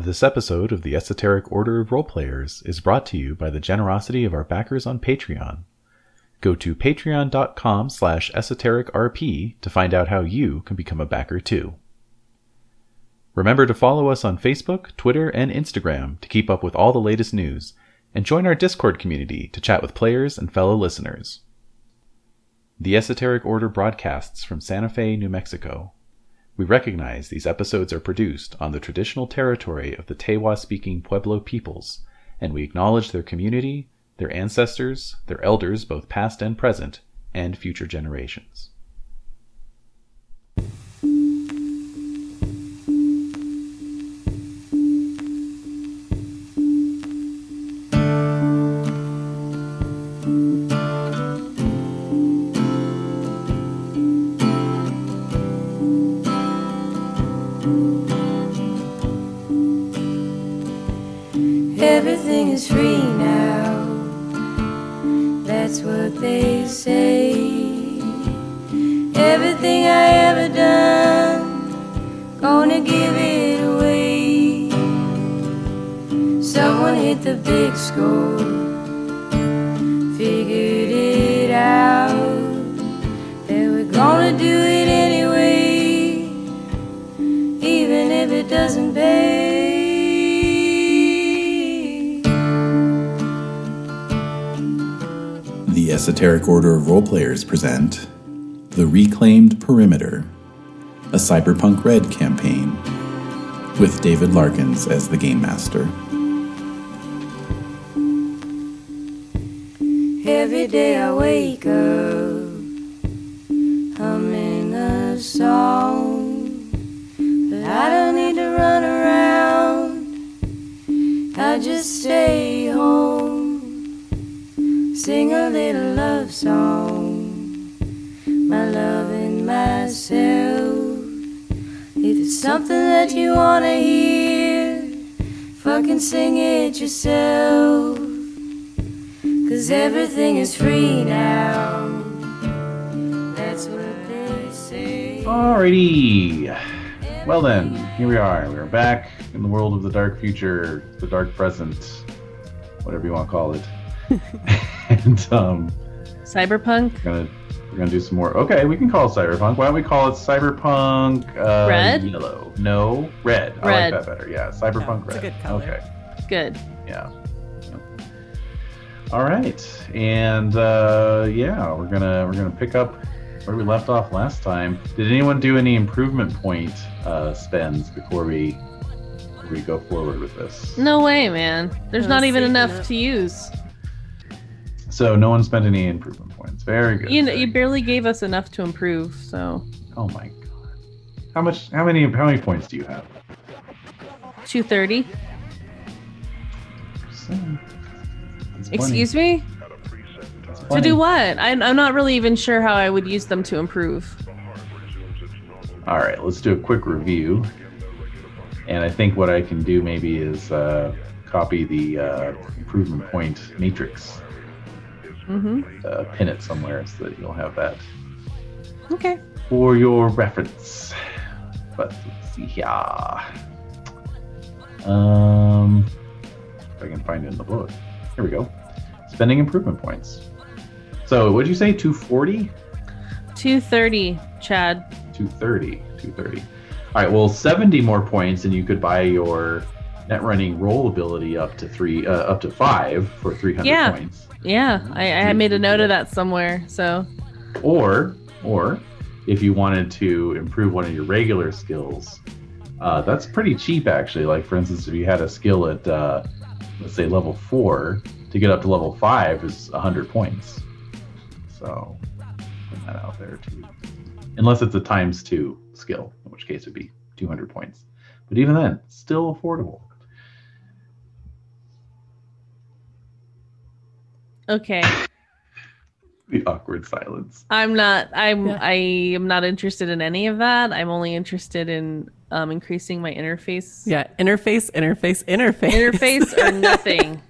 This episode of the Esoteric Order of Roleplayers is brought to you by the generosity of our backers on Patreon. Go to patreon.com slash esotericrp to find out how you can become a backer too. Remember to follow us on Facebook, Twitter, and Instagram to keep up with all the latest news, and join our Discord community to chat with players and fellow listeners. The Esoteric Order broadcasts from Santa Fe, New Mexico. We recognize these episodes are produced on the traditional territory of the Tewa speaking Pueblo peoples, and we acknowledge their community, their ancestors, their elders, both past and present, and future generations. Big score, figured it out. They were gonna do it anyway, even if it doesn't pay. The Esoteric Order of Roleplayers present The Reclaimed Perimeter, a Cyberpunk Red campaign, with David Larkins as the Game Master. Every day I wake up humming a song, but I don't need to run around. I just stay home, sing a little love song, my love and myself. If it's something that you wanna hear, fucking sing it yourself. Cause everything is free now. That's what they say. Alrighty. Well then, here we are. We're back in the world of the dark future, the dark present, whatever you want to call it. and um, Cyberpunk we're gonna we're gonna do some more. Okay, we can call it cyberpunk. Why don't we call it cyberpunk uh, Red? Yellow. No, red. red. I like that better. Yeah, cyberpunk Yeah, it's a red. good color. Okay. good. Yeah. Yep. All right, and uh, yeah, we're gonna we're gonna pick up where we left off last time. Did anyone do any improvement point uh, spends before we before we go forward with this? No way, man. There's No, not even enough enough. to use. So no one spent any improvement points. Very good. You know, you barely gave us enough to improve. So Oh my god. How much? How many? How many points do you have? two thirty. That's plenty. Excuse me. To do what? I'm, I'm not really even sure how I would use them to improve. All right, let's do a quick review. And I think what I can do maybe is uh, copy the uh, improvement point matrix, Mm-hmm. uh, pin it somewhere so that you'll have that Okay. for your reference. But let's see here. Um, if I can find it in the book. Here we go. Spending improvement points. So, what'd you say? 240? Two thirty, Chad. 230 230 all right well 70 more points and you could buy your net running roll ability up to three uh, up to five for 300 Yeah. points Yeah, I, I made a note of that somewhere. So or or if you wanted to improve one of your regular skills uh, that's pretty cheap actually like for instance if you had a skill at uh, let's say level four to get up to level five is 100 points so put that out there too unless it's a times two skill in which case it'd be 200 points but even then still affordable okay, the awkward silence I'm not. I'm. Yeah. I am not interested in any of that. I'm only interested in um, increasing my interface. Yeah, interface, interface, interface. Interface or nothing,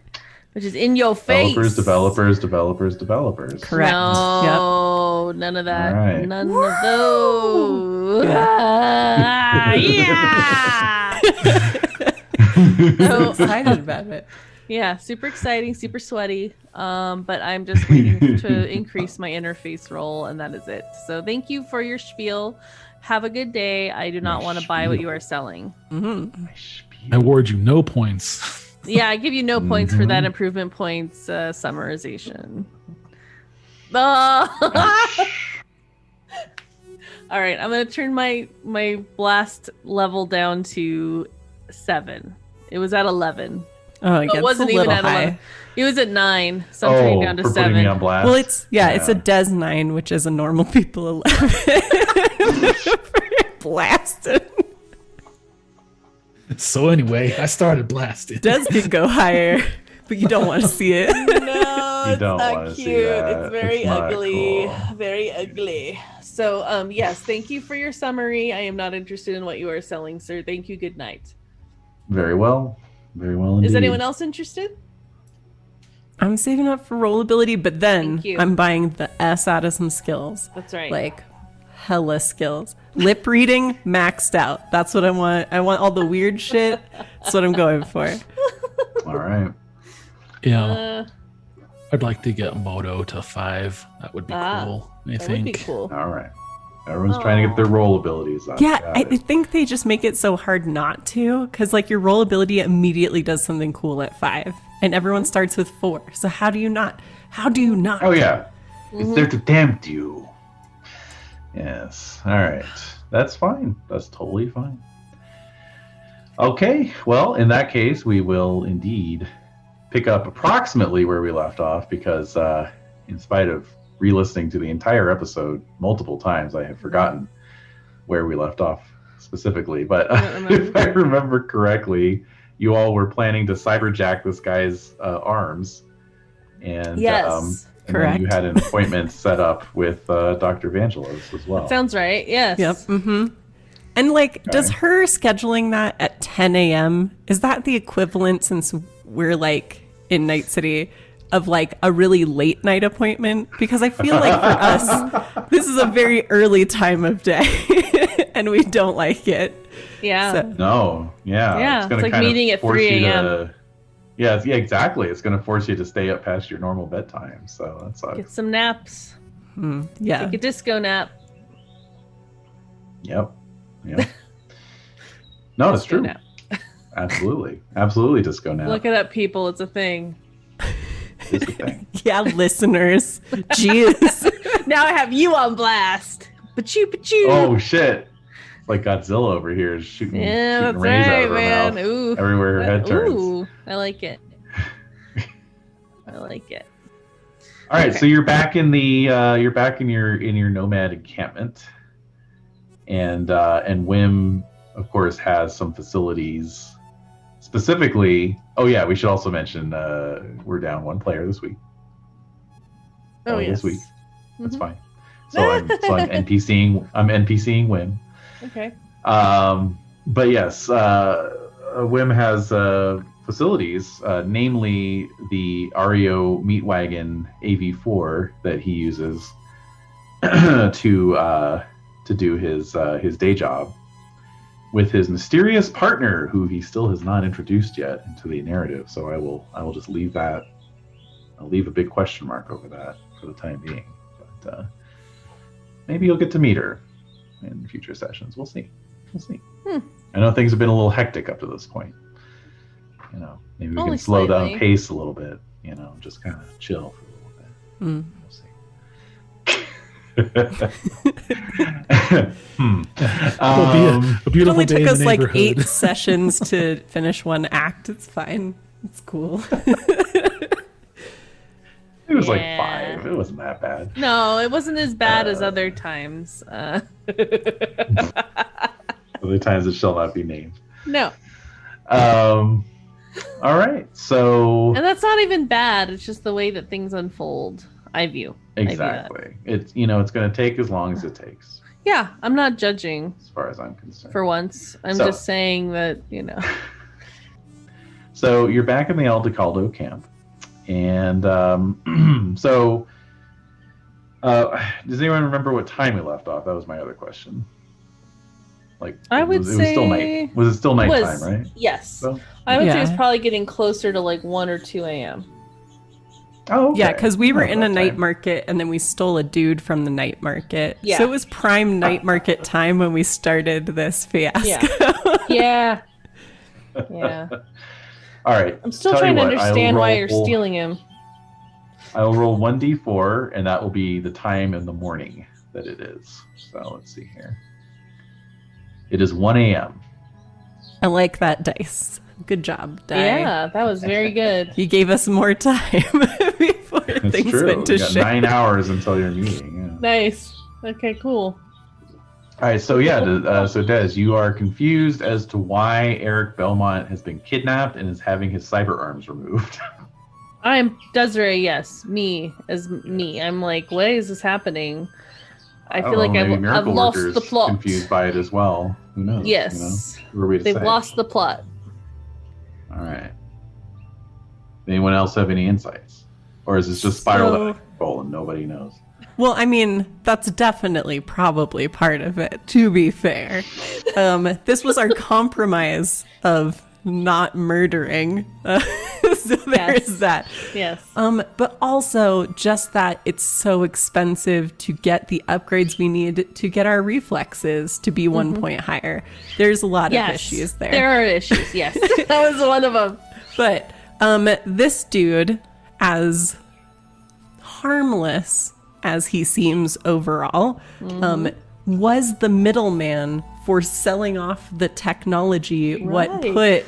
which is in your face. developers developers developers developers Correct. No, none of that. All right. None of those. Yeah. Ah, yeah. So Excited about it. yeah, super exciting, super sweaty. Um, but I'm just waiting to increase my interface roll, and that is it. So thank you for your spiel. Have a good day. I do not My want to buy what you are selling. hmm I award you no points. Yeah, I give you no points for that Mhm. improvement points uh, summarization. Ah! All right, I'm gonna turn my my blast level down to seven. It was at eleven. Oh, it it wasn't a even at high. 11. It was at nine, so I'm turning down to Oh, for putting me on seven. Well, it's yeah, it's a Des nine, which is a normal people eleven. Blasted. So anyway, I started blasting. Des could go higher, but you don't want to see it. No, it's don't not wanna see cute. It's very It's ugly. cool. Very ugly. So, um, yes, thank you for your summary. I am not interested in what you are selling, sir. Thank you. Good night. Very well. Very well indeed. Is anyone else interested? I'm saving up for rollability, but then I'm buying the S out of some skills. That's right. Like hella skills. Lip reading maxed out. That's what I want. I want all the weird shit. That's what I'm going for. All right. Yeah, Uh, I'd like to get Moto to five. That would be Ah, cool. I that think. would be cool. All right. Everyone's trying to get their roll abilities up. Yeah, I it. think they just make it so hard not to, because like your roll ability immediately does something cool at five, and everyone starts with four. So how do you not? How do you not? Oh yeah, Mm-hmm. it's there to tempt you. Yes. All right. That's fine. That's totally fine. Okay. Well, in that case, we will indeed pick up approximately where we left off because, uh, in spite of re-listening to the entire episode multiple times, I have forgotten where we left off specifically. But I if I remember correctly, you all were planning to cyberjack this guy's uh, arms, and Yes. um, and Correct. then you had an appointment set up with uh, Dr. Vangelos as well. Sounds right. Yes. Yep. Mm-hmm. And like, does her scheduling that at 10 a.m. is that the equivalent since we're like in Night City of like a really late night appointment? Because I feel like for us, this is a very early time of day, and we don't like it. Yeah. So, no, yeah, Yeah, gonna it's like meeting at 3 you a.m.. to- Yeah, yeah, exactly. It's going to force you to stay up past your normal bedtime. So that's sucks. Get some naps. Hmm, yeah. Take a disco nap. Yep. Yep. no, it's true. nap. Absolutely, absolutely. Disco now. Look it up, people. It's a thing. is the thing. Yeah, listeners. Jeez. Now I have you on blast. Pachoo, pachoo. Oh shit! Like Godzilla over here is shooting, yeah, shooting rays out of her man. mouth Ooh. everywhere her head turns. Ooh, I like it. I like it. All right, Okay. so you're back in the uh, you're back in your in your nomad encampment, and uh, and Wim, of course, has some facilities. Specifically, oh yeah, we should also mention uh, we're down one player this week. Oh, Only yes. this week. That's Mhm. fine. So I'm so I'm NPCing I'm NPCing Wim. Okay. Um, but yes, uh, uh, Wim has uh, facilities, uh, namely the REO Meat Wagon AV4 that he uses to uh, to do his uh, his day job with his mysterious partner, who he still has not introduced yet into the narrative. So I will I will just leave that. I'll leave a big question mark over that for the time being. But uh, maybe you'll get to meet her in future sessions. We'll see. We'll see. Hmm. I know things have been a little hectic up to this point. You know, maybe we Only can slow slightly. down pace a little bit. You know, just kind of chill for a little bit. Mm. We'll see. hmm. Um, Um, It it only took us like eight sessions to finish one act. It's fine. It's cool. It was like five. It wasn't that bad. No, it wasn't as bad as Uh, other times. Uh, Other times it shall not be named. no, Um, all right. So and that's not even bad. It's just the way that things unfold. I view. I view exactly, it's you know it's going to take as long as it takes, Yeah, I'm not judging as far as I'm concerned. for once. I'm So- just saying that you know. So you're back in the Aldecaldo camp, and um, so uh, does anyone remember what time we left off? That was my other question. Like I it would was, it was still night. Was it still nighttime, was- right? Yes. So- I would say it's probably getting closer to like 1 or 2 a.m. Oh, Yeah, because we were Oh, in a that night time. market and then we stole a dude from the night market. Yeah. So it was prime night market time when we started this fiasco. Yeah. yeah. All right. I'm still trying to what, I'll understand why you're stealing him. I'll roll one d4, and that will be the time in the morning that it is. So let's see here. It is 1 a.m. I like that dice. Good job, die. Yeah, that was very good. You gave us more time before It's things true. went to You got shit. nine hours until your meeting. Yeah. nice. Okay, cool. All right. So yeah. Uh, so Des, you are confused as to why Eric Belmont has been kidnapped and is having his cyber arms removed. I'm Desiree, yes. Me as me. I'm like, why is this happening? I don't feel like know, maybe I've, I've lost the plot. Confused by it as well. Who knows? Yes. You know? Who are we to They've say? lost the plot. All right. Anyone else have any insights, or is this just spiraled So- out of control and nobody knows? Well, I mean, that's definitely probably part of it, to be fair. Um, this was our compromise of not murdering. Uh, so there Yes. is that. Yes. Um, but also just that it's so expensive to get the upgrades we need to get our reflexes to be one point higher. There's a lot Mm-hmm. yes. of issues there. There are issues, yes. that was one of them. But um, this dude, as harmless as he seems overall, um, was the middleman for selling off the technology, what put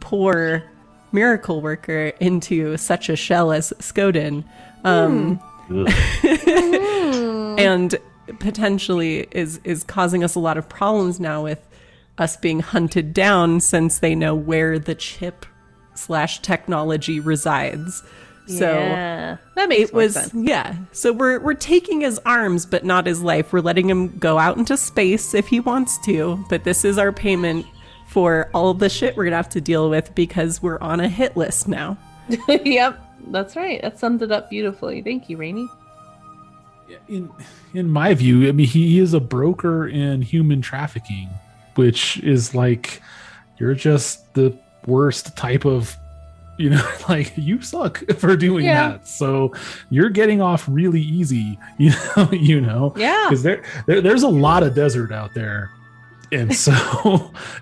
poor miracle worker into such a shell as Skoden. Um, Ugh. and potentially is is causing us a lot of problems now with us being hunted down since they know where the chip slash technology resides. So yeah. that makes it was sense. yeah. So we're we're taking his arms but not his life. We're letting him go out into space if he wants to, but this is our payment for all the shit we're gonna have to deal with because we're on a hit list now. yep. That's right. That summed it up beautifully. Thank you, Rainy. in in my view, I mean, he is a broker in human trafficking, which is like you're just the worst type of, you know, like you suck for doing Yeah. that. So you're getting off really easy, you know, you know, Yeah. because there, there there's a lot of desert out there. And so,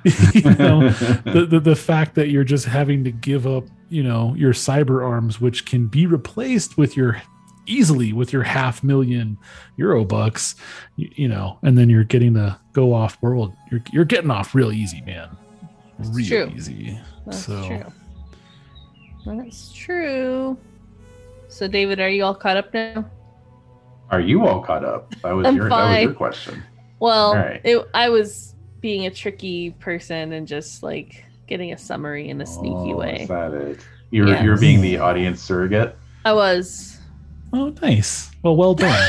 you know, the, the the fact that you're just having to give up, you know, your cyber arms, which can be replaced with your easily with your half million euro bucks, you, you know, and then you're getting to go off world. You're you're getting off real easy, man. Real easy. That's so true. That's true. So, David, are you all caught up now? Are you all caught up? That was I'm your that was your question. Well, All right. it, I was being a tricky person and just like getting a summary in a sneaky Oh, way. Is that it? You're Yes. you're being the audience surrogate. I was. oh nice. Well well done.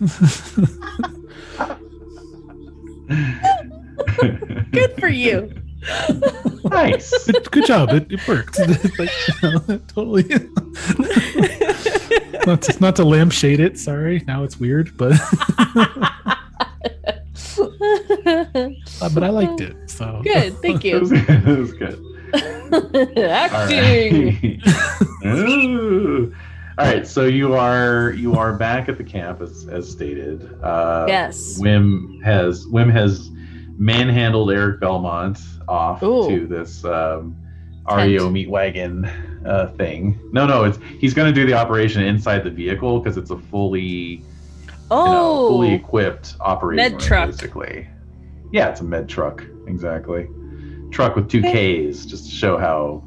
Good for you. Nice. good, good job. It, it worked. like, you know, totally. not, to, not to lampshade it. Sorry. Now it's weird, but but I liked it. So Good. Thank It was you. good. It was good. Acting. right. Ooh. All right. So you are you are back at the camp as as stated. Uh, Yes. Wim has Wim has manhandled Eric Belmont off Ooh. to this um, REO meat wagon uh, thing. No, no, it's he's going to do the operation inside the vehicle because it's a fully you know, Oh. fully equipped operating Med truck. basically. Yeah, it's a med truck, exactly. Truck with two Ks, just to show how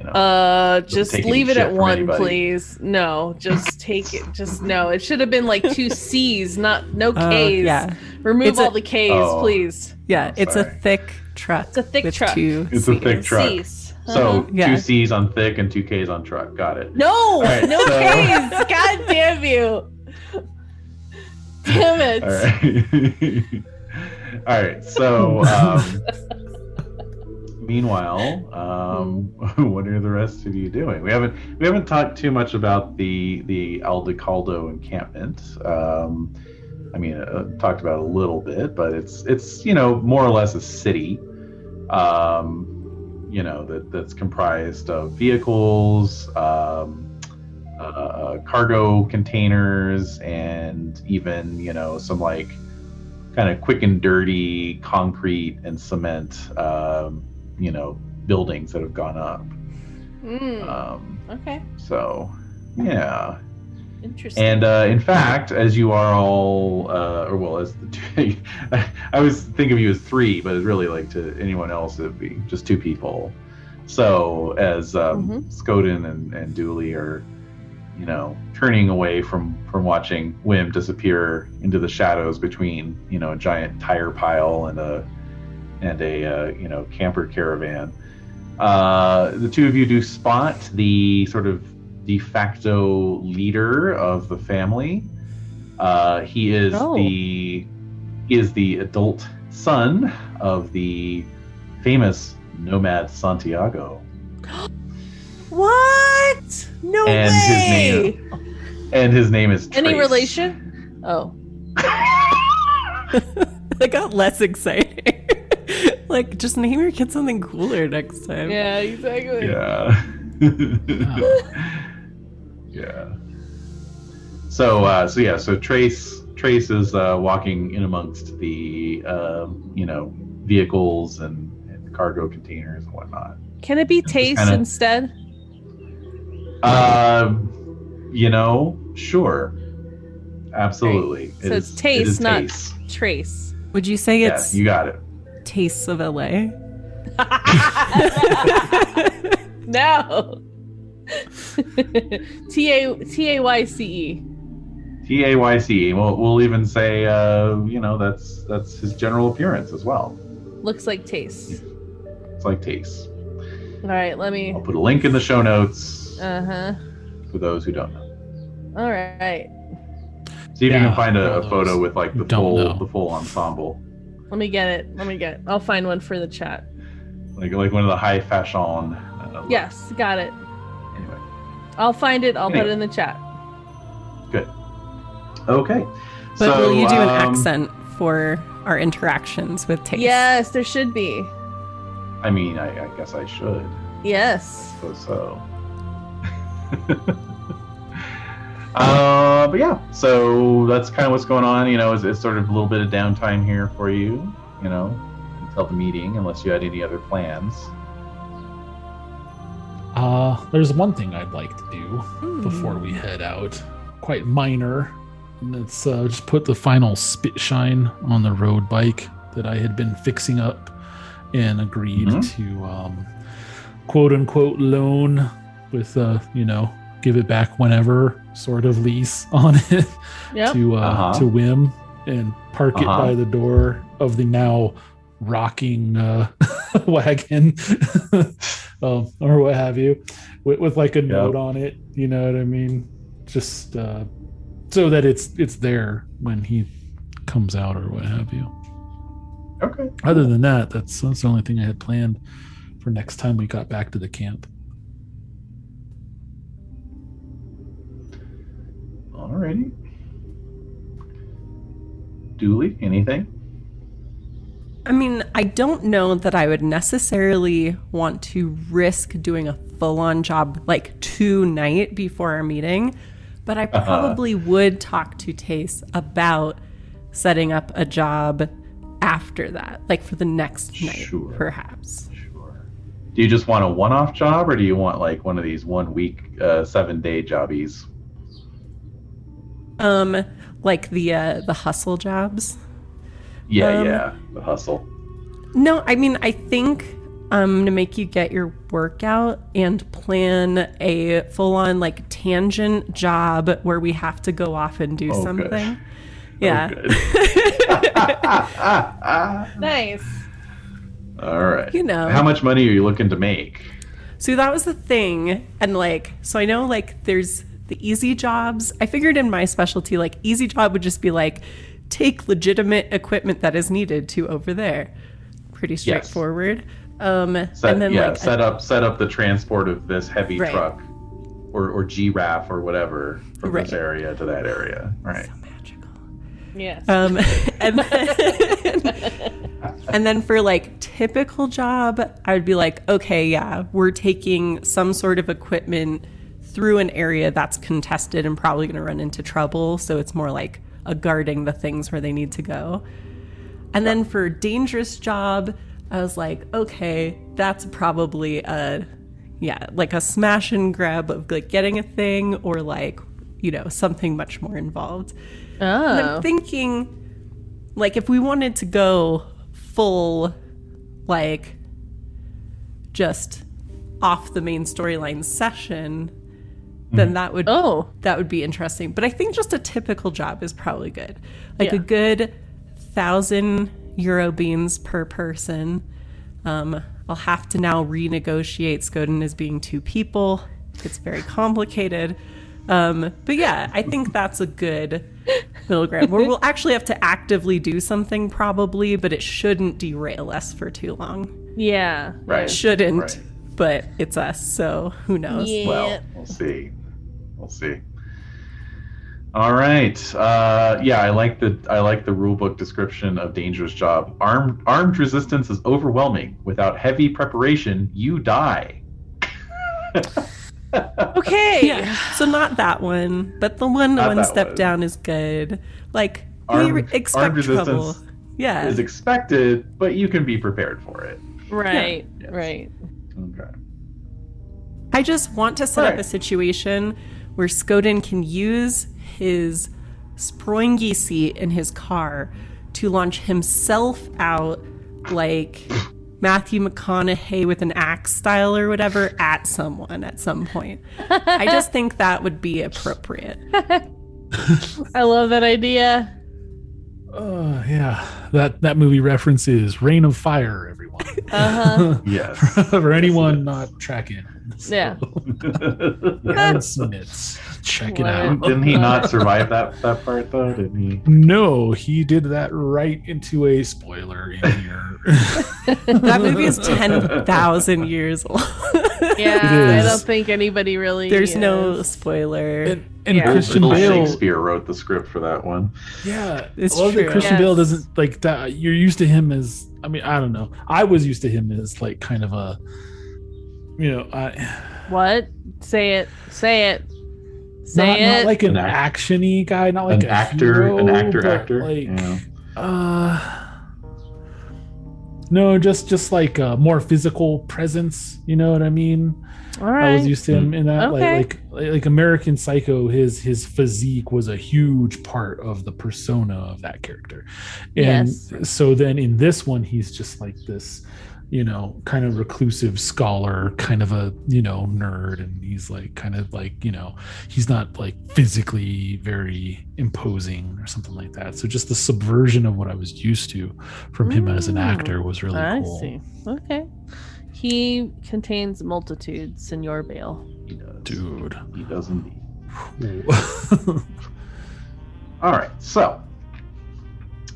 you know. Uh, just leave it at one, anybody. please. No, just take it. Just no. It should have been like two C's, not no K's. Uh, yeah, Remove It's a- all the K's, Oh. please. yeah. Oh, it's a thick truck. It's a thick truck. Two It's a thick truck. C's. so Uh-huh. Yeah. two C's on thick and two Ks on truck. Got it. no, right, no so- K's. God damn you. Damn it. All right. All right. So, um, meanwhile, um, what are the rest of you doing? We haven't we haven't talked too much about the the Aldecaldo encampment. Um, I mean, uh, talked about a little bit, but it's it's you know more or less a city. Um, you know that that's comprised of vehicles, um, uh, cargo containers, and even you know some like kind of quick and dirty concrete and cement, um, you know, buildings that have gone up. Mm, Um, okay. so, yeah. Interesting. And uh, in fact, as you are all, uh, or well, as the two, I always think of you as three, but it's really like to anyone else, it'd be just two people. So as um, Mhm. Skoden and, and Dually are, you know, turning away from from watching Wim disappear into the shadows between, you know, a giant tire pile and a and a uh, you know camper caravan. Uh, the two of you do spot the sort of de facto leader of the family. Uh, he is Oh. the he is the adult son of the famous nomad Santiago, what? No and his name and his name is Any relation? Oh. That got less exciting. Like, just name your kid something cooler next time. Yeah, exactly. Yeah. yeah. So uh, so yeah, so Trace Trace is uh, walking in amongst the um, you know vehicles and, and cargo containers and whatnot. Can it be taste kinda- instead? Um, you know, sure, absolutely. So It it's is- it taste, is not taste. Trace. Would you say Yeah, it's you got it. Tastes of LA? no. T A T A Y C E. T A Y C E. We'll we'll even say uh, you know that's that's his general appearance as well. Looks like taste. It's like taste. All right, let me. I'll put a link in the show notes Uh huh. for those who don't know. All right. See if you can find a, a photo with like the full know. the full ensemble, Let me get it. Let me get. It. I'll find one for the chat. like like one of the high fashion. Uh, Yes, got it. Anyway, I'll find it. I'll put it in the chat. good. Okay. But so, will you do an um, accent for our interactions with taste? Yes, there should be. I mean, I, I guess I should. Yes. So so. uh, but yeah, so that's kind of what's going on. You know, it's, it's sort of a little bit of downtime here for you. You know, until the meeting, unless you had any other plans. Uh, there's one thing I'd like to do Hmm. before we head out. Quite minor. And it's uh, just put the final spit shine on the road bike that I had been fixing up and agreed Mhm. to um, quote unquote loan with, uh, you know, give it back whenever sort of lease on it Yep. to uh, Uh-huh. to Wim and park it Uh-huh. by the door of the now rocking uh, wagon um, or what have you, with, with like a note on it. You know what I mean? Just uh, so that it's it's there when he comes out or what have you. Okay. Other than that, that's that's the only thing I had planned for next time we got back to the camp. Alrighty. Dually, anything? I mean, I don't know that I would necessarily want to risk doing a full on job like tonight before our meeting, but I Uh-huh. probably would talk to Tayce about setting up a job after that, like for the next night, perhaps. Sure. Do you just want a one-off job, or do you want like one of these one-week, uh, seven-day jobbies? Um, like the uh, the hustle jobs. Yeah, Um, yeah, the hustle. No, I mean, I think I'm gonna make you get your workout and plan a full on like tangent job where we have to go off and do Oh, good. something. Yeah. Oh, good. Nice. All right. You know. How much money are you looking to make? So that was the thing. And like, so I know like there's the easy jobs. I figured in my specialty, like, easy job would just be like, take legitimate equipment that is needed to over there. Pretty straightforward. Um, Set, and then yeah, like, set up set up the transport of this heavy Right. truck, or or giraffe or whatever from this area to that area. Right. so magical. Yes. Um, and then, and then for like typical job, I would be like, okay, yeah, we're taking some sort of equipment through an area that's contested and probably going to run into trouble. So it's more like a guarding the things where they need to go. And then for dangerous job, I was like, okay, that's probably a yeah, like a smash and grab of like getting a thing or like, you know, something much more involved. And oh. I'm thinking, like, if we wanted to go full, like, just off the main storyline session, then that would Oh. that would be interesting. But I think just a typical job is probably good, like Yeah. a good thousand euro beans per person. Um, I'll have to now renegotiate. Skoden as being two people. It's very complicated. Um, but yeah, I think that's a good middle ground where we'll actually have to actively do something probably, but it shouldn't derail us for too long. Yeah. Right. Shouldn't, Right. but it's us, so who knows? Yeah. Well, we'll see. We'll see. All right. Uh, yeah, I like the I like the rulebook description of dangerous job. Armed armed resistance is overwhelming. Without heavy preparation, you die. Okay. Yeah, so not that one, but the one Not one step one. down is good. Like we Armed- re- armed expect trouble. resistance Yeah, Is expected, but you can be prepared for it. Right. Yes. Right. Okay. I just want to set up a situation where Skoden can use his springy seat in his car to launch himself out like Matthew McConaughey with an axe style or whatever at someone at some point. I just think that would be appropriate. I love that idea. Uh, yeah, that that movie reference is Reign of Fire. Everyone, Uh huh. Yes. for anyone is. not tracking. Yeah. you haven't seen it, check it out. Didn't he not survive that that part though? Didn't he? No, he did that right into a spoiler in here. That movie is 10,000 years old. Yeah. I don't think anybody really. There's no spoiler. and and Yeah. Christian Little Bale, Shakespeare wrote the script for that one. yeah, It's I love that true. Christian Yes. Bale doesn't like that. You're used to him as, I mean, I don't know. I was used to him as like kind of a, you know, I, What? Say it. Say it. Say not, it. not like an An act- actiony guy, not like an a actor, hero, an actor, actor. Like, yeah. uh, no, just just like a more physical presence. You know what I mean? All I was used to him in that Okay. like, like like American Psycho. His his physique was a huge part of the persona of that character, and Yes. so then in this one, he's just like this, you know, kind of reclusive scholar, kind of a you know nerd, and he's like kind of like you know he's not like physically very imposing or something like that. So just the subversion of what I was used to from him as an Mm. actor was really I cool. see. Okay. He contains multitudes, Senor Bale. He does. Dude. He does indeed. Cool. All right, so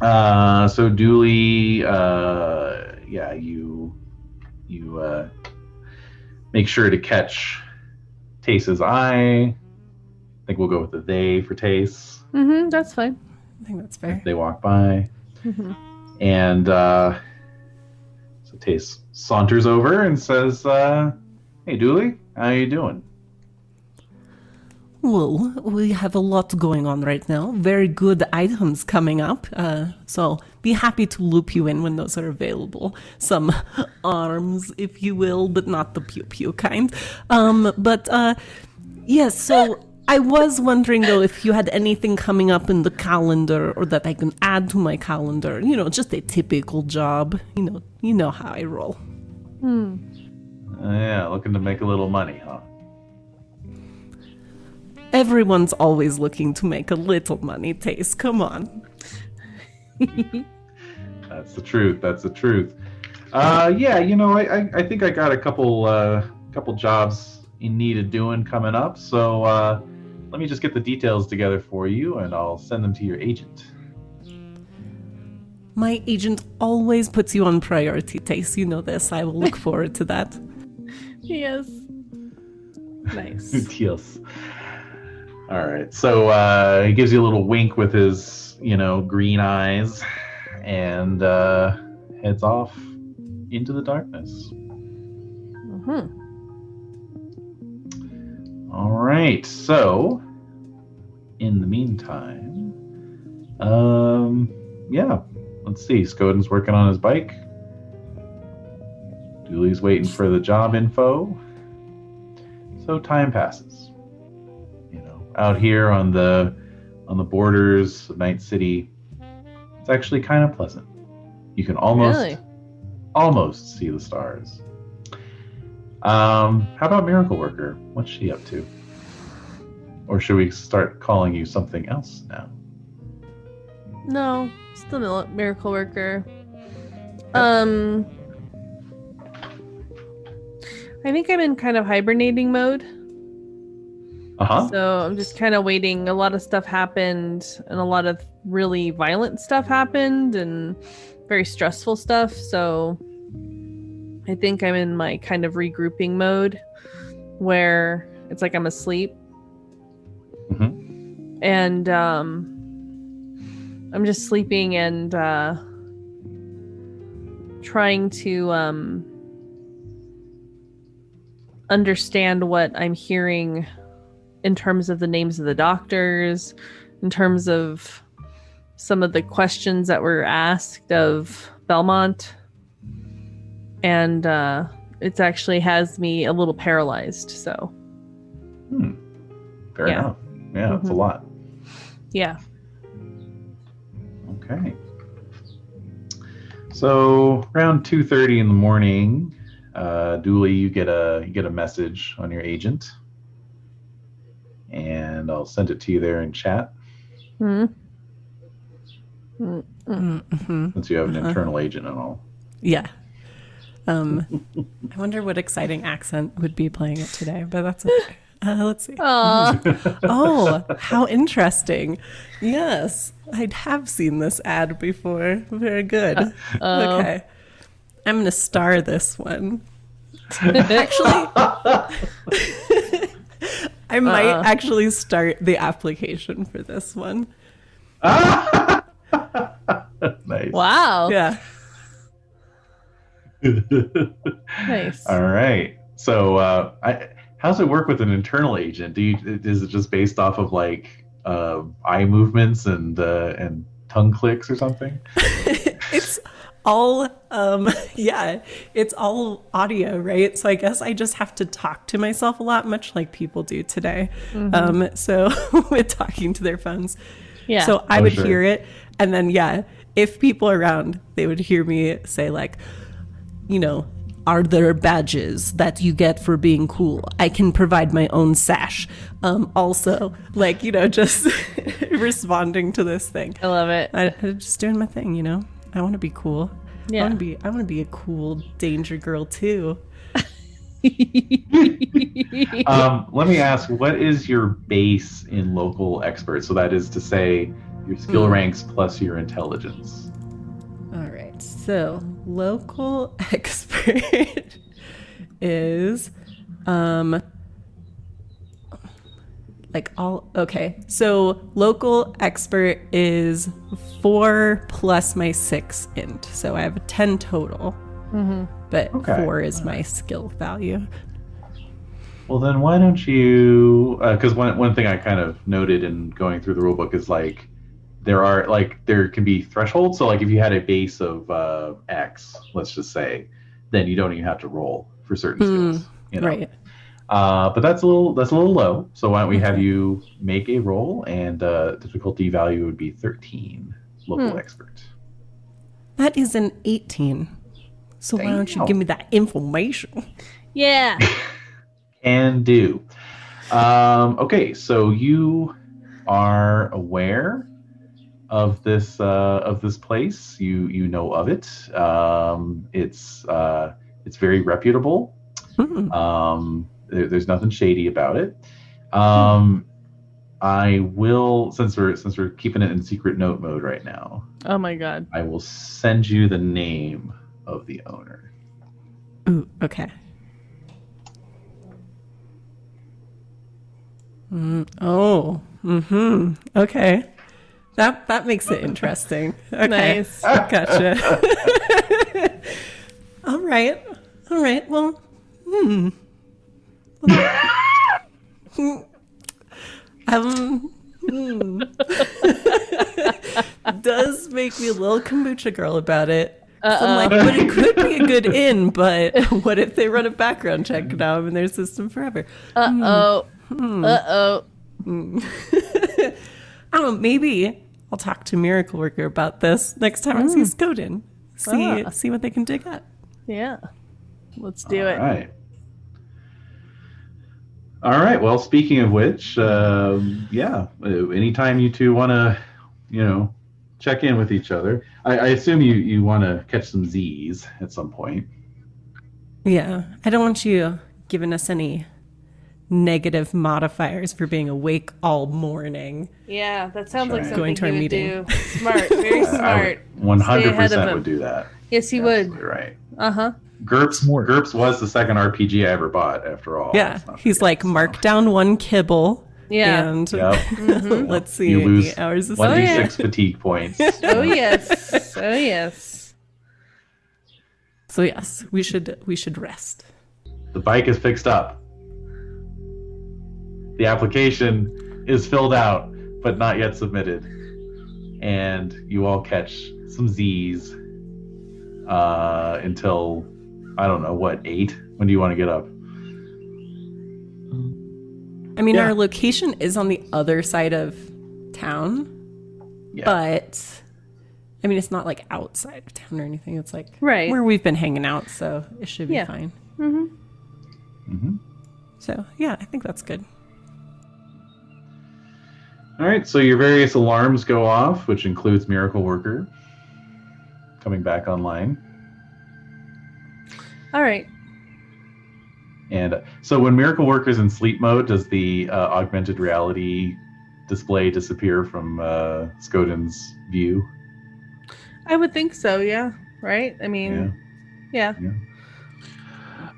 uh, so Dually, uh, yeah, you you uh, make sure to catch Tayce's eye. I think we'll go with the they for Tayce. Mm-hmm. That's fine. I think that's fair. They walk by, Mm-hmm. and uh, so Tayce saunters over and says, uh, "Hey, Dually, how you doing?" Well, we have a lot going on right now. Very good items coming up. Uh, so be happy to loop you in when those are available. Some arms, if you will, but not the pew pew kind. Um, but uh, yes, so I was wondering though if you had anything coming up in the calendar or that I can add to my calendar. You know, just a typical job. You know, you know how I roll. Uh, yeah, looking to make a little money, huh? Everyone's always looking to make a little money. Taste, come on. That's the truth. That's the truth. Uh, yeah, you know, I, I, I think I got a couple uh, couple jobs in need of doing coming up. So uh, let me just get the details together for you, and I'll send them to your agent. My agent always puts you on priority, Tayce. You know this. I will look forward to that. Yes. Nice. yes. All right. So uh, he gives you a little wink with his you know, green eyes and uh, heads off into the darkness. Mhm. All right. So, in the meantime, um, yeah, let's see. Skoden's working on his bike. Dually's waiting for the job info. So time passes. Out here on the on the borders of Night City, it's actually kind of pleasant. You can almost Really? almost see the stars. Um, how about Miracle Worker? What's she up to? Or should we start calling you something else now? No, still miracle worker. Um, I think I'm in kind of hibernating mode. Uh huh. So I'm just kind of waiting. A lot of stuff happened, and a lot of really violent stuff happened, and very stressful stuff. So I think I'm in my kind of regrouping mode where it's like I'm asleep. Mhm. And um, I'm just sleeping and uh, trying to um, understand what I'm hearing in terms of the names of the doctors, in terms of some of the questions that were asked of Belmont. And uh, it actually has me a little paralyzed. So, Hmm. Fair Yeah. enough. Yeah, it's a Mhm. lot. yeah. Okay. So around two thirty in the morning, uh, Dually, you get a you get a message on your agent, and I'll send it to you there in chat Hmm. hmm since you have an Uh-huh. internal agent and all. Yeah. Um, I wonder what exciting accent would be playing it today, but that's okay. Uh, let's see. Oh, how interesting. Yes, I have seen this ad before. Very good. oh. Okay. I'm going to star this one. Actually, I might Uh-uh. actually start the application for this one. nice. wow. Yeah. Nice. All right. So, uh, I, how's it work with an internal agent? Do you is it just based off of like uh, eye movements and uh, and tongue clicks or something? it's all um yeah it's all audio right so i guess i just have to talk to myself a lot much like people do today um so with talking to their phones Yeah. so i Oh, would sure. hear it and then yeah if people around they would hear me say like you know are there badges that you get for being cool i can provide my own sash um also like you know just responding to this thing I love it. I, I'm just doing my thing, you know. I want to be cool. I Yeah. want to be. I want to be a cool danger girl too. um, let me ask, what is your base in local expert? So that is to say, your skill Hmm. ranks plus your intelligence. All right. So local expert is, um, like all okay. So local expert is four plus my six int. So I have a ten total. But Okay. four is my skill value. Well, then why don't you? Because one one thing I kind of noted in going through the rulebook is like there are like there can be thresholds. So like if you had a base of uh, X, let's just say, then you don't even have to roll for certain Hmm, skills. You know? Right. Uh, but that's a little that's a little low. So why don't we have you make a roll and uh, difficulty value would be thirteen. Local Hmm. expert. That is an 18. So why don't you give me that information? yeah. Can do. Um, okay, so you are aware of this uh, of this place. You you know of it. Um, it's uh, it's very reputable. Hmm. Um, there, there's nothing shady about it. Um, I will since we're since we're keeping it in secret note mode right now. Oh my god. I will send you the name of the owner. Ooh, okay. Mm, oh, mm-hmm. Okay. That that makes it interesting. Okay. Nice. Gotcha. All right. All right. Well, hmm. um, hmm. does make me a little kombucha girl about it. So I'm like, but it could be a good in, but what if they run a background check now I'm in their system forever? Uh oh. Hmm. Uh oh. I don't know. Maybe I'll talk to Miracle Worker about this next time I see Skoden. See Ah. see what they can dig up. Yeah. Let's do All it. right. All right. Well, speaking of which, um, yeah, uh, anytime you two want to, you know, check in with each other, I, I assume you you want to catch some Z's at some point. Yeah, I don't want you giving us any negative modifiers for being awake all morning. Yeah, that sounds like Right. something Going to our would meeting. do. Smart, very smart. One hundred Stay ahead of percent would do that. Yes, he would. Absolutely right. Uh huh. GURPS Smart. GURPS was the second RPG I ever bought. After all, yeah, he's forget, like, so. mark down one kibble. Yeah. And Yep. let's see, You lose eight hours of One Oh, d sleep. yeah. six fatigue points. Oh yes. Oh yes. So yes, we should we should rest. The bike is fixed up. The application is filled out, but not yet submitted. And you all catch some Z's uh, until, I don't know, what, 8? When do you want to get up? I mean, Yeah. our location is on the other side of town, Yeah. but I mean, it's not like outside of town or anything. It's like Right. where we've been hanging out, so it should be Yeah. fine. Mhm. So yeah, I think that's good. All right, so your various alarms go off, which includes Miracle Worker coming back online. All right. And uh, so when Miracle Worker's in sleep mode, does the uh, augmented reality display disappear from uh, Skoden's view? I would think so. Yeah. Right. I mean, yeah.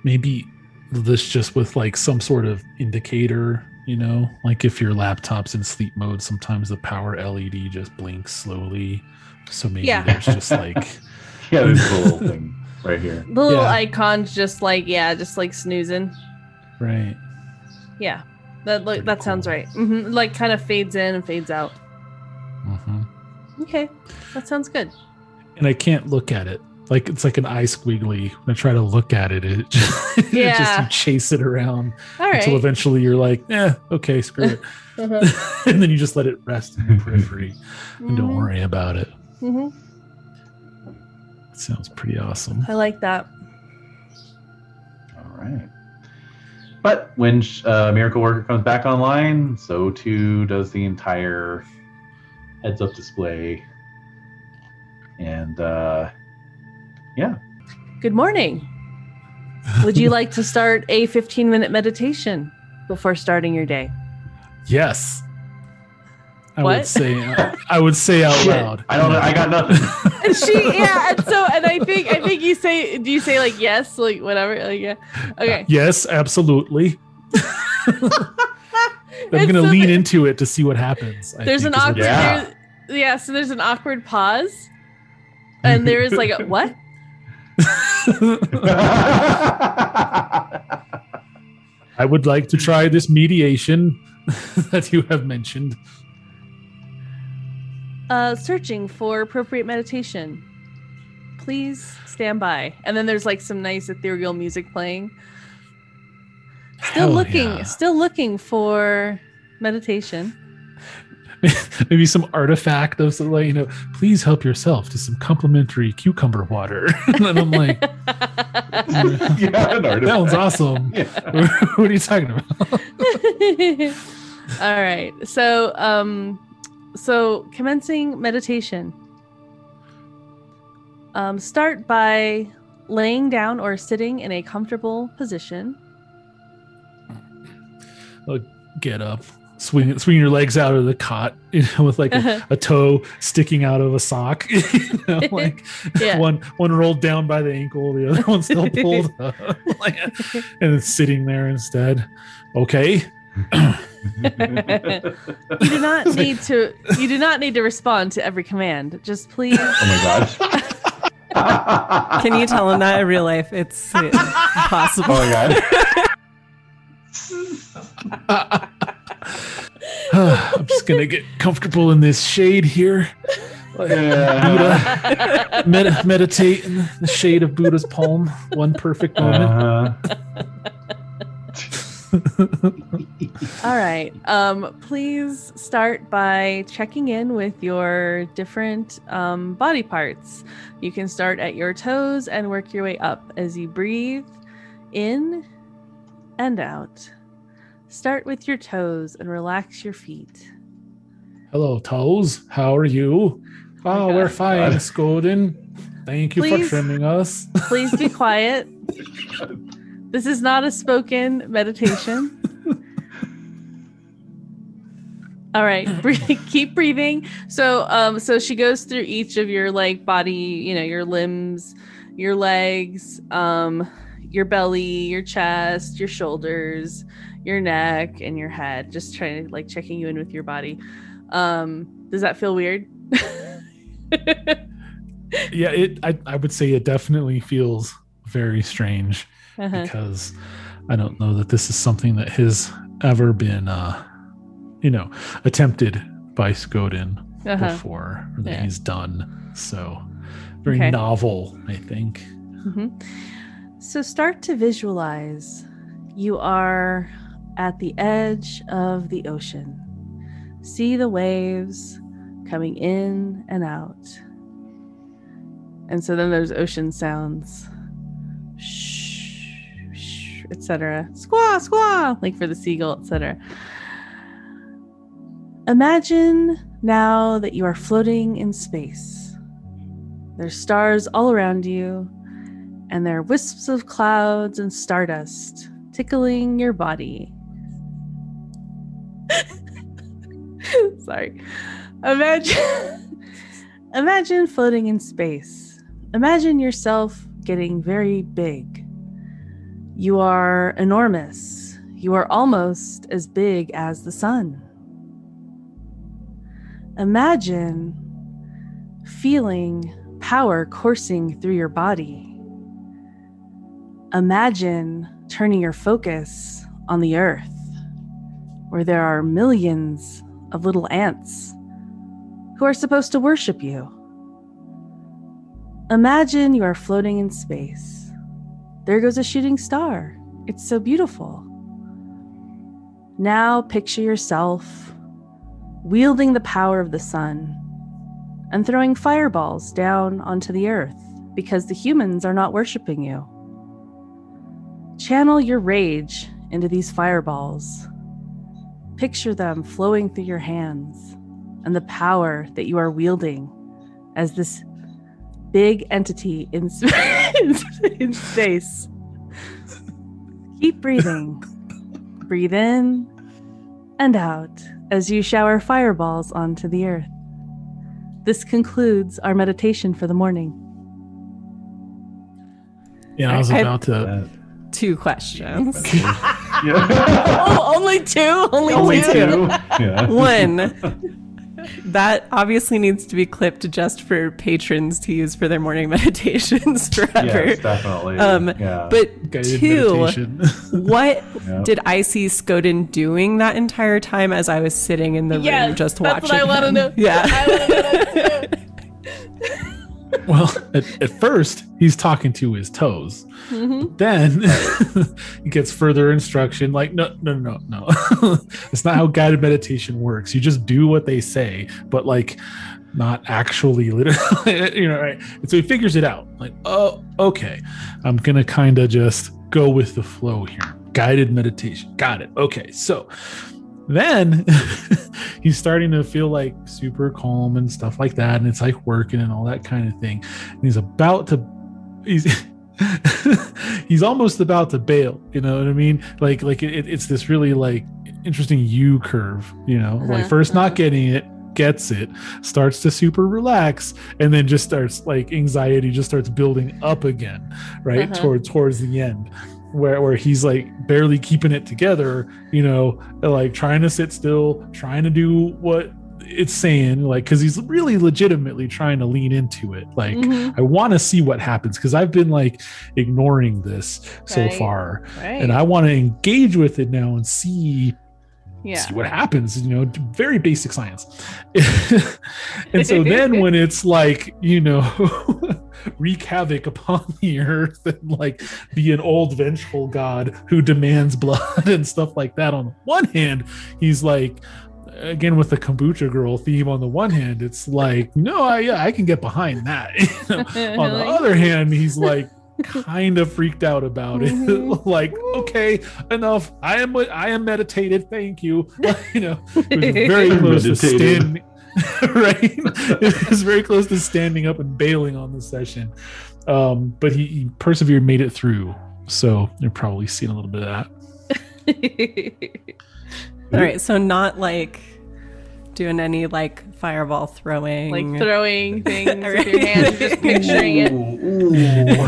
maybe this just with like some sort of indicator you know like if your laptop's in sleep mode sometimes the power led just blinks slowly so maybe Yeah. there's just like Yeah, there's a little thing right here. The little Yeah. icon's just like yeah, just like snoozing. right Yeah. That like Pretty that sounds cool. right. hmm Like kind of fades in and fades out. hmm Okay. That sounds good. and i can't look at it like it's like an eye squiggly when i try to look at it it just, it Yeah. just you chase it around All right. until eventually you're like eh okay screw it Uh-huh. and then you just let it rest in your periphery and don't Mhm. worry about it Mhm. sounds pretty awesome I like that. All right. But when uh, Miracle Worker comes back online, so too does the entire heads up display. And uh, yeah, Good morning. Would you like to start a 15 minute meditation before starting your day? Yes. I What? would say uh, I would say out Shit. loud. I don't know. I got nothing. And she yeah, and so and I think I think you say do you say like yes, like whatever? Like yeah. Okay. Yes, absolutely. I'm And gonna so lean the- into it to see what happens. I there's an think is awkward Yeah. there's- yeah, so there's an awkward pause. And there is like a what? I would like to try this mediation that you have mentioned. Uh searching for appropriate meditation. Please stand by. And then there's like some nice ethereal music playing. Still Hell looking yeah. still looking for meditation. Maybe some artifact of some, like, you know, please help yourself to some complimentary cucumber water. and then I'm like, yeah, an that sounds artifact. awesome. Yeah. what are you talking about? All right. So, um, so commencing meditation. Um, start by laying down or sitting in a comfortable position. Get up, swing swing your legs out of the cot, you know, with like a, a toe sticking out of a sock. you know, like Yeah. one one rolled down by the ankle, the other one still pulled up, like, and it's sitting there instead. Okay, you do not need to you do not need to respond to every command. Just please Oh my gosh. Can you tell him that in real life? It's uh, impossible. Oh my god. I'm just gonna get comfortable in this shade here. Yeah. Buddha, med- meditate in the shade of Buddha's palm. One perfect moment. Uh-huh. All right. Um, please start by checking in with your different um, body parts. You can start at your toes and work your way up as you breathe in and out. Start with your toes and relax your feet. Hello, toes. How are you? Oh, we're fine, Skoden. Thank you Please. for trimming us. Please be quiet. This is not a spoken meditation. All right, keep breathing. So, um, so she goes through each of your like body, you know, your limbs, your legs, um, your belly, your chest, your shoulders, your neck, and your head. Just trying to like checking you in with your body. Um, does that feel weird? yeah, it. I, I would say it definitely feels very strange Uh-huh. because I don't know that this is something that has ever been, uh, you know, attempted by Skoden Uh-huh. before or that Yeah. he's done. So very Okay. novel, I think. hmm So start to visualize. You are at the edge of the ocean. See the waves coming in and out. And so then there's ocean sounds. Shh, etc. Squaw, squaw, like for the seagull, etc. Imagine now that you are floating in space. There's stars all around you, and there are wisps of clouds and stardust tickling your body. Sorry. Imagine Imagine floating in space. Imagine yourself getting very big. You are enormous. You are almost as big as the sun. Imagine feeling power coursing through your body. Imagine turning your focus on the earth, where there are millions of little ants who are supposed to worship you. Imagine you are floating in space. There goes a shooting star. It's so beautiful. Now picture yourself wielding the power of the sun and throwing fireballs down onto the earth because the humans are not worshiping you. Channel your rage into these fireballs. Picture them flowing through your hands and the power that you are wielding as this big entity in, in space. Keep breathing. Breathe in and out as you shower fireballs onto the earth. This concludes our meditation for the morning. Yeah, I was I- about to. Two questions. yeah. oh, only two? Only, Only two? two. Yeah. One, that obviously needs to be clipped just for patrons to use for their morning meditations forever. Yes, definitely. Um, yeah. But Guided two, what Yeah. did I see Skoden doing that entire time as I was sitting in the Yes, room just that's watching? what I wanna him? know. Yeah. I wanna know that too. well, at, at first, he's talking to his toes. Mhm. Then he gets further instruction like, no, no, no, no. it's not how guided meditation works. You just do what they say, but like not actually literally, you know, right? And so he figures it out. Like, oh, okay. I'm going to kind of just go with the flow here. Guided meditation. Got it. Okay. So then he's starting to feel like super calm and stuff like that. And it's like working and all that kind of thing. And he's about to, he's, he's almost about to bail you know what i mean like like it, it's this really like interesting u curve you know like Uh-huh, first uh-huh. not getting it gets it starts to super relax and then just starts like anxiety just starts building up again right Uh-huh. toward towards the end where where he's like barely keeping it together, you know, like trying to sit still, trying to do what it's saying, like because he's really legitimately trying to lean into it. Like Mhm. I want to see what happens because I've been like ignoring this so far, Right. and I want to engage with it now and see yeah. see what happens you know very basic science and so then when it's like you know wreak havoc upon the earth and like be an old vengeful god who demands blood and stuff like that on the one hand he's like again with the kombucha girl theme on the one hand it's like no I, yeah i can get behind that You know? on the other hand he's like kind of freaked out about it. Mhm. like okay enough. I am i am meditated. Thank you. You know it was very close to Meditated. stand right? It was very close to standing up and bailing on the session. Um but he, he persevered made it through. So you're probably seeing a little bit of that. All right, so not like doing any like fireball throwing. like throwing things with your hands, just picturing it. Ooh,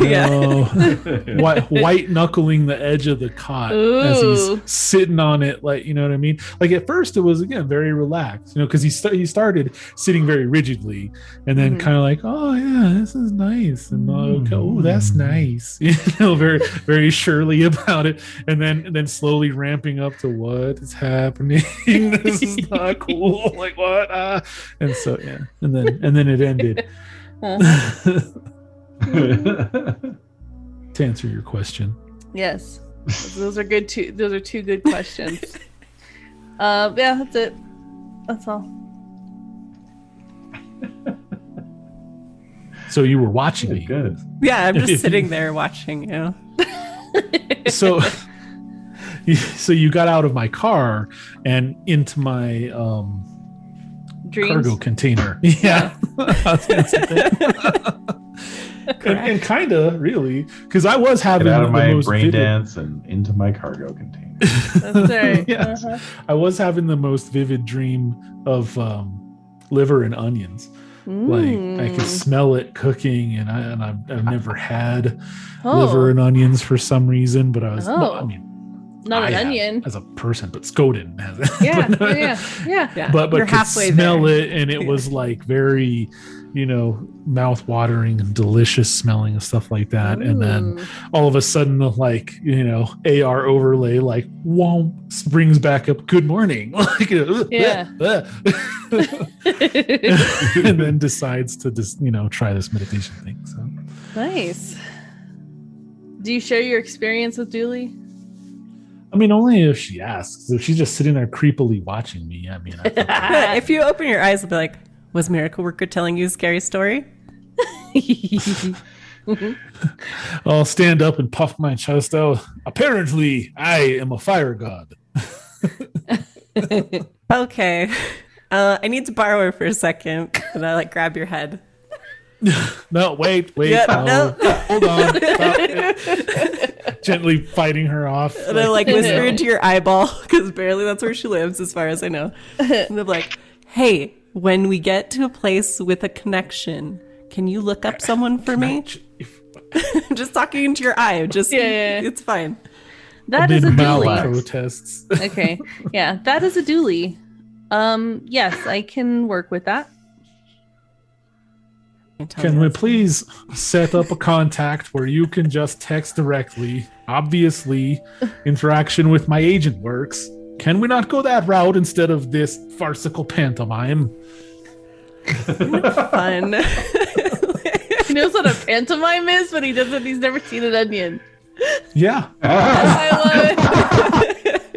Yeah. White, white knuckling the edge of the cot as he's sitting on it, like you know what I mean. Like at first, it was again very relaxed, you know, because he sta- he started sitting very rigidly, and then Mhm. kind of like, oh yeah, this is nice, and oh, okay, oh that's nice, you know, very very surely about it, and then and then slowly ramping up to what is happening. this is not cool. Like what? Ah. And so yeah, and then and then it ended. Uh-huh. to answer your question. Yes, those are good. Two. Those are two good questions. uh, yeah, that's it. That's all. So you were watching me. Good. yeah, I'm just sitting there watching you. So so you got out of my car and into my um Dreams. cargo container. Yeah. I was gonna say that. and, and kind of really because I was having Get out of my most brain vivid, dance and into my cargo container. That's right. Yes. Uh-huh. I was having the most vivid dream of um liver and onions. Like I could Mm. smell it cooking, and I and I've, I've never had Oh, liver and onions for some reason. But I was, well, I Oh. mean, not an I have onion. as a person, but Skoden has it. Yeah, But- yeah, yeah, yeah. Yeah, but but you're could smell there. it, and it was like very, you know, mouth watering and delicious smelling and stuff like that. And then all of a sudden, the like you know AR overlay like whomp springs back up. Good morning, like Yeah. and then decides to just you know try this meditation thing. So. nice. Do you share your experience with Dually? I mean, only if she asks. If she's just sitting there creepily watching me, I mean, I think- if you open your eyes, it'll be like, was Miracle Worker telling you a scary story? I'll stand up and puff my chest out. Apparently, I am a fire god. Okay. Uh, I need to borrow her for a second. And I like grab your head. No, wait, wait. Yeah, no. no. Hold on. Stop. Gently fighting her off. And I like whisper into your eyeball because barely that's where she lives, as far as I know. And I'm like, hey, when we get to a place with a connection, can you look up someone for me? I'm just talking into your eye. Just Yeah, yeah, yeah. it's fine. That is a amid mouth Dually. protests. okay. Yeah, that is a Dually. Um, yes, I can work with that. Can't tell Can me we please set up a contact where you can just text directly? Obviously, interaction with my agent works. Can we not go that route instead of this farcical pantomime? fun? He knows what a pantomime is, but he doesn't. He's never seen an onion. Yeah. I love it.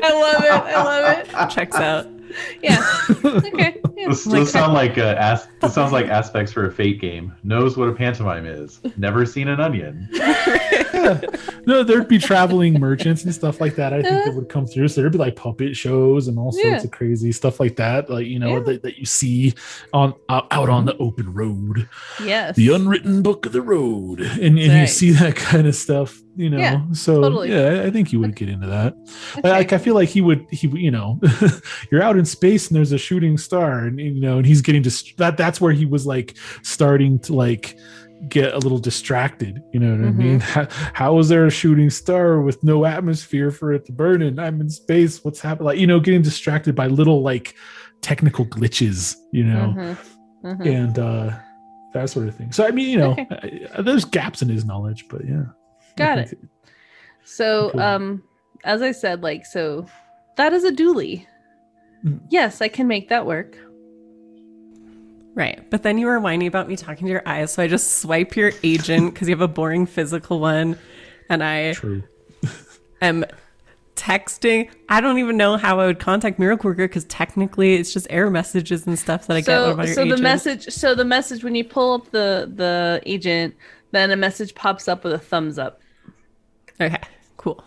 I love it. I love it. Checks out. Yeah. Okay. Yeah. This, this sound like uh, as, this sounds like aspects for a fate game. Knows what a pantomime is. Never seen an onion. No, there'd be traveling merchants and stuff like that. I think that would come through. So there'd be like puppet shows and all sorts Yeah. of crazy stuff like that, like you know Yeah. that, that you see on out, out on the open road, Yes. the unwritten book of the road, and, and you see that kind of stuff. You know, Yeah, so totally. yeah, I think he would get into that. Okay. Like I feel like he would. He you know, you're out in space and there's a shooting star, and you know, and he's getting just that. That's where he was like starting to like get a little distracted. You know what I Mhm. mean? How, how is there a shooting star with no atmosphere for it to burn in? I'm in space. What's happening? Like, you know, getting distracted by little like technical glitches, you know, Mhm. Mhm. and uh that sort of thing. So, I mean, you know, Okay. there's gaps in his knowledge, but yeah. Got it. So, um, as I said, like, so that is a dually. Mm. Yes, I can make that work. Right. But then you were whining about me talking to your eyes. So I just swipe your agent because you have a boring physical one. And I True. am texting. I don't even know how I would contact Miracle Worker because technically it's just error messages and stuff that I get so, about your so the agent. message, so the message when you pull up the the agent, then a message pops up with a thumbs up. Okay, cool.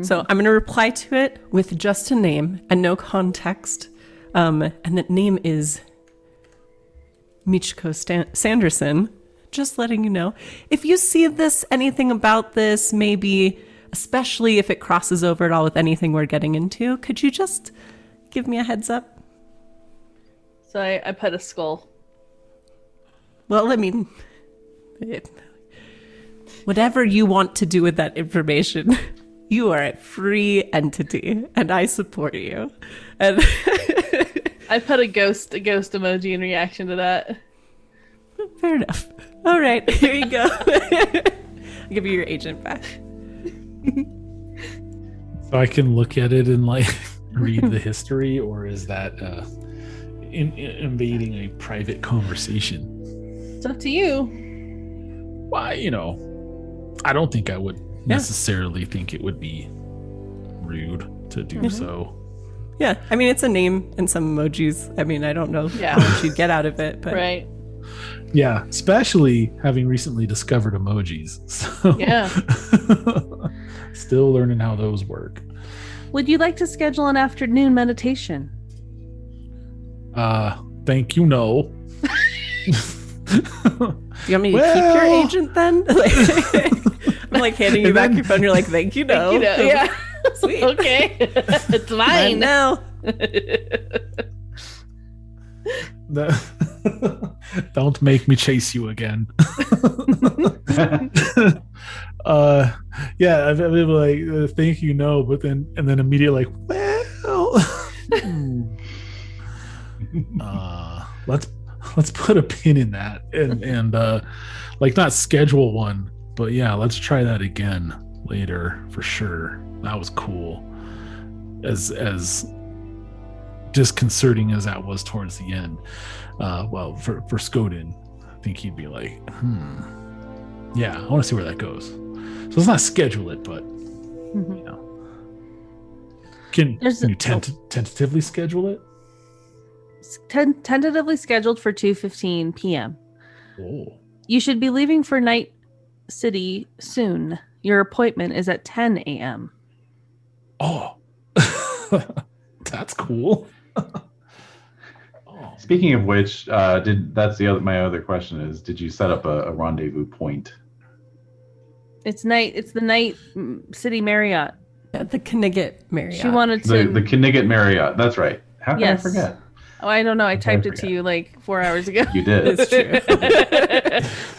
So I'm going to reply to it with just a name and no context. Um, and that name is Michiko Stan- Sanderson. Just letting you know. If you see this, anything about this, maybe, especially if it crosses over at all with anything we're getting into, could you just give me a heads up? So I, I put a skull. Well, I mean, it, whatever you want to do with that information, you are a free entity, and I support you. And I put a ghost a ghost emoji in reaction to that. fair enough. All right, here you go. I'll give you your agent back. So I can look at it and like read the history, or is that uh, in, in- invading a private conversation? It's up to you. Why, you know, I don't think I would necessarily think it would be rude to do Mm-hmm. so. Yeah, I mean it's a name and some emojis. I mean I don't know Yeah. how much you'd get out of it, but Right. Yeah, especially having recently discovered emojis. So Yeah. still learning how those work. Would you like to schedule an afternoon meditation? Uh, thank you, no. do you want me to keep your agent then? I'm like handing you And back then- your phone. You're like, thank you, no. You know, yeah. Sweet. okay. it's Mine now. The- Don't make me chase you again. uh, yeah, I've been like, uh, thank you, no, but then and then immediately like, well, hmm. uh, let's let's put a pin in that and and uh, like not schedule one, but yeah, let's try that again later for sure. That was cool. As as disconcerting as that was towards the end. Uh, well, for for Skoden, I think he'd be like, hmm, yeah, I want to see where that goes. So let's not schedule it, but you know, can, can you tent- tentatively schedule it? Ten- tentatively scheduled for 2:15 p.m. Oh, You should be leaving for Night City soon. Your appointment is at 10 a.m. oh, that's cool. oh, Speaking of which, uh, did that's the other my other question is, did you set up a, a rendezvous point? It's night. It's the Night mm, City Marriott. At the Knigget Marriott. She wanted to. The the Knigget Marriott. That's right. How can Yes. I forget? Oh, I don't know. I typed it to you like four hours ago. You did. It's true.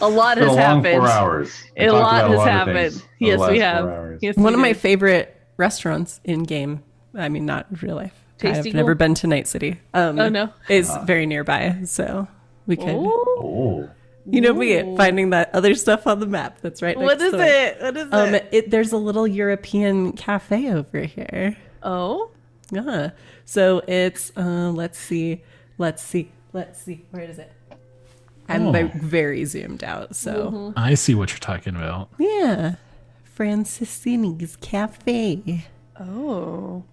a lot It's a long happened. four hours. We A lot about has of happened. things over the Yes, we have. Yes, One we of my favorite restaurants in game. I mean, not real life. Tasty I've never been to Night City. Um, Oh no. Is very nearby, so we could, Oh, you know, me finding that other stuff on the map. That's right. what next is door. it? What is Um, it? it, there's a little European cafe over here. Oh, Yeah. So it's uh, let's see, let's see, let's see. Where is it? I'm Oh. like, very zoomed out. So I see what you're talking about. yeah, Franciscini's Cafe. oh.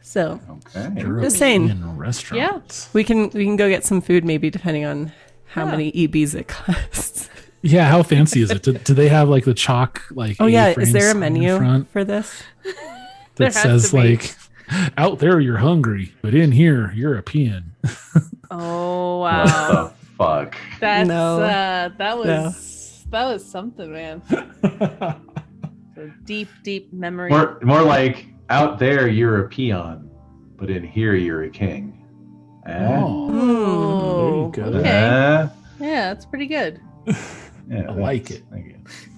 So okay. Just saying. European restaurants. we can we can go get some food maybe depending on how Yeah. many EBs it costs. Yeah, how fancy is it? Do, do they have like the chalk like? Oh yeah, is there a menu front for this? There that has says like, out there you're hungry, but in here European? Oh What wow. the fuck? That's No. uh that was that was something, man. A deep, deep memory. More, more like out there you're a peon, but in here you're a king. Eh? Oh, Oh, there you go. Okay. Eh? Yeah, that's pretty good. Yeah, I like thanks. it.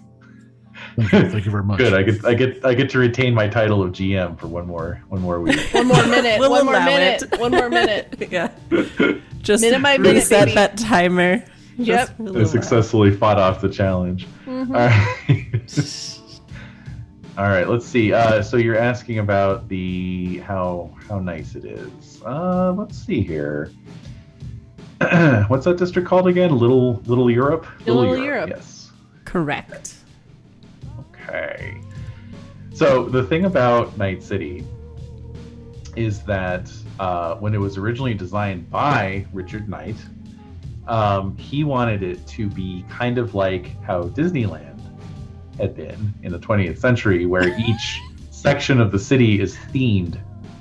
Thank you. Thank you, very much. Good. I get I get I get to retain my title of GM for one more one more week. One more minute. We'll one more minute. it. One more minute. yeah. Just Minute by minute, reset baby. that timer. Yep. Just for a I successfully fought off the challenge. Mm-hmm. All right. All right. Let's see. Uh, so you're asking about the how how nice it is. Uh, let's see here. What's that district called again? Little Little Europe. Little Europe. Yes. Correct. Okay. So the thing about Night City is that uh, when it was originally designed by Richard Night, um, he wanted it to be kind of like how Disneyland had been in the 20th century, where each section of the city is themed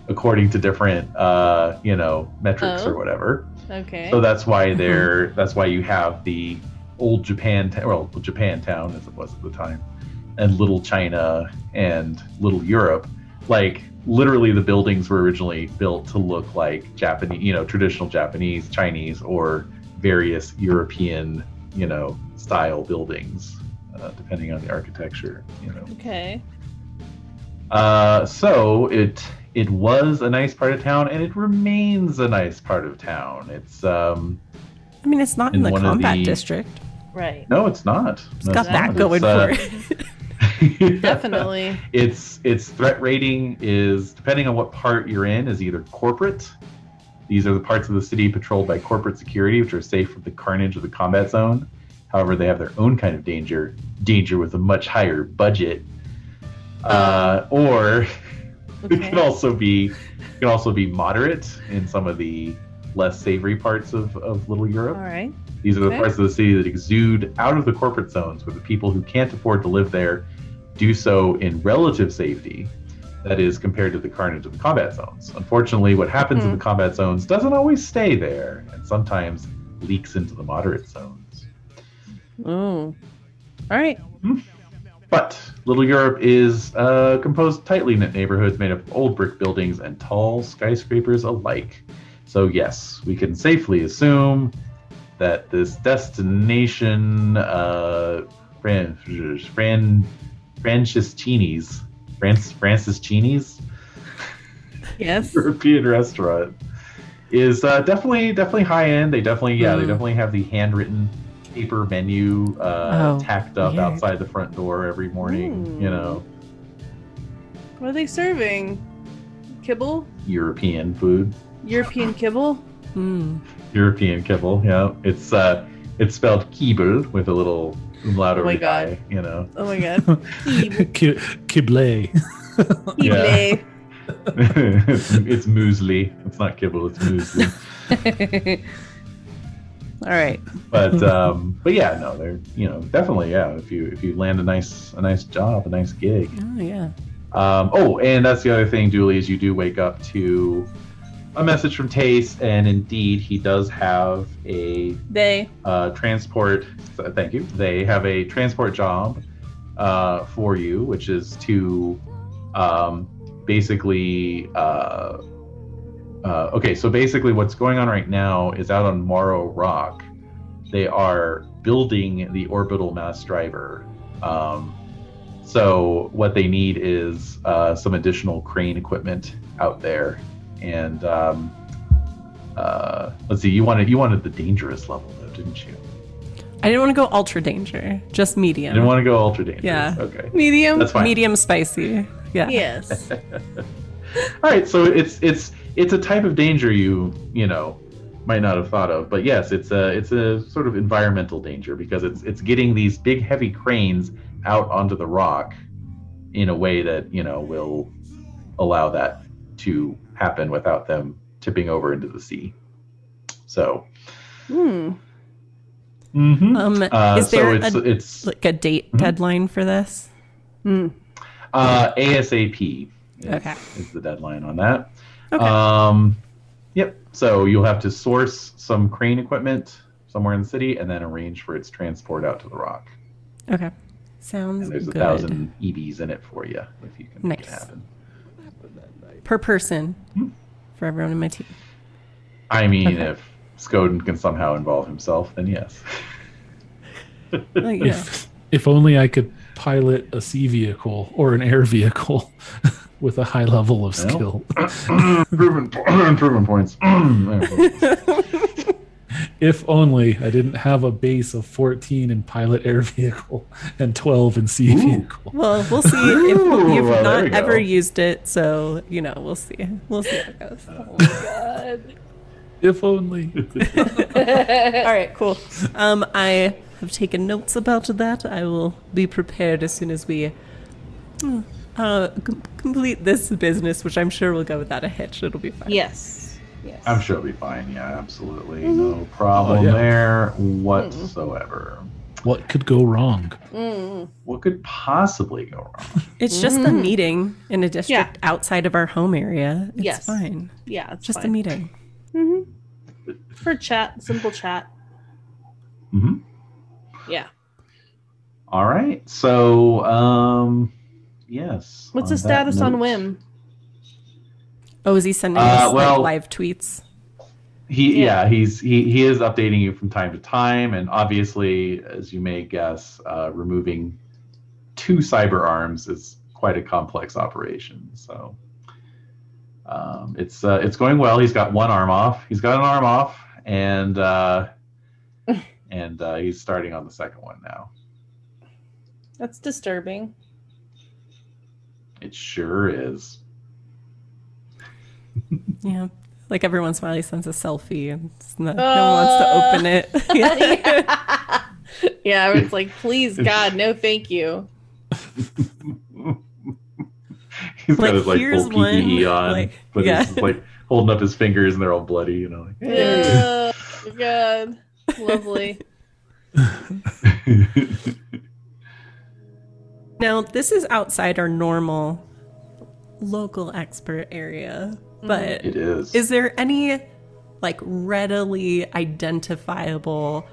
according to different, uh, you know, metrics Oh. or whatever. Okay. So that's why they're that's why you have the old Japan well Japan town as it was at the time, and Little China and Little Europe. Like literally, the buildings were originally built to look like Japanese, you know, traditional Japanese, Chinese, or various European, you know, style buildings, uh, depending on the architecture. You know. okay. Uh, so it it was a nice part of town, and it remains a nice part of town. It's um. I mean, it's not in, In the combat the- district. Right. No, it's not. It's got that not. going It's, for it. Definitely. Its its threat rating is depending on what part you're in is either corporate. These are the parts of the city patrolled by corporate security, which are safe from the carnage of the combat zone. However, they have their own kind of danger, danger with a much higher budget. Uh, or it can also be it can also be moderate in some of the less savory parts of, of Little Europe. All right. These are the Okay. parts of the city that exude out of the corporate zones, where the people who can't afford to live there do so in relative safety. That is compared to the carnage of the combat zones. Unfortunately, what happens in Hmm. the combat zones doesn't always stay there, and sometimes leaks into the moderate zones. Oh. All right. But Little Europe is uh, composed tightly knit neighborhoods made up of old brick buildings and tall skyscrapers alike. So yes, we can safely assume that this destination, uh, Fran, Fran, Franciscini's, France, Franciscini's Yes. European restaurant is uh, definitely definitely high end. They definitely yeah, they Mm. definitely have the handwritten paper menu uh, Oh, tacked up weird. outside the front door every morning. You Mm. know, What are they serving? Kibble? European food, European kibble? Hmm. European kibble. Yeah, it's uh, it's spelled kibble with a little umlaut Oh my God. I, You know, Oh my god. Kib- Ki- Kible. Yeah. Kibble. it's, it's muesli. It's not kibble. It's muesli. All right. but um, but yeah, no, they're you know definitely yeah. If you if you land a nice a nice job, a nice gig. Oh yeah. Um, oh, and that's the other thing, Dually, is you do wake up to a message from Tayce, and indeed he does have a They. uh, transport. Thank you. They have a transport job uh, for you, which is to um, basically. Uh, uh, okay, so basically, what's going on right now is out on Morro Rock. They are building the orbital mass driver. Um, so what they need is uh, some additional crane equipment out there, and um, uh, let's see. You wanted you wanted the dangerous level though, didn't you? I didn't want to go ultra danger, just medium. I didn't want to go ultra dangerous. Yeah. Okay. Medium? That's fine. medium spicy. Yeah. Yes. All right. So it's it's it's a type of danger you you know might not have thought of, but yes, it's a it's a sort of environmental danger because it's it's getting these big heavy cranes out onto the rock in a way that you know will allow that to happen without them tipping over into the sea. So. Hmm. mhm. Um, Uh, is there so it's a, it's like a date Mhm. deadline for this? Hmm. uh, ASAP is, Okay. is the deadline on that. Okay. Um, yep. So you'll have to source some crane equipment somewhere in the city and then arrange for its transport out to the rock. Okay. Sounds And there's good. a thousand EBs in it for you if you can make it Nice. happen. Per person Hmm. for everyone in my team. I mean, Okay. if Skoden can somehow involve himself, then yes. Like, yeah. If if only I could pilot a sea vehicle or an air vehicle with a high level of skill. improvement, improvement points. If only I didn't have a base of 14 in pilot air vehicle and 12 in sea vehicle. Well, we'll see if Ooh, you've well, not we ever used it. So you know, we'll see. We'll see how it goes. Oh, God. If only. All right, cool. Um, I have taken notes about that. I will be prepared as soon as we uh, com- complete this business, which I'm sure will go without a hitch. It'll be fine. Yes. Yes. I'm sure it'll be fine. Yeah, absolutely. Mm-hmm. No problem Oh, yeah. there mm-hmm. whatsoever. What could go wrong? Mm-hmm. What could possibly go wrong? It's just a meeting in a district outside of our home area. It's Yes. fine. Yeah, it's Just a fine. meeting. for chat, simple chat. hmm Yeah. All right. So, um, yes. What's the on that status on note- Whim? Oh, is he sending Uh, us well- like live tweets? He Yeah. yeah, he's he, he is updating you from time to time, and obviously, as you may guess, uh, removing two cyber arms is quite a complex operation. So um, it's uh, it's going well. He's got one arm off. He's got an arm off, and uh, and uh, he's starting on the second one now. That's disturbing. It sure is. Yeah. Like every once in a while, he sends a selfie, and it's not, no one wants to oh. open it. yeah. yeah, it's like, please, God, no, thank you. He's Like, got his like full PPE one, on, like, but yeah. he's like holding up his fingers and they're all bloody. You know, like, "Hey." Oh, God. Lovely. Now, this is outside our normal local expert area, but it is. is there any like readily identifiable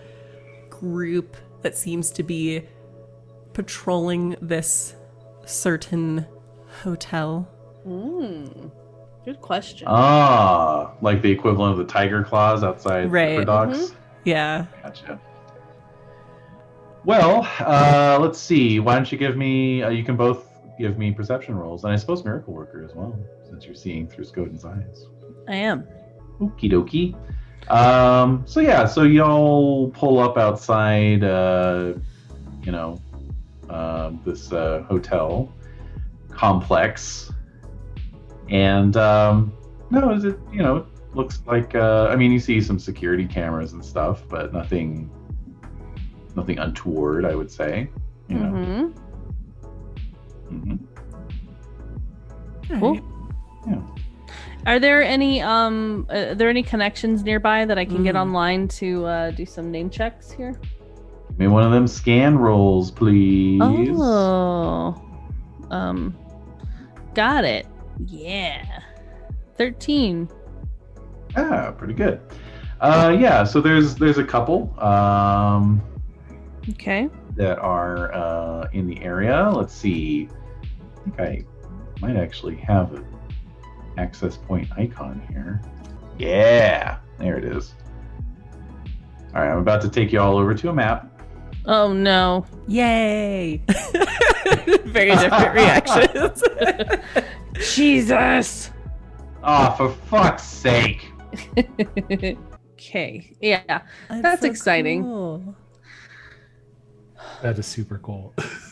group that seems to be patrolling this certain hotel? Good question. Ah, like the equivalent of the Tyger Claws outside Right. the docks. Yeah. Gotcha. Well, uh, let's see. Why don't you give me? Uh, you can both give me perception rolls, and I suppose miracle worker as well, since you're seeing through Skoden's eyes. I am. Okie dokie. Um, so yeah, so y'all pull up outside, uh, you know, um, this uh, hotel complex, and um, no, is it? You know, it looks like. Uh, I mean, you see some security cameras and stuff, but nothing, nothing untoward. I would say. You know. Mm-hmm. Mhm. Cool. Yeah. Are there any um uh, are there any connections nearby that I can get Mm. online to uh, do some name checks here? Give me one of them scan rolls, please. Oh. Um got it. Yeah. 13. Ah, pretty good. Uh, yeah, so there's there's a couple um, Okay. that are uh, in the area. Let's see. I think I might actually have an access point icon here. Yeah, there it is. All right, I'm about to take you all over to a map. Oh no. Yay! Very different reactions. Jesus. Oh, for fuck's sake! okay. Yeah. That's exciting. cool. That is super cool.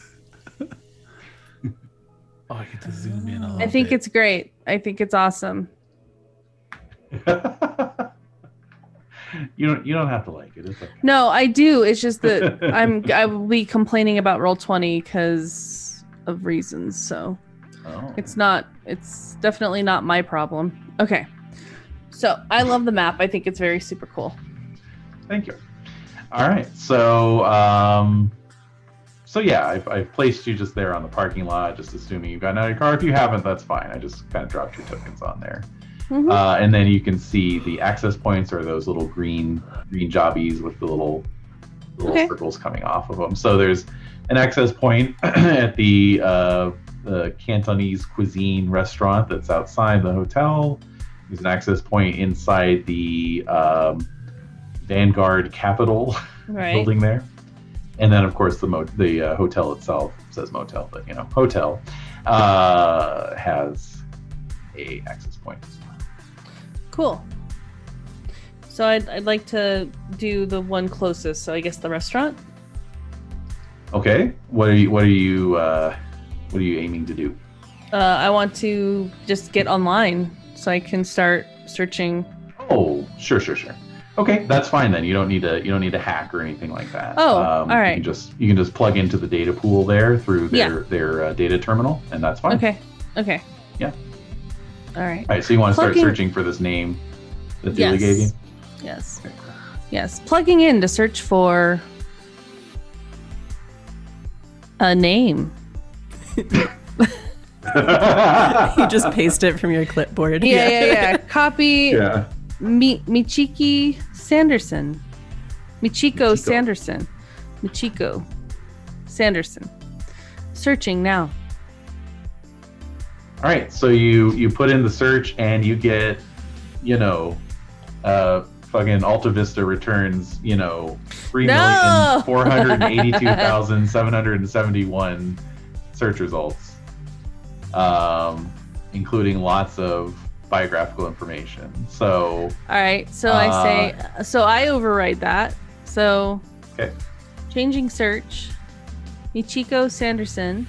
oh, I get to zoom in. I I think it's great. I think it's awesome. you don't you don't have to like it. It's okay. No, I do. It's just that I'm I will be complaining about Roll20 because of reasons. So Oh. it's not it's definitely not my problem. Okay. So I love the map. I think it's very super cool. Thank you. All right. So, um, so yeah, I've, I've placed you just there on the parking lot, just assuming you've gotten out of your car. If you haven't, that's fine. I just kind of dropped your tokens on there. Mhm. Uh, and then you can see the access points are those little green green jobbies with the little little Okay. circles coming off of them. So there's an access point at the uh, the Cantonese cuisine restaurant that's outside the hotel. There's an access point inside the um, Vanguard Capital Right. building there. And then of course the mo- the uh, hotel itself says motel, but you know hotel uh, has a access point. as well. Cool. So I'd, I'd like to do the one closest. So I guess the restaurant. Okay, what are you what are you uh, what are you aiming to do? Uh, I want to just get online so I can start searching. Oh, sure, sure, sure. Okay, that's fine then. You don't need to you don't need to hack or anything like that. Oh, all all right. You can just you can just plug into the data pool there through their Yeah. their uh, data terminal, and that's fine. Okay. Okay. Yeah. All right. All right. So you want to start Plugging- searching for this name that Julie Yes. gave you? Yes. Yes. Plugging in to search for a name. You just paste it from your clipboard. Yeah, yeah, yeah. Copy yeah. Mi- Michiki Sanderson. Michiko Michiko. Sanderson. Michiko Sanderson. Searching now. All right. So you you put in the search and you get, you know, uh, fucking Alta Vista returns, you know, three million No! four hundred eighty-two thousand seven hundred and seventy-one search results, um, including lots of biographical information. So All right. So I say, so I override that. So Okay. changing search. Michiko Sanderson.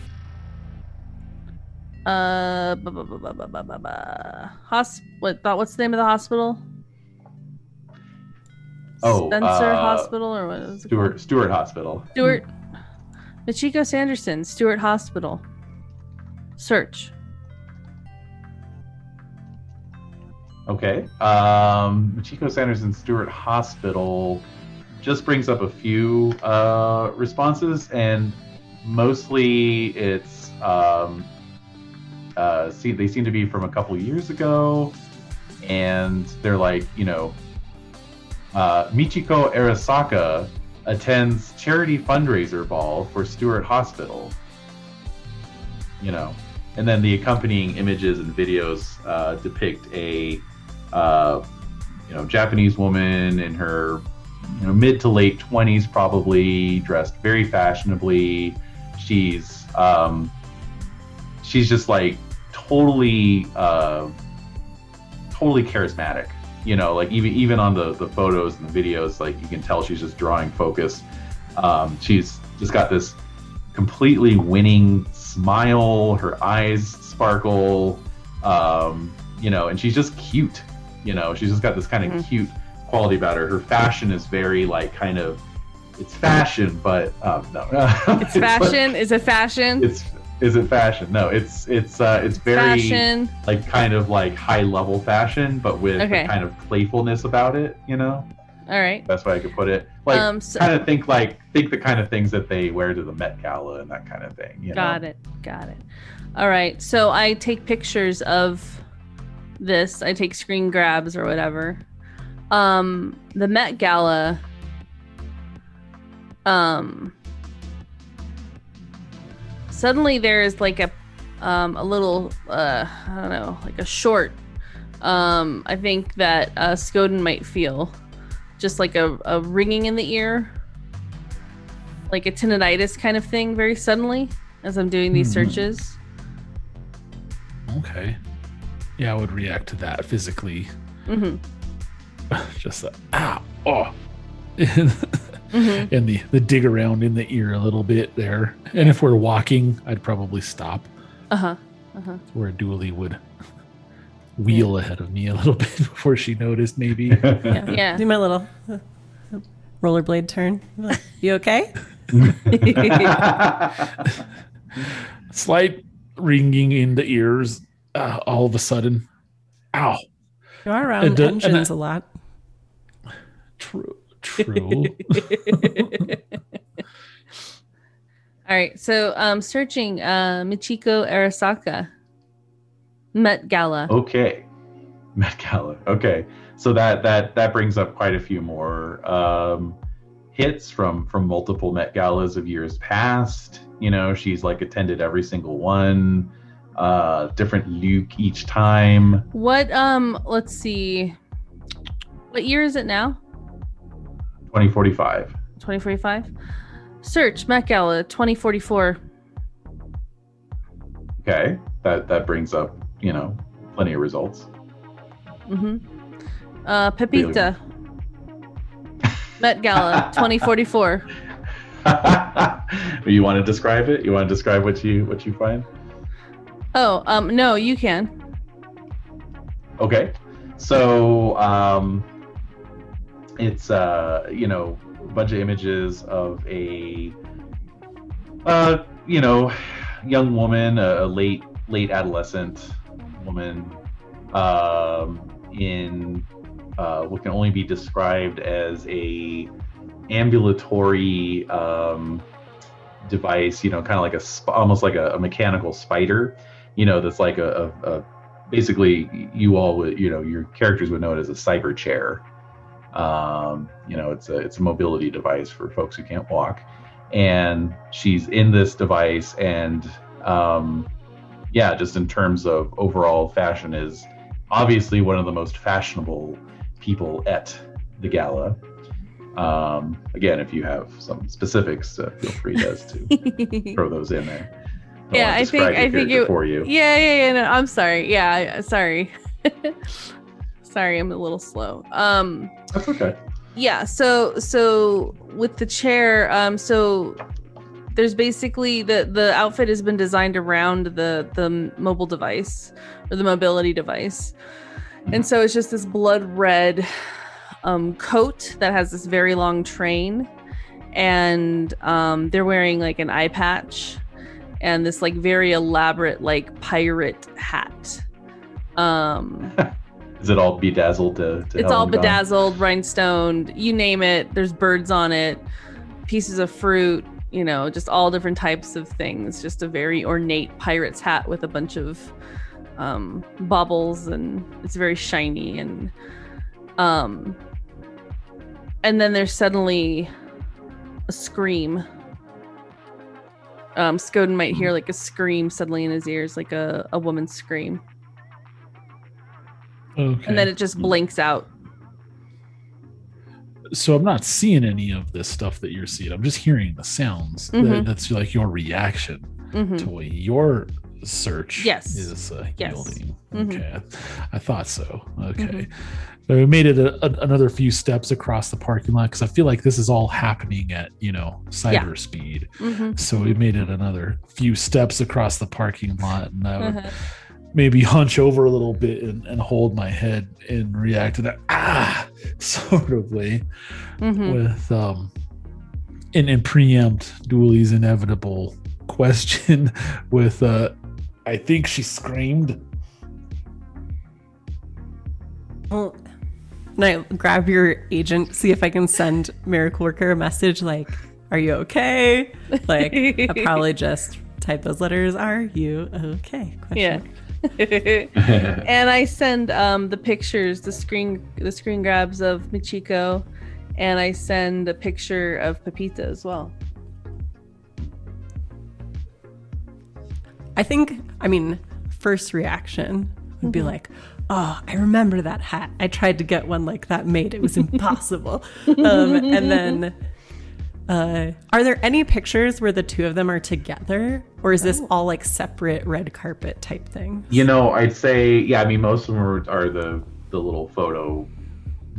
Uh, bu- bu- bu- bu- bu- bu- bu- bu- hos- what? Thought what's the name of the hospital? Oh, Spencer uh, Hospital or what is it called? Stewart Stewart Hospital. Stewart. Michiko Sanderson, Stewart Hospital. Search. Okay. Um, Machiko Sanderson Stewart Hospital just brings up a few uh, responses, and mostly it's um, uh, see they seem to be from a couple years ago, and they're like you know, uh, Michiko Arasaka attends charity fundraiser ball for Stewart Hospital. You know, and then the accompanying images and videos uh, depict a uh, you know Japanese woman in her you know mid to late 20s probably dressed very fashionably. She's um, she's just like totally uh, totally charismatic you know like even even on the the photos and the videos like you can tell she's just drawing focus. Um, she's just got this completely winning smile. Her eyes sparkle. Um, you know and she's just cute you know she's just got this kind of Mhm. cute quality about her her fashion is very like kind of it's fashion but um, no It's fashion. Is it fashion? it's is it fashion no it's it's uh it's very fashion. like kind of like high level fashion but with Okay. a kind of playfulness about it you know All right. best way i could put it like um. So, kind of think like think the kind of things that they wear to the met gala and that kind of thing you got know? it. Got it. All right. So I take pictures of this. I take screen grabs or whatever. Um. The Met Gala. Um. Suddenly there's like a um a little uh I don't know like a short um I think that uh Skoden might feel just like a, a ringing in the ear like a tinnitus kind of thing very suddenly as I'm doing these Mhm. searches. Okay. Yeah, I would react to that physically. hmm Just the ah oh. and hmm the the dig around in the ear a little bit there. And if we're walking, I'd probably stop Uh huh. Uh huh. where Dually would wheel ahead of me a little bit before she noticed maybe. Yeah. Yeah. Do my little uh, rollerblade turn. Like, You okay? Slight ringing in the ears uh, all of a sudden. Ow. You are around And, uh, and, engines uh, a lot. True. True. All right. So um searching uh Michiko Arasaka. Met Gala. okay met gala okay so that that that brings up quite a few more um hits from from multiple met galas of years past you know she's like attended every single one uh different luke each time What um let's see. What year is it now? 2045 2045. Search Met Gala 2044. Okay, that that brings up you know plenty of results. Mm-hmm. Uh, Pepita. Met Gala 2044. you want to describe it? You want to describe what you what you find? Oh, um, no, you can. Okay, so um, it's uh, you know a bunch of images of a uh, you know young woman, a, late late adolescent woman, um, in uh, what can only be described as a ambulatory um, device. You know, kind of like a sp- almost like a, a mechanical spider. You know, that's like a, a, a basically you all would you know your characters would know it as a cyber chair. Um, you know it's a it's a mobility device for folks who can't walk. And she's in this device and um, yeah just in terms of overall fashion is obviously one of the most fashionable people at the gala. Um, again if you have some specifics uh, feel free to, to throw those in there Yeah, I think- I think it- for you Yeah, yeah, yeah. No, I'm sorry. Yeah, sorry. sorry, I'm a little slow. Um, that's okay yeah. So, so with the chair, um, so there's basically the the outfit has been designed around the the mobile device or the mobility device, and so it's just this blood red um, coat that has this very long train, and um, they're wearing like an eye patch and this like very elaborate like pirate hat. Um, Is it all bedazzled to, to it's all bedazzled, rhinestoned, you name it. There's birds on it, pieces of fruit, you know, just all different types of things. Just a very ornate pirate's hat with a bunch of um, bubbles, and it's very shiny. And um, and then there's suddenly a scream. Um, Skoden might hear like a scream suddenly in his ears, like a, a woman's scream, Okay. and then it just blinks out. so I'm not seeing any of this stuff that you're seeing. I'm just hearing the sounds. That- Mhm. that's like your reaction Mhm. to what your search Yes. is uh, Yes. yielding. Mhm. Okay, I, thought so. Okay, Mhm. so we made it a, a- another few steps across the parking lot because I feel like this is all happening at you know cyber Yeah. speed. Mhm. So we made it another few steps across the parking lot, and I would Uh-huh. maybe hunch over a little bit and, and hold my head and react to that ah sort of way Mhm. with um and, and preempt Dually's inevitable question with uh I think she screamed. Well, can I grab your agent, see if I can send Miracle Worker a message like, Are you okay? Like, I probably just type those letters, Are you okay? Yeah. Question. and I send um the pictures, the screen the screen grabs of Michiko, and I send a picture of Pepita as well. I think, I mean, first reaction would be like, Oh, I remember that hat. I tried to get one like that made. It was impossible. um, and then, uh, are there any pictures where the two of them are together? Or is this all like separate red carpet type thing? You know, I'd say, yeah. I mean, most of them are, are the the little photo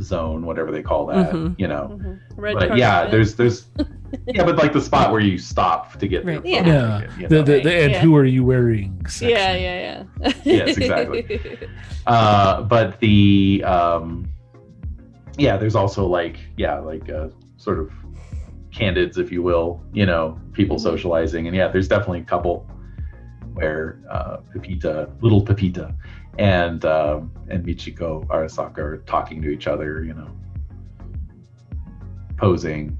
zone, whatever they call that. Mhm. You know, Red but yeah, carpet. there's there's yeah, but like the spot where you stop to get Right. your Yeah. photo Yeah. taken, you The, know? the, the, and Yeah. who are you wearing? Section. Yeah, yeah, yeah. Yes, exactly. uh, but the um, yeah, there's also like yeah, like uh, sort of candids, if you will. You know, people Mhm. socializing, and yeah, there's definitely a couple where uh, Pepita, little Pepita, and um, and Michiko Arasaka are talking to each other. You know, posing,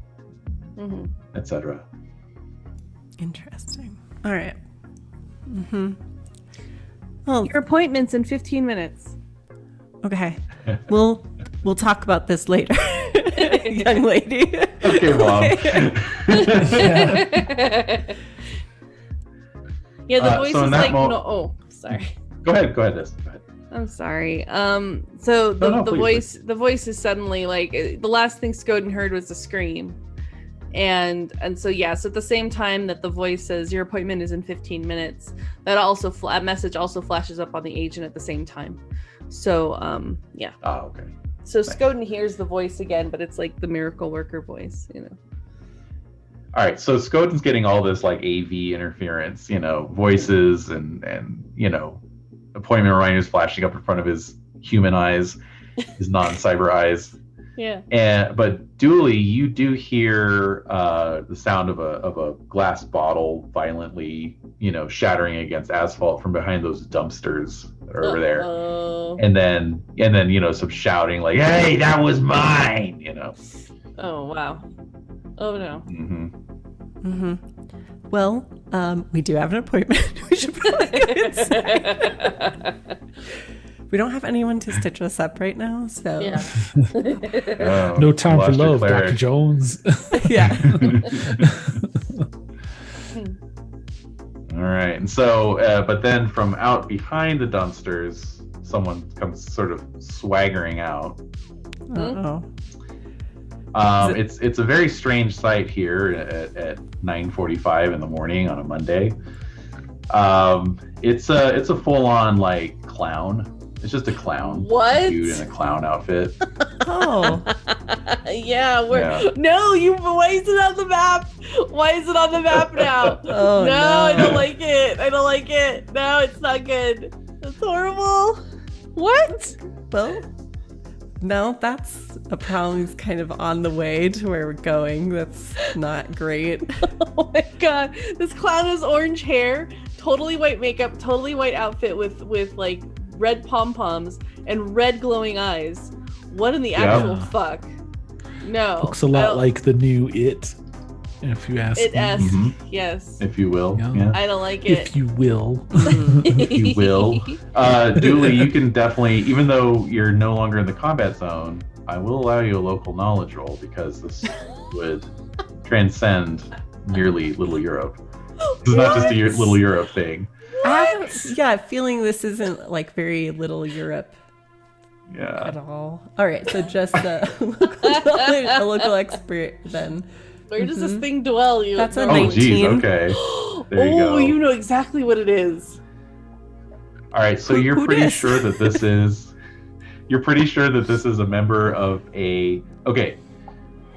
Mhm. etc. Interesting. All right. Mm-hmm. Well, Your appointment's in 15 minutes. okay. We'll we'll talk about this later, young lady. Okay, mom. yeah, the Uh, voice so is like mo- no. Oh, sorry. go ahead, go ahead, Des. I'm sorry. Um, so the, no, the please, voice the voice is suddenly like the last thing Skoden heard was a scream, and and so yes at the same time that the voice says your appointment is in 15 minutes that also fl- message also flashes up on the agent at the same time. So um yeah. Oh, okay. so Skoden hears the voice again but it's like the miracle worker voice you know. All right, so Skoden's getting all this like AV interference, you know, voices and and you know, appointment reminders flashing up in front of his human eyes, his non-cyber eyes. yeah And but Dually, you do hear uh, the sound of a of a glass bottle violently, you know, shattering against asphalt from behind those dumpsters that are over there. oh And then and then you know some shouting like, "Hey, that was mine!" You know. oh wow oh no Mm-hmm. Mm-hmm. Well, um, we do have an appointment. we should probably go inside. We don't have anyone to stitch us up right now, so yeah Oh, No time for love, cleric. Dr. Jones. yeah. All right, and so, uh, but then from out behind the dumpsters, someone comes sort of swaggering out. Uh-oh. Um, it- it's it's a very strange sight here at, at 9:45 in the morning on a Monday. Um, it's a it's a full on like clown. It's just a clown. What? Dude in a clown outfit. Oh. yeah we're Yeah. no you why is it on the map why is it on the map now Oh, no, no, I don't like it. I don't like it. No, it's not good. It's horrible. What? Well, no, that's a problem. He's kind of on the way to where we're going. That's not great. Oh my god. This clown has orange hair, totally white makeup, totally white outfit with with like red pom poms and red glowing eyes. What in the Yeah. actual fuck? No. Looks a lot don't- like the new It, if you ask it me. s. Mhm. Yes. if you will. Yeah. Yeah. I don't like it. If you will. if you will. Uh, Dually, you can definitely, even though you're no longer in the combat zone, I will allow you a local knowledge roll because this would transcend merely Little Europe. This is not just a Little Europe thing. I have, yeah, feeling this isn't like very little Europe Yeah. at all. All right, so just a local, a local expert then. Where does this Mhm. thing dwell? You That's a Oh, geez. 19. Okay. There you oh, go. you know exactly what it is. All right. So Who- you're who pretty dis? sure that this is. You're pretty sure that this is a member of a. Okay.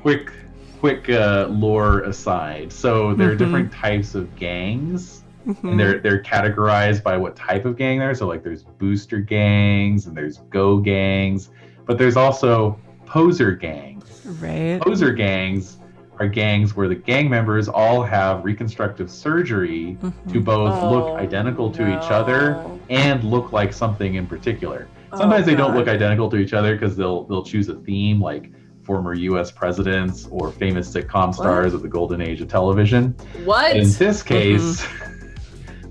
Quick, quick uh, lore aside. So there are Mhm. different types of gangs. Mhm. and they're they're categorized by what type of gang they're. So like there's booster gangs and there's go gangs, but there's also poser gangs. right. Poser gangs are gangs where the gang members all have reconstructive surgery to Mhm. both Oh, look identical to each other and look like something in particular. Oh, Sometimes they don't look identical to each other because they'll they'll choose a theme like former U.S. presidents or famous sitcom stars of the golden age of television. What? In this case,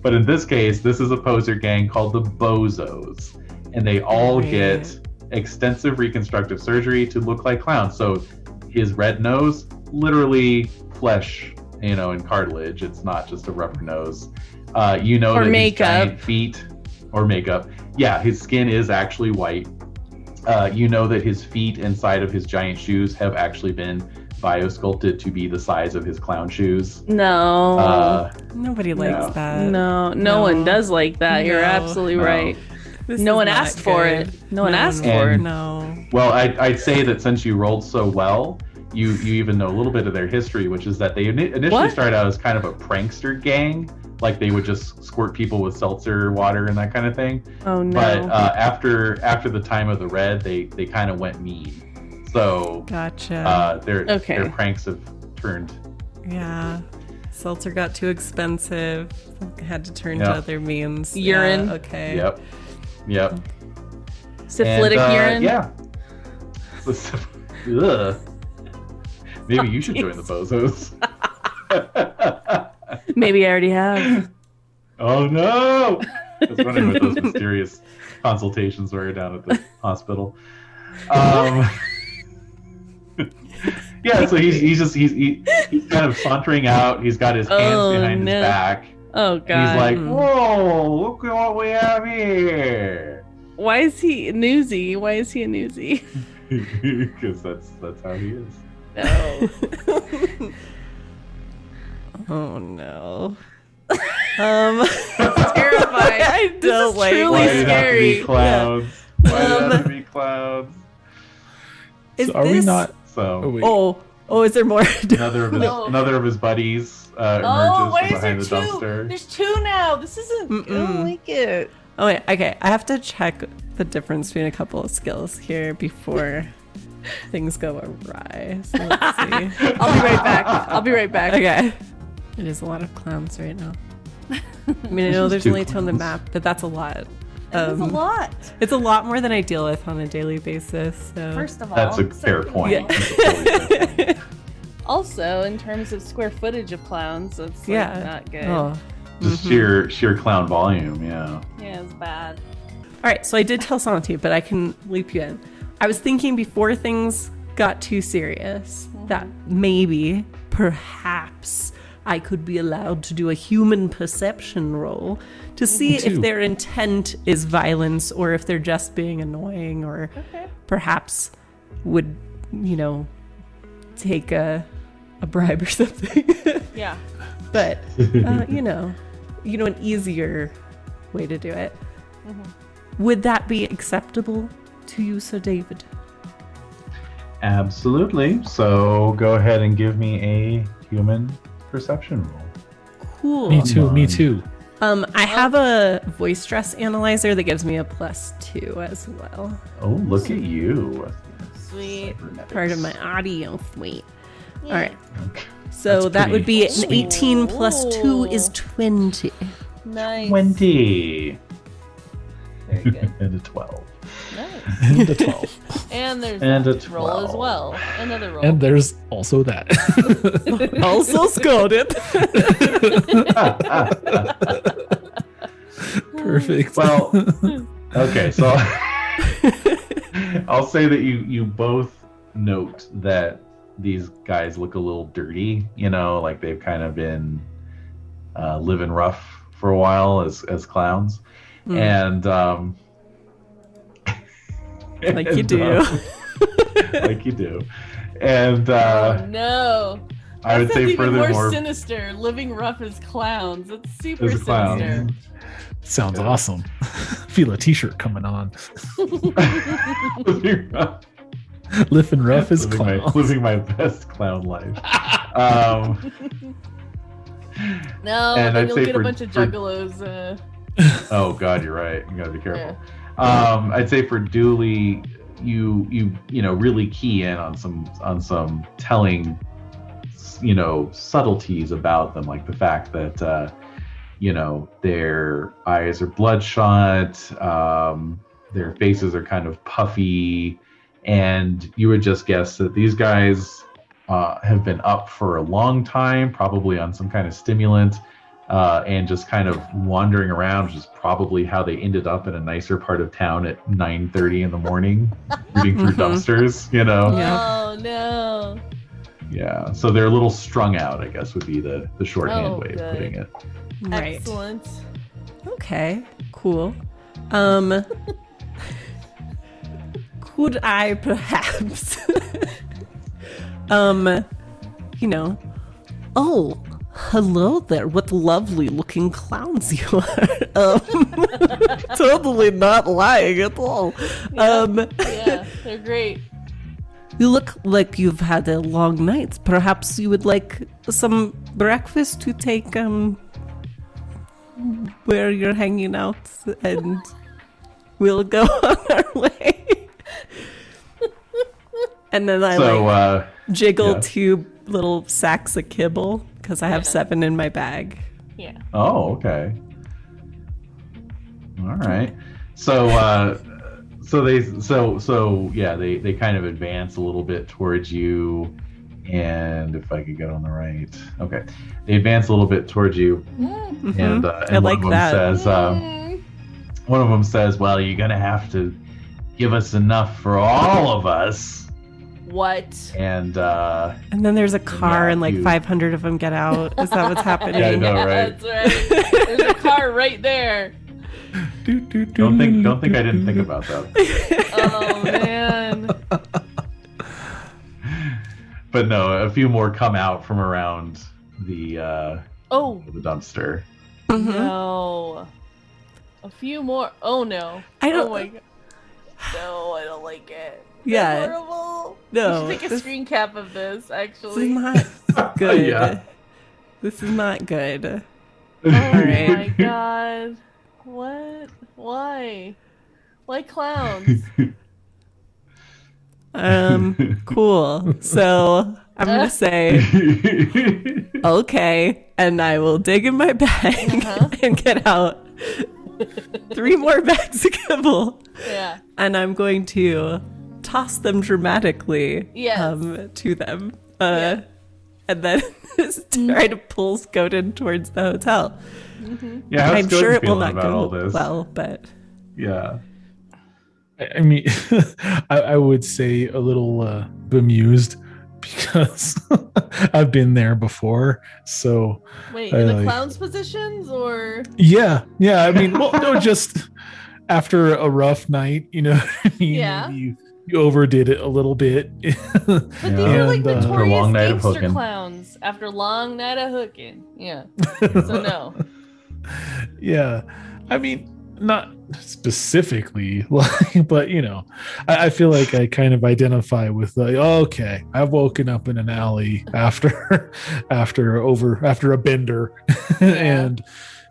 but in this case, this is a poser gang called the Bozos, and they all Right. get extensive reconstructive surgery to look like clowns. So his red nose, literally flesh, you know, and cartilage. It's not just a rubber nose. Uh, you know, Or that his makeup. giant feet or makeup. Yeah, his skin is actually white. Uh, you know that his feet inside of his giant shoes have actually been biosculpted to be the size of his clown shoes. no. Uh, Nobody likes Yeah. that. no, no, no. one does like that. You're absolutely No. right. This no one not asked for it. No one asked no, for it. No. Well, I'd, I'd say that since you rolled so well, you you even know a little bit of their history, which is that they initially What? started out as kind of a prankster gang, like they would just squirt people with seltzer water and that kind of thing. Oh no. But uh, after after the time of the red, they they kind of went mean. So Gotcha. uh, their Okay. their pranks have turned. yeah. Seltzer got too expensive. Had to turn to other means. Urine. Yeah, okay. Yep, yep. Syphilitic And, uh, urine. Yeah. Ugh. Maybe you should join the bozos. Maybe I already have. Oh no! I was wondering what those mysterious consultations were down at the hospital. Um, yeah, so he's he's just he's he, he's kind of sauntering out. He's got his hands Oh, behind no. his back. Oh god. he's like, Mm. "Whoa! Look at what we have here!" Why is he newsy? Why is he a newsy? Because that's that's how he is. no. Oh no. um, Terrifying. I don't is like. truly Why did it have to scary. be clouds? Why did it have to be clouds? Is So are we not? So Oh. Oh, oh, is there more? another of his No. another of his buddies uh, Oh, emerges why from is there behind the two? dumpster. There's two now. This isn't. I Mm-mm. don't like it. Oh wait, okay. I have to check the difference between a couple of skills here before things go awry. So let's see. I'll be right back. I'll be right back. Okay. It is a lot of clowns right now. I mean, I know there's only two on the map, but that's a lot. That's a Um, lot. It's a lot more than I deal with on a daily basis. So. First of all, That's a fair second point. all- That's a totally fair point. Also, in terms of square footage of clowns, it's like, yeah. not good. Oh. Just sheer sheer clown volume, yeah. Yeah, it's bad. All right, so I did tell Santi, but I can loop you in. I was thinking before things got too serious that maybe, perhaps, I could be allowed to do a human perception roll to see if their intent is violence or if they're just being annoying or perhaps would, you know, take a, a bribe or something. Yeah. but, uh, you know, you know, an easier way to do it. Would that be acceptable to you, Sir David? Absolutely. So go ahead and give me a human perception roll. Cool. Me too. Me too. Um, I have a voice stress analyzer that gives me a plus two as well. Oh, look at you. Sweet. Part of my audio suite. All right. Okay. So That's that would be pretty an 18 plus 2 is 20. Nice. 20 Very good. and a 12. Nice. And a twelve. And there's And that a roll as well. Another roll. and there's also that. also scolded. Perfect. Well, okay, so I'll say that you you both note that these guys look a little dirty. You know, like they've kind of been uh, living rough for a while as as clowns, Hmm. and um, Like you do. um, like you do, and uh, oh no. I would say sounds even more sinister. Living rough as clowns. It's super as a clown. sinister. Sounds Yeah. awesome. Feel a t-shirt coming on. living rough. Living rough as living my, living my best clown life. Um, No, And then I'd you'll say get for- a bunch of for- juggalos. Uh, oh God, you're right. You gotta be careful. Um, I'd say for Dually, you you you know really key in on some on some telling, you know, subtleties about them, like the fact that uh, you know their eyes are bloodshot, um, their faces are kind of puffy, and you would just guess that these guys uh, have been up for a long time, probably on some kind of stimulant uh, and just kind of wandering around, which is probably how they ended up in a nicer part of town at 9:30 in the morning, reading through Mhm. dumpsters. You know, Yeah. Oh no. yeah. So they're a little strung out, I guess, would be the the shorthand Oh, way good. of putting it. Right. Excellent. Okay, cool. Um could I perhaps um you know oh hello there what lovely looking clowns you are. Um totally not lying at all. Um Yeah, they're great. you look like you've had a long night. Perhaps you would like some breakfast to take um where you're hanging out and we'll go on our way. And then i so like uh, jiggle yeah. two little sacks of kibble because i have seven in my bag Yeah. oh, okay, all right. So uh, so they so so yeah they they kind of advance a little bit towards you. And if I could get on the right, okay, they advance a little bit towards you, Mhm. and, uh, and I one like of them that. says, um, Mm. one of them says, "Well, you're gonna have to give us enough for all of us." What? And uh, and then there's a car Yeah, and like you- 500 of them get out is that what's happening Yeah, I know, right? That's right. There's a car right there. Do, do, do, don't think don't think I didn't think about that. Oh man. but no, a few more come out from around the uh, Oh the dumpster. Mhm. no. A few more. Oh no. I don't- Oh my god. No, I don't like it. Yeah. That's horrible. No, We should take a this- screen cap of this. This is Actually. not good. Yeah. This is not good. Oh my god. What? Why? Why clowns? Um, cool. So I'm gonna say okay, and I will dig in my bag Uh-huh. and get out three more bags of kibble, yeah. and I'm going to toss them dramatically Yes. um, to them, uh, Yeah. and then try to pull Skoden towards the hotel. yeah, I'm sure it will not go all well, but Yeah. I I mean, I, I would say a little uh, bemused because I've been there before. So Wait, I in the like- clowns positions or yeah, yeah. I mean, well, no, just after a rough night, you know, what I mean? Yeah. you you overdid it a little bit. But these are like And, uh, After a notorious long night of gangster hooking. clowns after long night of hooking. Yeah. So no. yeah, I mean, not specifically, like, but you know, I, I feel like I kind of identify with like, oh, okay, I've woken up in an alley after, after over after a bender, and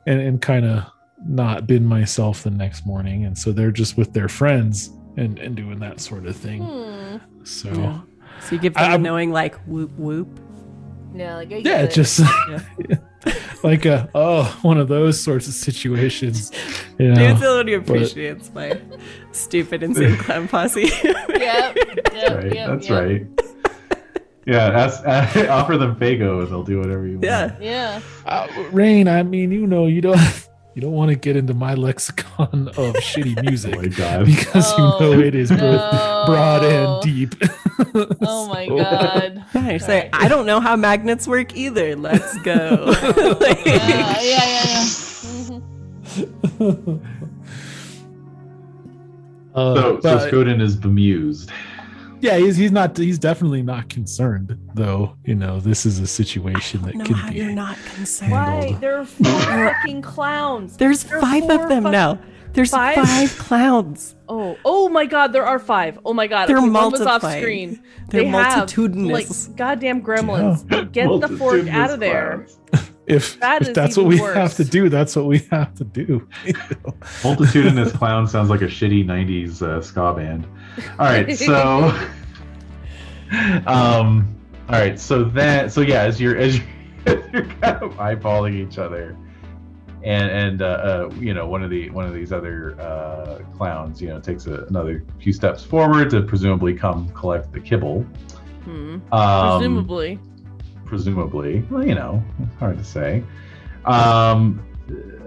and and kind of not been myself the next morning, and so they're just with their friends and and doing that sort of thing. Hmm. So Yeah. so you give them I- a knowing like whoop whoop. Yeah, like I yeah, get it. just like a oh one of those sorts of situations. You know? Dude Felony appreciates my stupid insane clown posse. Yep. Yep. Right. yep, That's yep. right. Yeah, ask, offer them Faygo and they'll do whatever you want. yeah. Yeah. Uh, Rain, I mean, you know, you don't you don't want to get into my lexicon of shitty Oh music my god. because Oh, you know it is both no. broad and deep. Oh my So- god. Yeah, you say, Right. I don't know how magnets work either. Let's go. Like- Yeah, yeah, yeah, yeah. Uh, So, so Skoden is bemused. Yeah, he's he's not he's definitely not concerned though. You know, this is a situation that know could how be. you're not concerned. Why? There are four fucking clowns. There's There are five of them fuck- now. There's Five? five, clowns. Oh, oh my God! There are five. Oh my God! They're okay, one was off screen. They're They have, multitudinous. like goddamn gremlins. Get the fork out of there. if, That if that's what we worse. have to do, that's what we have to do. you know? Multitudinous clown sounds like a shitty '90s uh, ska band. All right, so, um, all right, so that, so yeah, as you're as you're, as you're kind of eyeballing each other, and and uh, uh, you know one of the one of these other uh, clowns, you know, takes a, another few steps forward to presumably come collect the kibble. Hmm. Um, Presumably. presumably. Well, you know, it's hard to say. Um,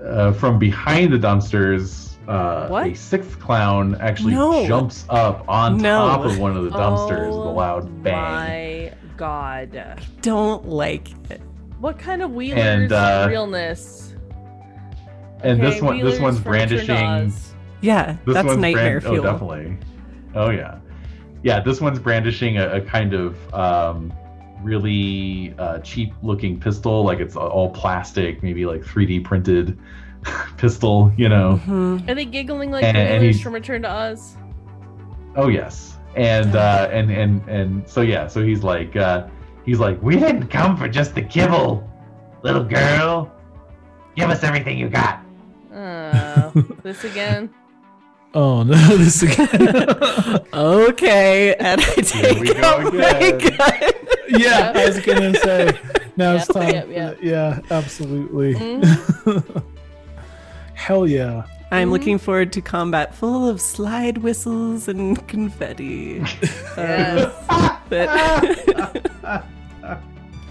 uh, from behind the dumpsters, uh, a sixth clown actually No. jumps up on No. top of one of the dumpsters with a Oh loud bang. My God. Don't like it. What kind of wheelers And, uh, realness? And this one, this one's from Return to brandishing. Yeah, This that's one's nightmare brand- fuel. Oh, definitely. Oh yeah, yeah. This one's brandishing a, a kind of um, really uh, cheap-looking pistol, like it's all plastic, maybe like 3D printed pistol. You know. Mhm. Are they giggling like And- the and wheelers he's- from Return to Oz? Oh yes, and uh, and and and so yeah, so he's like uh, he's like, we didn't come for just the kibble, little girl. Give us everything you got. Uh, this again? Oh no, this again. okay, and I take we go out my again. gun. yeah, I was gonna say. Now it's time. yep, yep. Yeah, absolutely. Mhm. Hell yeah. I'm looking forward to combat full of slide whistles and confetti. Yes. But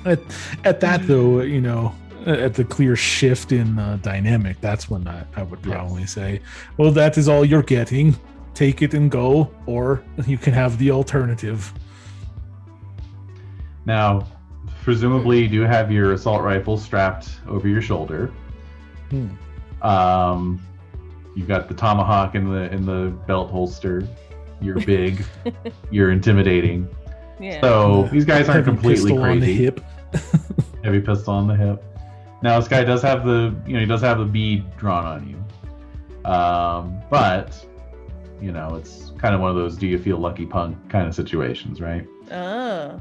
At, at that though, you know, at the clear shift in uh, dynamic, that's when I, I would Yes. probably say, well, that is all you're getting. Take it and go, or you can have the alternative. Now, presumably, you do have your assault rifle strapped over your shoulder. Hmm. Um, you've got the tomahawk in the in the belt holster. You're big. you're intimidating. Yeah. So these guys aren't Heavy completely pistol on the crazy. hip. Heavy pistol on the hip. Now this guy does have the you know he does have the bead drawn on you, um, but you know it's kind of one of those do you feel lucky punk kind of situations, right? Oh.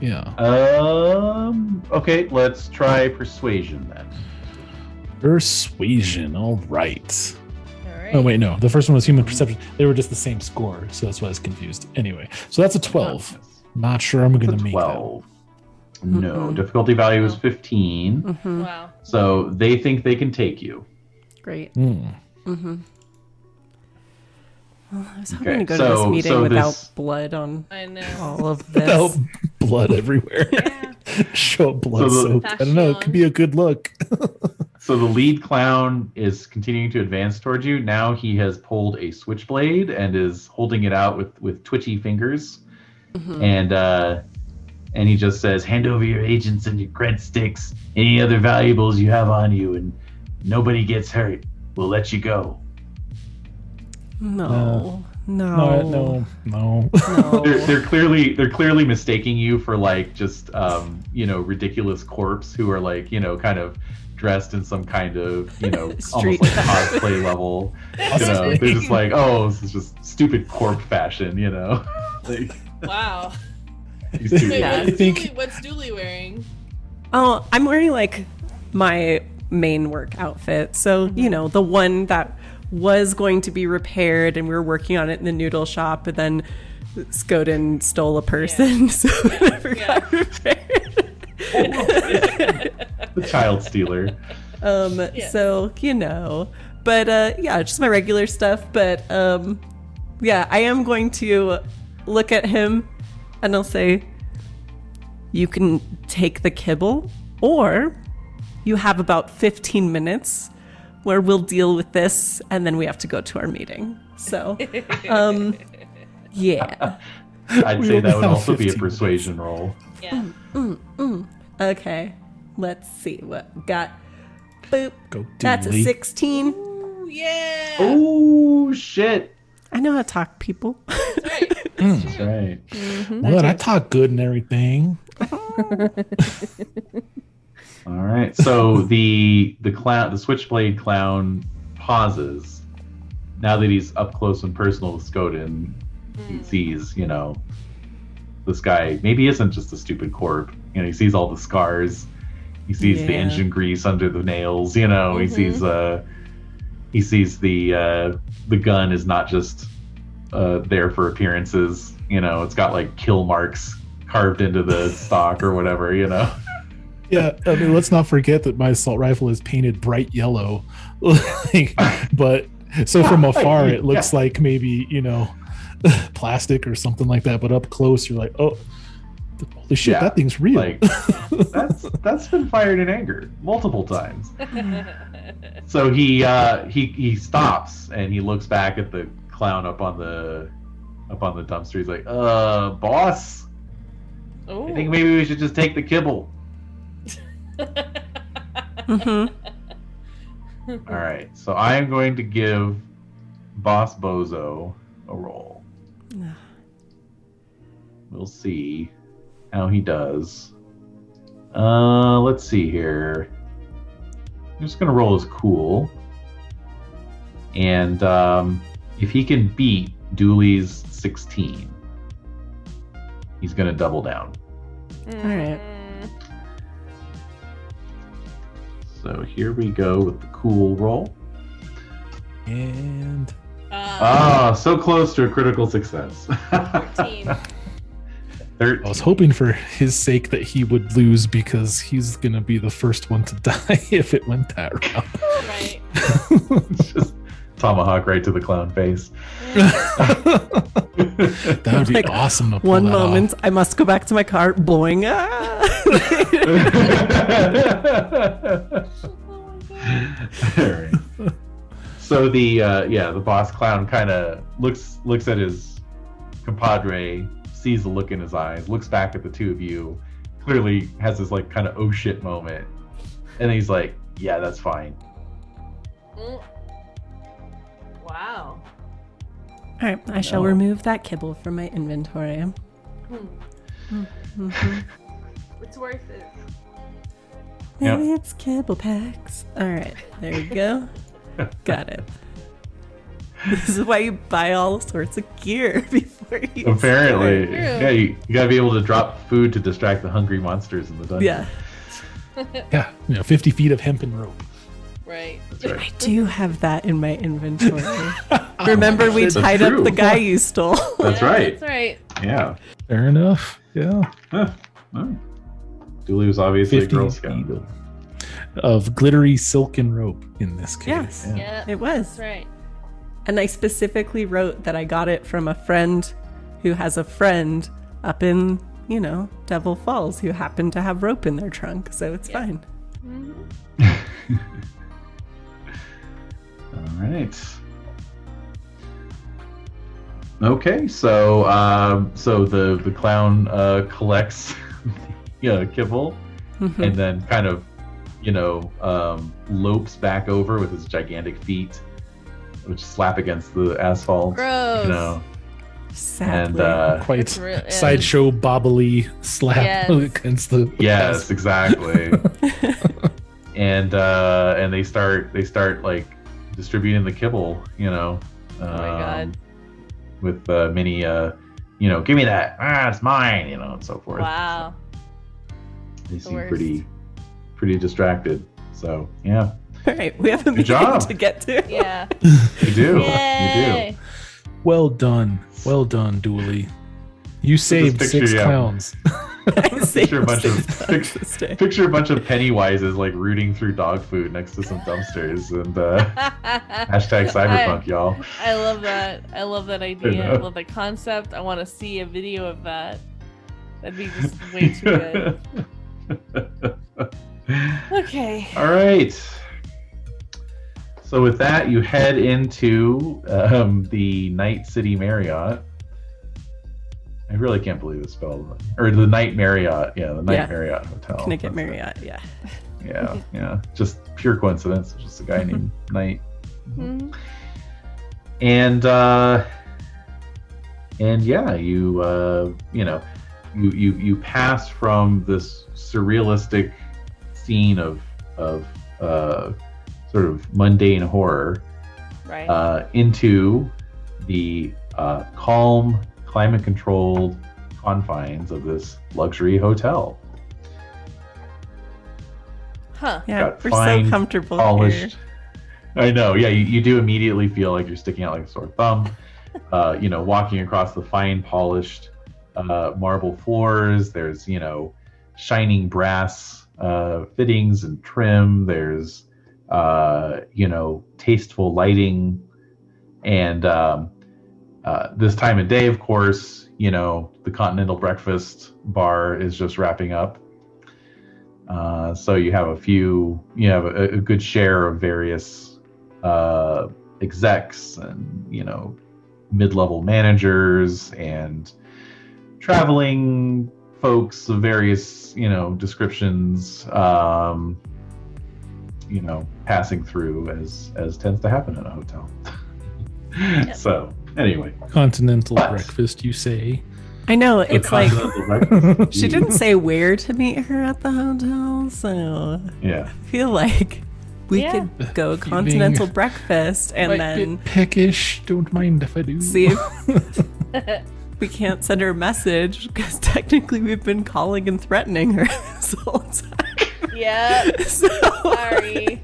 Yeah. Um. Okay, let's try persuasion then. Persuasion. All right. All right. Oh wait, no. The first one was human perception. They were just the same score, so that's why I was confused. Anyway, so that's a twelve. Not sure I'm gonna a make that. twelve. No, Mm-mm. difficulty value is fifteen. Mm-hmm. Wow. So they think they can take you. Great. Hmm. Mm-hmm. Well, I was hoping Okay, to go to this meeting so without this- blood on I know. all of this. Without this. blood everywhere. Yeah. Show up blood So the- soaked. I don't know. It could be a good look. So the lead clown is continuing to advance towards you. Now he has pulled a switchblade and is holding it out with with twitchy fingers, Mhm. and uh, and he just says, "Hand over your agents and your cred sticks, any other valuables you have on you, and nobody gets hurt. We'll let you go." No, no, No, no, no. no. They're, they're clearly they're clearly mistaking you for like just um, you know ridiculous corpse who are like you know kind of dressed in some kind of you know almost like cosplay level. You know, they're just like, oh, this is just stupid corp fashion. You know, like Wow. Wait, Yeah. what's, I think- Dually, what's Dually wearing? Oh, I'm wearing like my main work outfit. So, you know, the one that was going to be repaired and we were working on it in the noodle shop, but then Skoden stole a person, so it never got repaired. the child stealer. um, Yeah. so, you know. But uh yeah, just my regular stuff. But um yeah, I am going to look at him and I'll say, You can take the kibble, or you have about 15 minutes where we'll deal with this and then we have to go to our meeting. So, um, yeah. I'd say that would also be a persuasion roll. Yeah. Mm, mm, mm. Okay. Let's see what we got. Boop. Go That's a 16. Ooh, yeah. Oh shit! I know how to talk people. That's right. That's hmm. right. Mm-hmm. What? I talk good and everything. Oh. All right. So the the clown, the switchblade clown, pauses. Now that he's up close and personal with Skoden, he sees, you know, this guy maybe isn't just a stupid corp. You know, he sees all the scars. He sees the engine grease under the nails. You know, he sees uh, he sees the uh, the gun is not just uh, there for appearances. You know, it's got like kill marks carved into the stock or whatever. You know. Yeah, I mean, let's not forget that my assault rifle is painted bright yellow. like, but so from afar, it looks like maybe you know plastic or something like that. But up close, you're like, oh, holy shit, Yeah, that thing's real. Like that's that's been fired in anger multiple times. So he uh, he he stops and he looks back at the clown up on the up on the dumpster. He's like, "Uh, boss, Oh. I think maybe we should just take the kibble." Hmm All right, so I am going to give Boss Bozo a roll. We'll see how he does. Uh, let's see here. I'm just gonna roll as cool, and um, if he can beat Dually's 16, he's gonna double down. All right. So here we go with the cool roll. And Uh, Ah, so close to a critical success. 14. Thir- I was hoping for his sake that he would lose because he's gonna be the first one to die if it went that route. Right. just tomahawk right to the clown face. that would be Like, awesome. To pull One that off. moment, I must go back to my car. Boing. Ah. Alright. So the uh, yeah the boss clown kind of looks looks at his compadre, sees the look in his eyes, looks back at the two of you, clearly has this like kind of oh shit moment, and he's like, yeah, that's fine. Mm. Wow. All right, I shall No. remove that kibble from my inventory. Mhm. It's worth it. Yep. Maybe it's kibble packs. All right, there you go. Got it. This is why you buy all sorts of gear before you. Apparently, True. yeah, you, you gotta be able to drop food to distract the hungry monsters in the dungeon. Yeah, Yeah, you know, 50 feet of hempen rope. Right. right. I do have that in my inventory. Remember, we That's tied up true. the guy you stole. That's Yeah, right. That's right. Yeah. Fair enough. Yeah. Huh. Oh. Dually was obviously a Girl Scout. of, of glittery silken rope in this Yeah. case. Yeah. Yeah. It was. That's right. And I specifically wrote that I got it from a friend who has a friend up in, you know, Devil Falls who happened to have rope in their trunk, so it's Yeah. fine. Mm-hmm. All right. Okay, so um, so the the clown uh, collects yeah kibble Mhm. and then kind of you know um, lopes back over with his gigantic feet, which slap against the asphalt. Gross. You know, Sadly. and uh, Quite That's yeah. sideshow bobbly slap Yes. against the. yes, exactly. and uh, and they start they start like distributing the kibble. You know. Oh my God. um, With uh, many, uh, you know, give me that. Ah, it's mine. You know, and so forth. Wow. They the seem worst. pretty, pretty distracted. So yeah, All right, we have a meeting job. to get to. Yeah. you do. you do. Well done. Well done, Dually. You saved picture, six yeah. clowns. I Picture a bunch of bucks picture a bunch of Pennywises like rooting through dog food next to some dumpsters and uh, hashtag cyberpunk, y'all. I love that. I love that idea. I love the concept. I want to see a video of that. That'd be just way too good. Okay. All right. So with that, you head into um, the Night City Marriott. I really can't believe it's spelled or the Night Marriott. Yeah, the Night Yeah. Marriott Hotel. Connecticut That's it. Marriott, yeah. Yeah, yeah. Just pure coincidence. Just a guy named Night. Mhm. And uh and yeah, you uh you know, you you you pass from this surrealistic scene of of uh sort of mundane horror Right. uh into the uh calm, climate controlled confines of this luxury hotel. huh. Yeah, got we're fine, so comfortable here. I know, yeah, you, you do immediately feel like you're sticking out like a sore thumb. uh, you know, walking across the fine polished uh, marble floors. There's, you know, shining brass uh, fittings and trim. There's, uh, you know, tasteful lighting. And um, uh, this time of day, of course, you know, the Continental Breakfast Bar is just wrapping up. Uh, so you have a few, you have a, a good share of various uh, execs and you know mid-level managers and traveling folks of various you know descriptions. Um, you know, passing through as as tends to happen in a hotel. So anyway, Continental What? breakfast, you say? I know, it's like she didn't say where to meet her at the hotel, so Yeah. I feel like we Yeah. could go Keeping- continental breakfast and Might then peckish. Don't mind if I do. see if we can't send her a message because technically we've been calling and threatening her this whole time. Yeah. So, Sorry.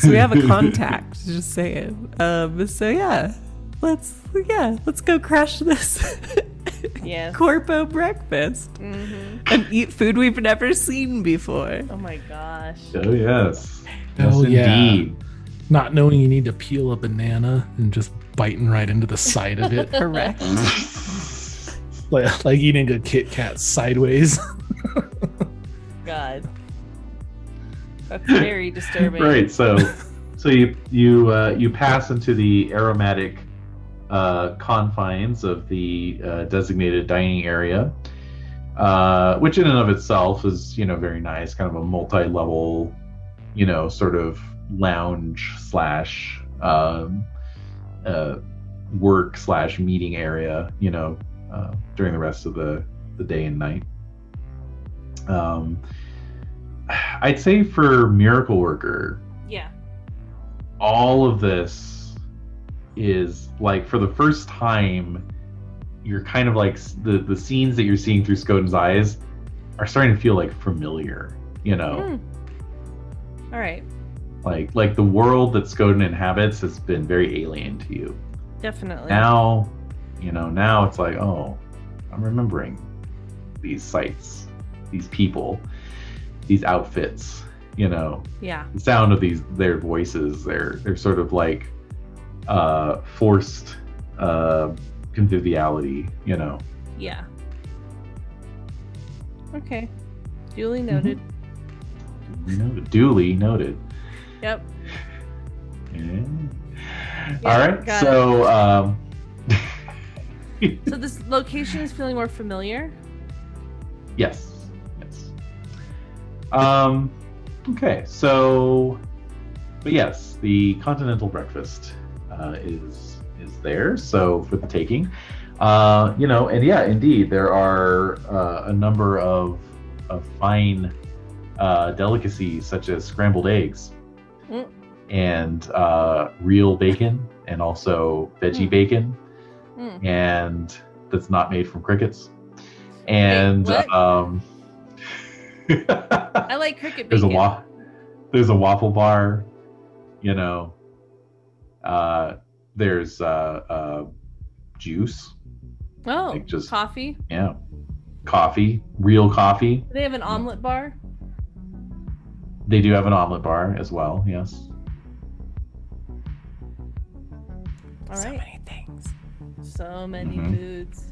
So we have a contact. Just saying. Um, so yeah, let's yeah let's go crash this Yes. corpo breakfast hmm and eat food we've never seen before. Oh my gosh. Oh yes. Oh, yes, yeah. Not knowing you need to peel a banana and just biting right into the side of it, Correct. like, like eating a Kit Kat sideways. God. That's very disturbing. Right. So, so you you uh, you pass into the aromatic uh, confines of the uh, designated dining area, uh, which in and of itself is you know very nice, kind of a multi-level, you know, sort of lounge slash um, uh, work slash meeting area. You know, uh, during the rest of the the day and night. Um, I'd say for miracle worker, Yeah. all of this is like for the first time you're kind of like the the scenes that you're seeing through Skoden's eyes are starting to feel like familiar you know hmm. All right. like like the world that Skoden inhabits has been very alien to you Definitely. now you know now it's like oh i'm remembering these sights these people these outfits you know Yeah. the sound of these their voices they're they're sort of like uh forced uh conviviality you know Yeah. Okay. Duly Mm-hmm. noted. noted duly noted Yep. Yeah. Yeah, all right so um So this location is feeling more familiar. Yes. Um. Okay. So, but yes, the continental breakfast uh, is is there. So for the taking, uh, you know, and yeah, indeed, there are uh, a number of of fine uh, delicacies such as scrambled eggs Mm. and uh, real bacon, and also veggie Mm. bacon Mm. and that's not made from crickets. And what? um, I like cricket there's a bacon. wa- there's a waffle bar, you know. Uh, there's uh, uh, juice, Oh, like just- coffee. yeah, coffee, real coffee. Do they have an omelet bar? They do have an omelet bar as well. Yes. All so many things. So many Mhm. foods.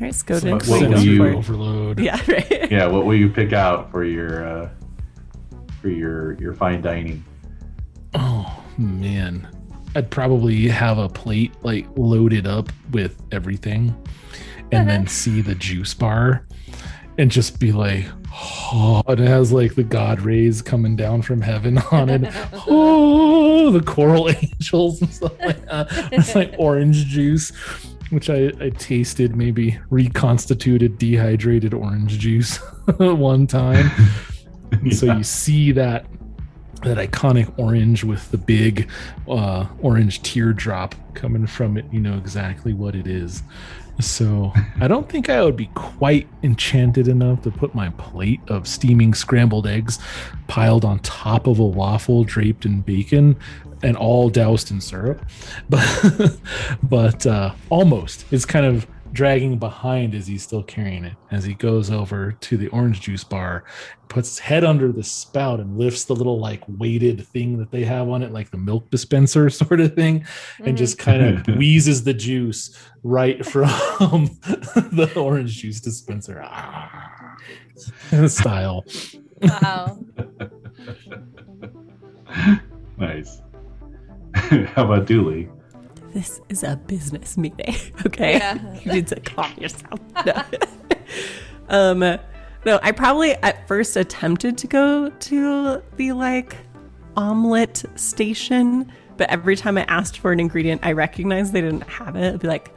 All right, Skoden. So what what will you- overload. Yeah, right. Yeah. What will you pick out for your uh, for your your fine dining? Oh man, I'd probably have a plate like loaded up with everything, and then see the juice bar, and just be like, oh, and it has like the god rays coming down from heaven on it. Oh, the coral angels and stuff like that. It's like orange juice. Which I, I tasted maybe reconstituted dehydrated orange juice one time. And so you see that that iconic orange with the big uh, orange teardrop coming from it. You know exactly what it is. So I don't think I would be quite enchanted enough to put my plate of steaming scrambled eggs piled on top of a waffle draped in bacon and all doused in syrup. But but uh, almost. It's kind of dragging behind as he's still carrying it as he goes over to the orange juice bar puts his head under the spout and lifts the little like weighted thing that they have on it like the milk dispenser sort of thing and Mhm. just kind of wheezes the juice right from the orange juice dispenser Ah. style Wow. nice. How about Dually? This is a business meeting. Okay. Yeah. you need to calm yourself. No. um no, I probably at first attempted to go to the like omelet station, but every time I asked for an ingredient I recognized they didn't have it. I'd be like,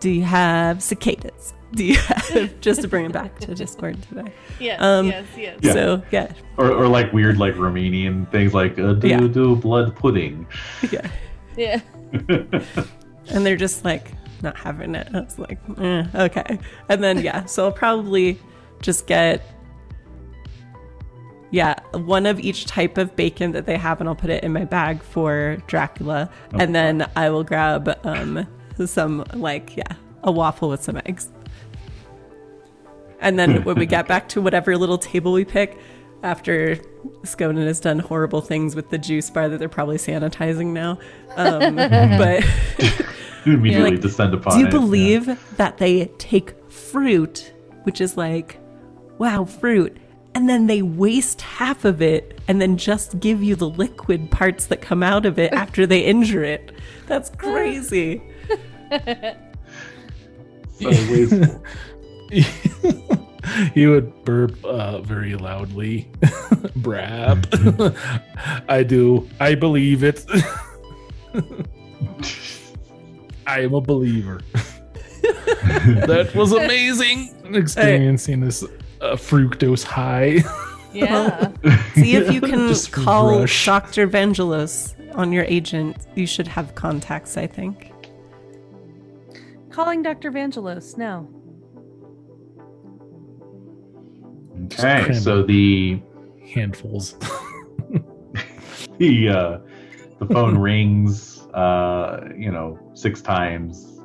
Do you have cicadas? Do you have just to bring it back to Discord today? Yes. Um, yes. Yes. Yeah. So yeah. Or, or like weird like Romanian things like uh, do Yeah. do blood pudding. Yeah. Yeah. and they're just like not having it. I was like, eh, okay. And then yeah, so I'll probably just get yeah one of each type of bacon that they have, and I'll put it in my bag for Dracula, and then I will grab um some like yeah a waffle with some eggs. And then when we get back to whatever little table we pick, after Skoden has done horrible things with the juice bar that they're probably sanitizing now, um, but Immediately like, descend upon do you it, believe that they take fruit, which is like, wow, fruit, and then they waste half of it and then just give you the liquid parts that come out of it after they injure it? That's crazy. So wasteful. he would burp uh, very loudly brab i do i believe it i am a believer that was amazing. Experiencing this uh, fructose high. Yeah. See if you can Just call rush. Dr. Vangelos on your agent. You should have contacts, I think. Calling Dr. Vangelos now. Okay, so the Handfuls. the uh, the phone rings, uh, you know, six times,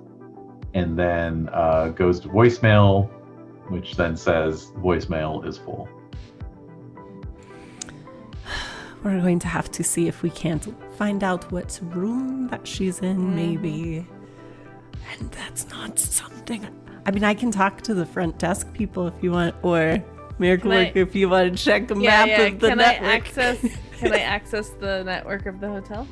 and then uh, goes to voicemail, which then says voicemail is full. We're going to have to see if we can't find out what room that she's in, maybe. And that's not something. I mean, I can talk to the front desk people if you want, or Miracle Can I- Work if you want to check the yeah, map yeah. of the Can network. I access? Can I access the network of the hotel?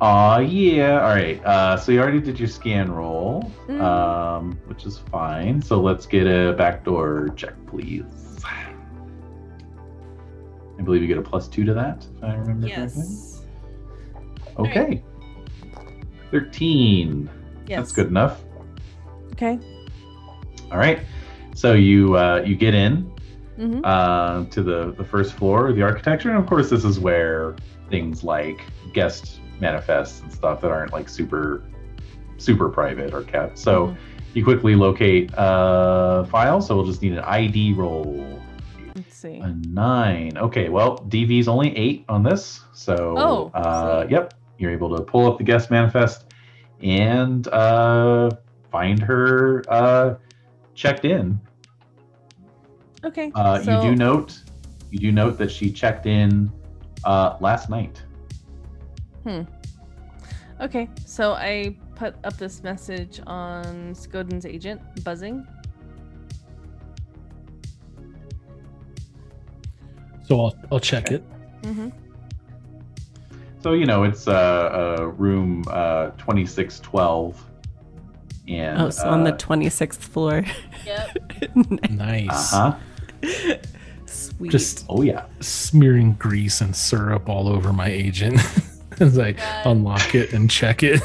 Aw, yeah. All right. Uh, so you already did your scan roll, Mhm. um, which is fine. So let's get a backdoor check, please. I believe you get a plus two to that, if I remember correctly. Yes. Okay. 13. Yes. That's good enough. Okay. All right. So you uh, you get in Mm-hmm. uh, to the the first floor of the architecture, and of course, this is where things like guest manifests and stuff that aren't like super super private are kept. So you quickly locate a file. So we'll just need an ID roll. Let's see. A nine. Okay. Well, DV's only eight on this. So Oh, uh, yep, you're able to pull up the guest manifest and uh, find her uh, checked in Okay. uh, so, You do note, you do note that she checked in uh, last night. Hmm. Okay. So I put up this message on Skoden's agent, buzzing. So I'll, I'll check it. Mm-hmm. So you know it's uh, uh, room uh, twenty six twelve, and Oh, so on the uh, 26th floor. Yep. Nice. uh-huh. Sweet. Just Oh yeah. smearing grease and syrup all over my agent as I God. unlock it and check it.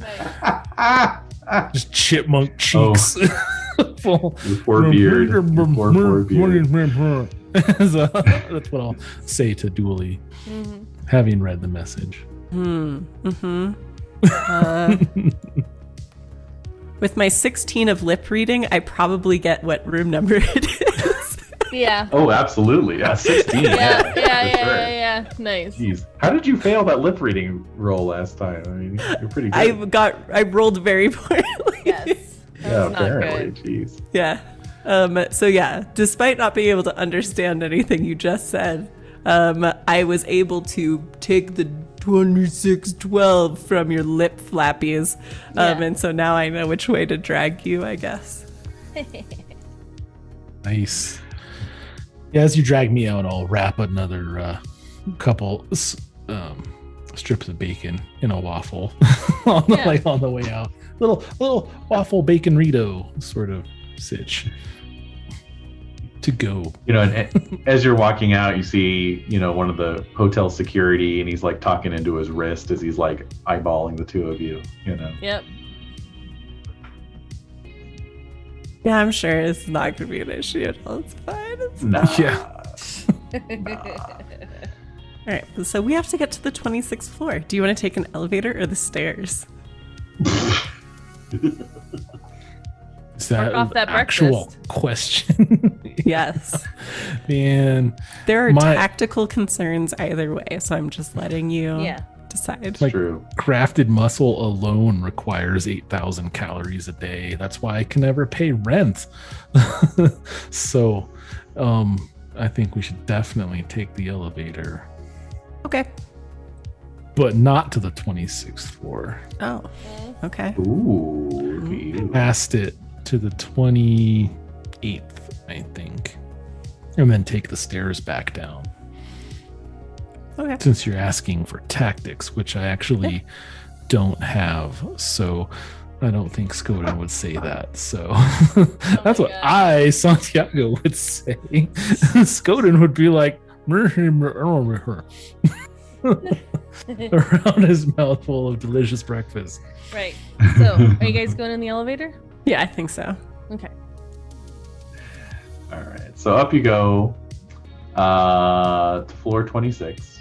Nice. Just chipmunk cheeks. Full. Your poor beard. Your poor, poor beard. So, that's what I'll say to Dually, Mhm. having read the message. Hmm. Mm-hmm. Uh, with my 16 of lip reading, I probably get what room number it is. Yeah. Oh, absolutely. Yeah, sixteen. Yeah. Yeah. for Yeah. sure. Yeah. Yeah. Nice. Jeez, how did you fail that lip reading roll last time? I mean, you're pretty good. I got I rolled very poorly. Yes. Yeah, apparently. good. Jeez. Yeah. Um, so yeah, despite not being able to understand anything you just said, um, I was able to take the 2612 from your lip flappies. Um, Yeah. and so now I know which way to drag you, I guess. Nice. Yeah, as you drag me out, I'll wrap another uh, couple um, strips of bacon in a waffle on the, Yeah. like on the way out. Little little waffle bacon Rito sort of sitch to go. You know, and as you're walking out, you see, you know, one of the hotel security, and he's like talking into his wrist as he's like eyeballing the two of you. You know. Yep. Yeah, I'm sure it's not going to be an issue at all. It's fine. It's Nah. Yeah. All right, so we have to get to the 26th floor. Do you want to take an elevator or the stairs? Is that off an that actual breakfast. question? Yes. Man, There are My- tactical concerns either way, so I'm just letting you Yeah. Decide. Like- True. crafted muscle alone requires 8,000 calories a day. That's why I can never pay rent. so, um, I think we should definitely take the elevator, Okay. but not to the 26th floor. Oh, okay. Ooh. look at you. Past it to the 28th, I think. And then take the stairs back down. Okay. Since you're asking for tactics, which I actually don't have. So I don't think Skoda would say that. So that's what God. I, Santiago, would say. Skoden would be like, around his mouth full of delicious breakfast. Right. So, are you guys going in the elevator? Yeah, I think so. Okay. All right. So up you go uh, to floor 26.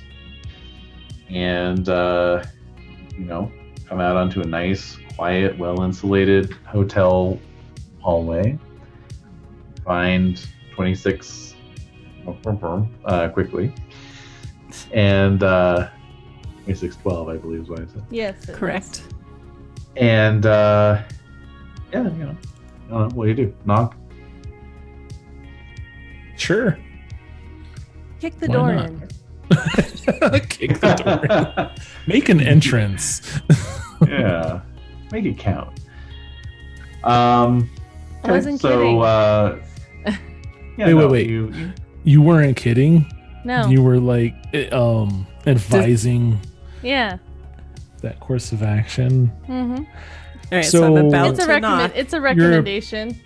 And, uh, you know, come out onto a nice, quiet, well insulated hotel hallway. Find 26 uh, quickly. And uh, 2612, I believe is what I said. Yes. it Correct. And, uh, yeah, you know, I know, what do you do? Knock? Sure. Kick the Why door not? in. Kick the door. Make an entrance. yeah, make it count. Um, I wasn't so, kidding. Uh, yeah, Wait, wait, no, wait. You, you- You weren't kidding. no. You were like eh, um advising yeah. that course of action. Mm-hmm. All right, so, I'm about It's a recommend. knock. It's a recommendation.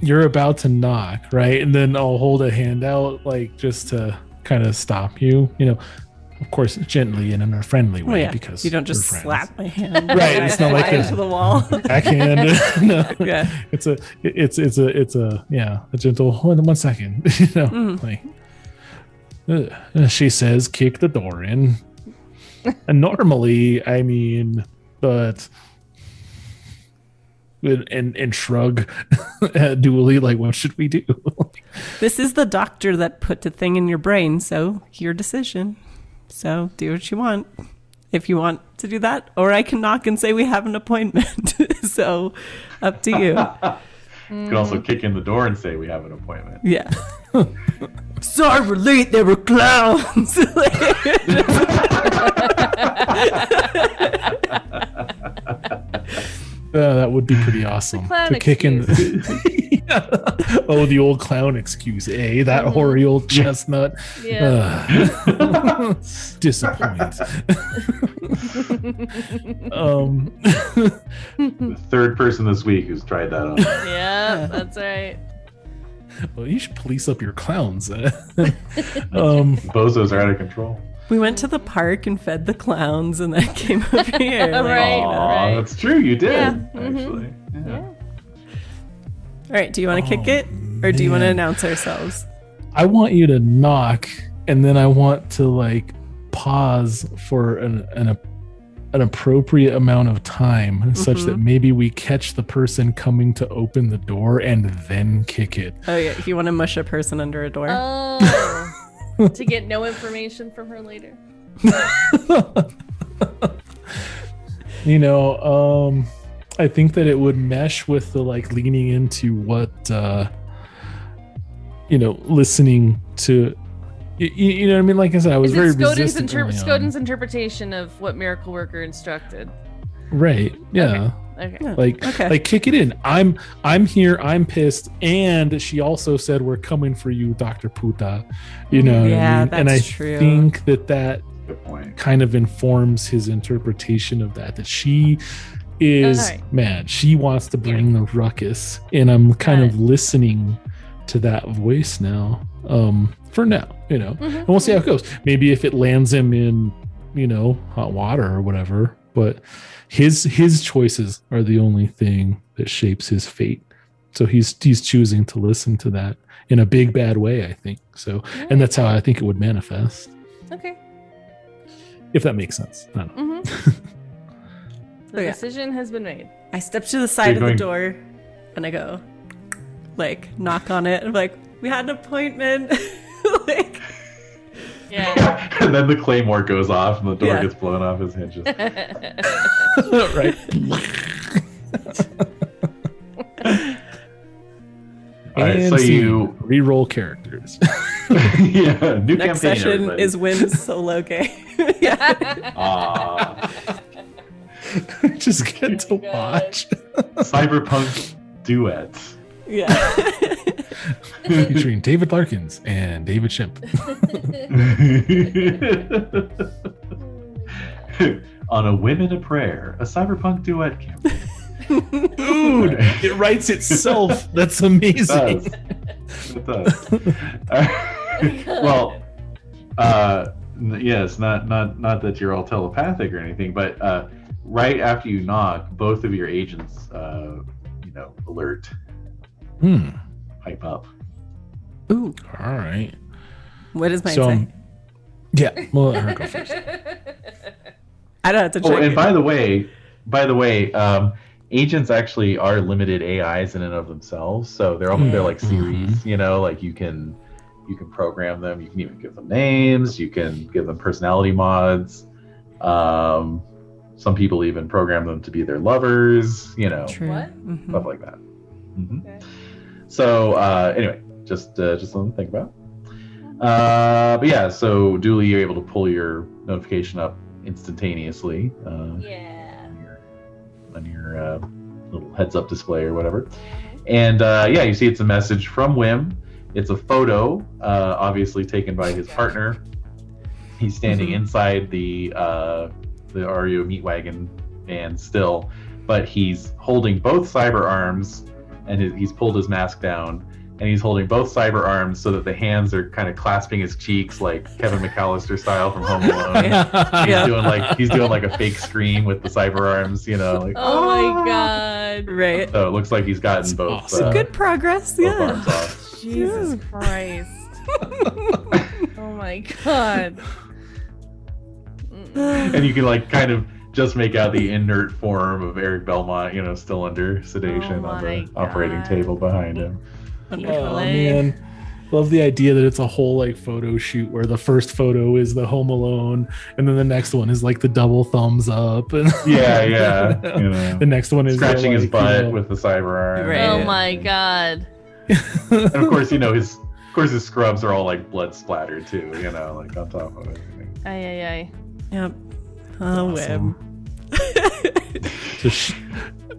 You're about to knock, right? And then I'll hold a hand out like just to kind of stop you. You know, of course, gently and in a friendly way Well, yeah, because you don't just slap my hand. Right, it's not like fly a- into the wall. backhand. no, Yeah. it's a, it's, it's a, it's a, yeah, a gentle. One, one second, you know, Mhm. like. uh, she says, "Kick the door in." and normally, I mean, but and and, and shrug Dually, like, what should we do? This is the doctor that put the thing in your brain, so your decision. So do what you want. If you want to do that, or I can knock and say we have an appointment. so up to you. you can also kick in the door and say we have an appointment. Yeah. Sorry we're late, they were clowns. Uh, that would be pretty awesome clown to kick in. oh, the old clown excuse, eh? That hoary old chestnut. Yeah. Uh, disappoint. um, The third person this week who's tried that on. yeah. That's right. well, you should police up your clowns. um, Bozos are out of control. We went to the park and fed the clowns and then came over here. like- Right, Aw, right. that's true. You did Yeah, actually. Mm-hmm. Yeah. All right, do you want to kick Oh, it? Or do you want to announce ourselves? I want you to knock, and then I want to like pause for an an, an appropriate amount of time, such that mm-hmm. maybe we catch the person coming to open the door and then kick it. Oh yeah, if you want to mush a person under a door. Oh. To get no information from her later. you know, um, I think that it would mesh with the like leaning into what, uh, you know, listening to. You, you know what I mean? Like I said, I was very Skoden's, resistant. inter- early. Skoden's interpretation of what Miracle Worker instructed? Right? Yeah. Okay. Yeah. Like, Okay. like kick it in. I'm, I'm here. I'm pissed. And she also said, "We're coming for you, Doctor Puta." You know. what I Yeah, mean? and I true. think that that kind of informs his interpretation of that that she is Alright. mad she wants to bring the ruckus and i'm kind Got of listening to that voice now um for now you know Mhm. and we'll see how it goes maybe if it lands him in you know hot water or whatever but his his choices are the only thing that shapes his fate so he's he's choosing to listen to that in a big bad way i think so and that's how i think it would manifest Okay. if that makes sense I don't know. Mm-hmm. The Oh, yeah. decision has been made. I step to the side You're of the door and I go, like, knock on it. I'm like, we had an appointment. like, Yeah. and then the claymore goes off and the door Yeah. gets blown off his hinges. right. All right, And so you re-roll characters. yeah, new next campaign. session everybody. is Wim's solo game. yeah. Aw, Just get to watch. cyberpunk duet. Yeah. Featuring David Larkins and David Shemp. On a whim and a prayer, a cyberpunk duet campaign. Dude, it writes itself. That's amazing. It does. It does. well, uh, yes, not not not that you're all telepathic or anything, but uh, right after you knock, both of your agents uh, you know, alert, Hmm. hype up. Ooh, All right. what does mine So, say? yeah. Well, let her go first. I don't have to check. Oh, and it. by the way, by the way, um, agents actually are limited AIs in and of themselves. So they're almost they're like series. You know, like you can you can program them. You can even give them names. You can give them personality mods. Um, some people even program them to be their lovers. You know, True. What? Mhm. stuff like that. Mhm. Okay. So uh, anyway, just uh, just something to think about. Uh, but yeah, so Dually, you're able to pull your notification up instantaneously. Uh, Yeah. on your, on your uh, little heads up display or whatever. And uh, yeah, you see it's a message from Wim. It's a photo, uh, obviously taken by his partner. He's standing Mhm. inside the uh, the REO meat wagon van still, but he's holding both cyber arms, and his, he's pulled his mask down, and he's holding both cyber arms so that the hands are kind of clasping his cheeks like Kevin McCallister style from Home Alone. He's Yeah. doing like he's doing like a fake scream with the cyber arms, you know. Like, Oh my god. Right. so it looks like he's gotten That's both, awesome. uh, Good progress. both Yeah. arms off. Jesus Christ. oh my god. And you can like kind of just make out the inert form of Eric Belmont, you know, still under sedation Oh on my the operating table behind him. Oh Chick-fil-A. man. Love the idea that it's a whole like photo shoot where the first photo is the home alone and then the next one is like the double thumbs up and Yeah, yeah. You know, the next one is scratching like, his you butt know- with the cyber arm. Right. Oh my god. And of course, you know his. Of course, his scrubs are all like blood splattered too. You know, like on top of everything. Ay ay ay. Yep. Oh, Awesome. Wim. so, sh-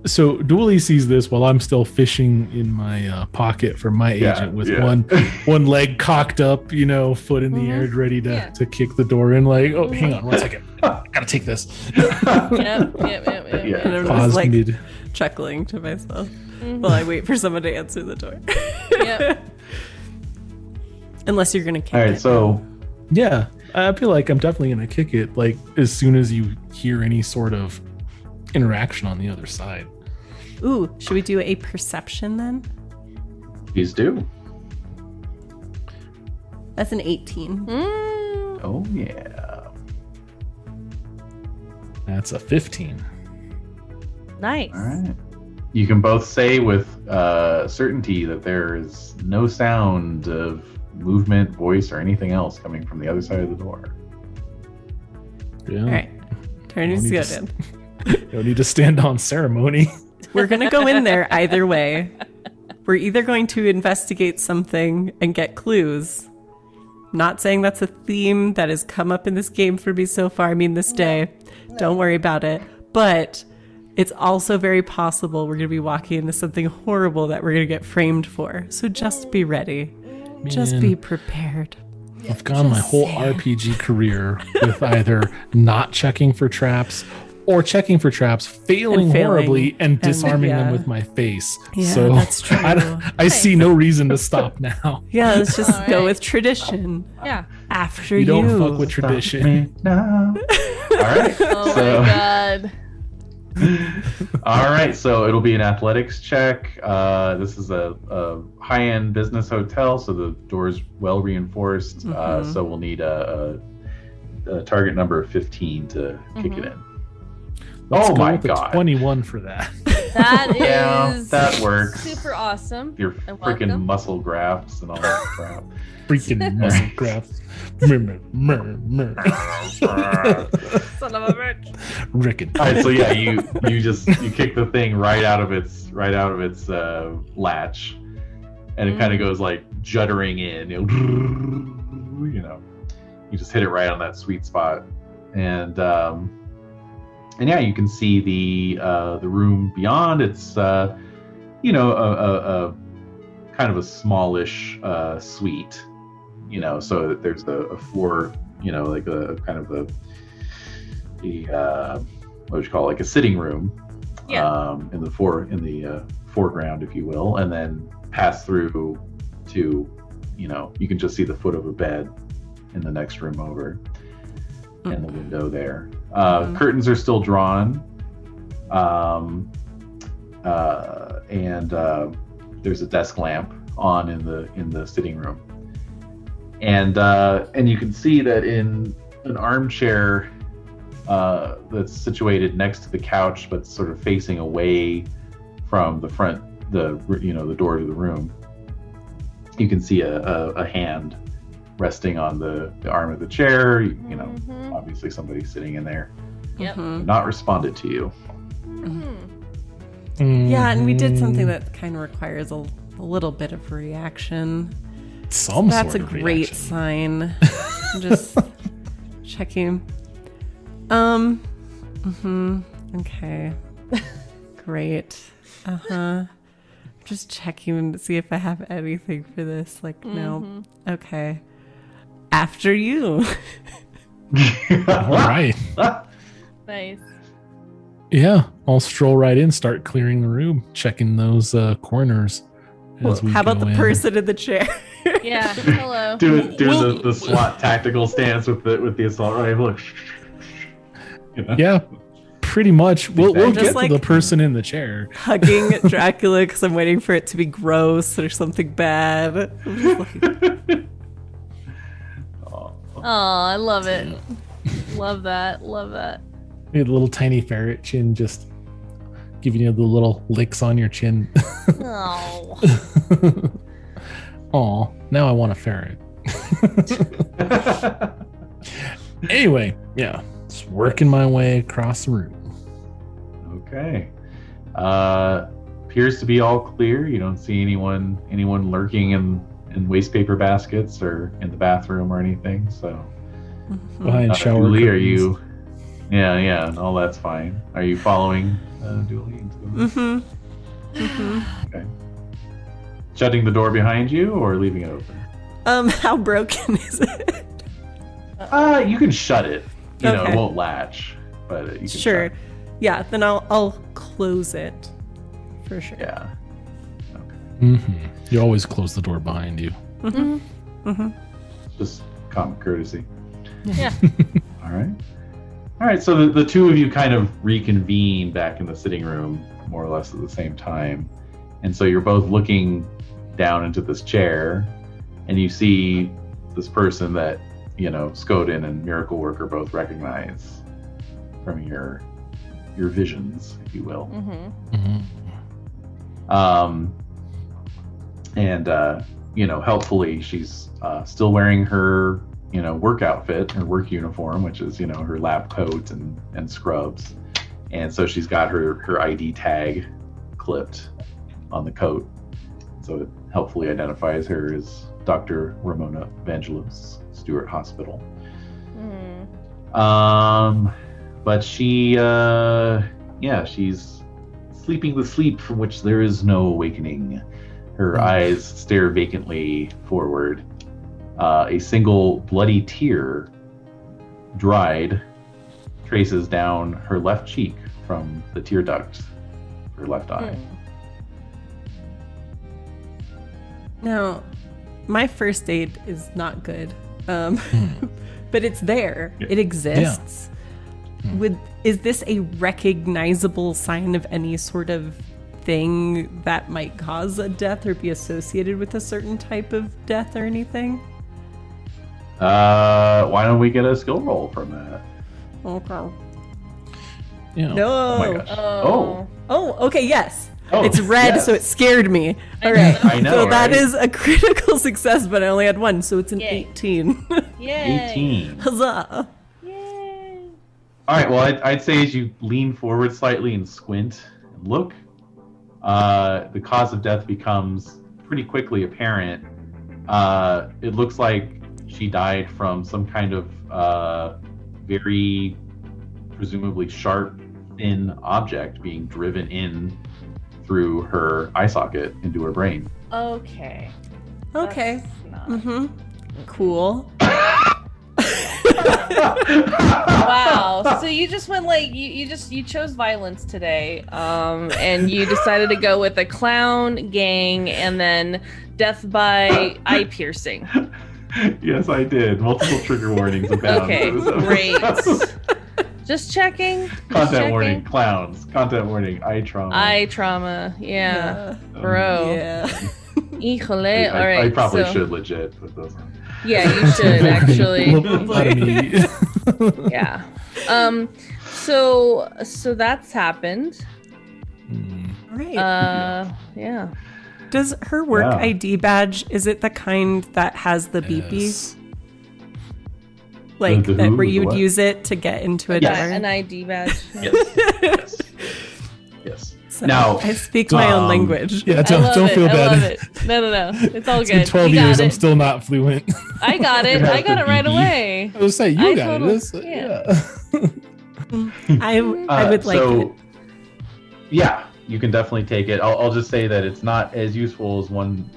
so Dually sees this while I'm still fishing in my uh, pocket for my Yeah, agent with yeah. one one leg cocked up, you know, foot in the Mhm. air, ready to, Yeah. to kick the door in. Like, oh, hang on one second, I gotta take this. Yep, yep, yep, yep. Yeah. yep. And I'm just like mid. chuckling to myself Mhm. while I wait for someone to answer the door. Yep. Unless you're gonna kick All right, it. so Yeah, I feel like I'm definitely gonna kick it. Like as soon as you hear any sort of interaction on the other side. Ooh, should we do a perception then? please do. That's an 18. Mm. Oh yeah. That's a 15. Nice. All right. You can both say with uh, certainty that there is no sound of movement, voice, or anything else coming from the other side of the door. Yeah. All right. Turn Don't your need scout to in. No need to stand on ceremony. We're going to go in there either way. We're either going to investigate something and get clues. Not saying that's a theme that has come up in this game for me so far. I mean, this day. Don't worry about it. But it's also very possible we're going to be walking into something horrible that we're going to get framed for. So just be ready. Just be prepared. I've gone my whole RPG career with either not checking for traps or checking for traps, failing, And failing. horribly, and And, disarming them with my face. Yeah, so that's true. I, don't- I see no reason to stop now. Yeah, let's just All go right. with tradition. Yeah. After You you. don't fuck with tradition. No. All right. Oh so, my god. All right. So it'll be an athletics check. Uh, this is a, a high-end business hotel, so the door's well reinforced. Uh, Mhm. so we'll need a, a, a target number of 15 to kick it in. Let's Oh go my with God. 21 for that. That is Yeah, that works. super awesome. Your freaking muscle grafts and all that crap. Freaking muscle crafts. Murmur, murmur, murmur. Son of a bitch. Rickon. All right, so yeah, you you just you kick the thing right out of its right out of its uh, latch, and it kind of goes like juddering in. It'll, you know, you just hit it right on that sweet spot, and um, and yeah, you can see the uh, the room beyond. It's uh, you know a, a, a kind of a smallish uh, suite, you know, so that there's a, a floor, you know, like a kind of a the uh, what would you call it, like a sitting room Yeah. um, in the fore in the uh, foreground, if you will, and then pass through to you know you can just see the foot of a bed in the next room over and the window there. Uh, Mhm. Curtains are still drawn. Um, uh, and uh, there's a desk lamp on in the in the sitting room, and uh, and you can see that in an armchair uh, that's situated next to the couch, but sort of facing away from the front, the you know the door to the room. You can see a, a, a hand resting on the, the arm of the chair. You, you know, Mhm. obviously somebody sitting in there. Yep. Mhm. Not responded to you. Mhm. Yeah, and we did something that kind of requires a, a little bit of reaction. Some That's a sort of great reaction. sign. I'm just checking. Um. mm-hmm. Okay. Great. Uh huh. Just checking to see if I have anything for this. Like, no. Mm-hmm. Okay. After you. All right. Nice. Yeah, I'll stroll right in, start clearing the room, checking those uh, corners. as we How about the in. person in the chair? Yeah. Hello. doing doing Well- the, the SWAT tactical stance with the with the assault rifle. You know? Yeah, pretty much. We'll, we'll get like- to the person in the chair. Hugging Dracula because I'm waiting for it to be gross or something bad. I'm just like, Oh, Oh, I love it. love that. Love that. You had a little tiny ferret chin just giving you the little licks on your chin. Oh. Aw, now I want a ferret. Anyway, yeah, just working my way across the room. okay. Uh, appears to be all clear. You don't see anyone anyone lurking in in waste paper baskets or in the bathroom or anything. So, Behind uh, shower. Dually, are you? Yeah, yeah. All that's fine. Are you following uh, Dually? into the- mm-hmm. Mm-hmm. Okay. Shutting the door behind you or leaving it open? Um, how broken is it? Uh, you can shut it. You know, it won't latch, but you can Sure. shut Yeah, then I'll I'll close it for sure. it. Yeah. Mhm. You always close the door behind you. Mm-hmm. Mm-hmm. Just common courtesy. Yeah. All right. All right. So the, the two of you kind of reconvene back in the sitting room more or less at the same time. And so you're both looking down into this chair and you see this person that, you know, Skoden and Miracle Worker both recognize from your your visions, if you will. Mm-hmm. Mhm. Um, and uh, you know, helpfully, she's uh, still wearing her you know work outfit, her work uniform, which is you know her lab coat and and scrubs, and so she's got her her ID tag clipped on the coat, so it helpfully identifies her as Dr. Ramona Vangelos, Stewart Hospital. Mm. Um, but she, uh, yeah, she's sleeping the sleep from which there is no awakening. Her eyes stare vacantly forward. Uh, a single bloody tear, dried, traces down her left cheek from the tear duct, her left eye. Now, my first date is not good, um, but it's there. Yeah. It exists. Would is this a recognizable sign of any sort of thing that might cause a death or be associated with a certain type of death or anything? Uh, why don't we get a skill roll from that? Okay. Yeah. No. Oh my gosh. Oh. Oh, okay. Yes. Oh, it's red, yes. so it scared me. I All know, right. that was- I know, so that right? is a critical success, but I only had one, so it's an Yay. 18. Yay. 18. Huzzah. Yay. All right. Well, I'd, I'd say as you lean forward slightly and squint and look, uh, the cause of death becomes pretty quickly apparent. Uh, it looks like she died from some kind of uh, very presumably sharp, thin object being driven in through her eye socket into her brain. Okay. Okay. Not- Mm-hmm. Cool. wow. So you just went like you, you just you chose violence today. Um and you decided to go with a clown gang and then death by eye piercing. yes, I did. Multiple trigger warnings abound. Okay, for this great. Episode. Just checking. Just Content checking. warning, clowns. Content warning, eye trauma. Eye trauma. Yeah. Um, Bro. Yeah. Híjole. I, All right. I probably so- should legit put those on. Yeah, you should actually. Yeah. Um. So so that's happened. Mm. Right. Uh. Yeah. Does her work Yeah. ID badge is it the kind that has the beepy? Yes. Like The- the that who? where you'd use it to get into a Yes. door? An ID badge. Yes. yes. Yes. So Now- I speak my own Um, language. Yeah, don't, love don't it. feel I bad. love it. No, no, no. It's all It's good. been 12 You got years. it. I'm still not fluent. I got it. It I got it right BB. away. I was saying, you I got totally- it. This, yeah. yeah. I I Uh, would like so, it. Yeah, you can definitely take it. I'll, I'll just say that it's not as useful as one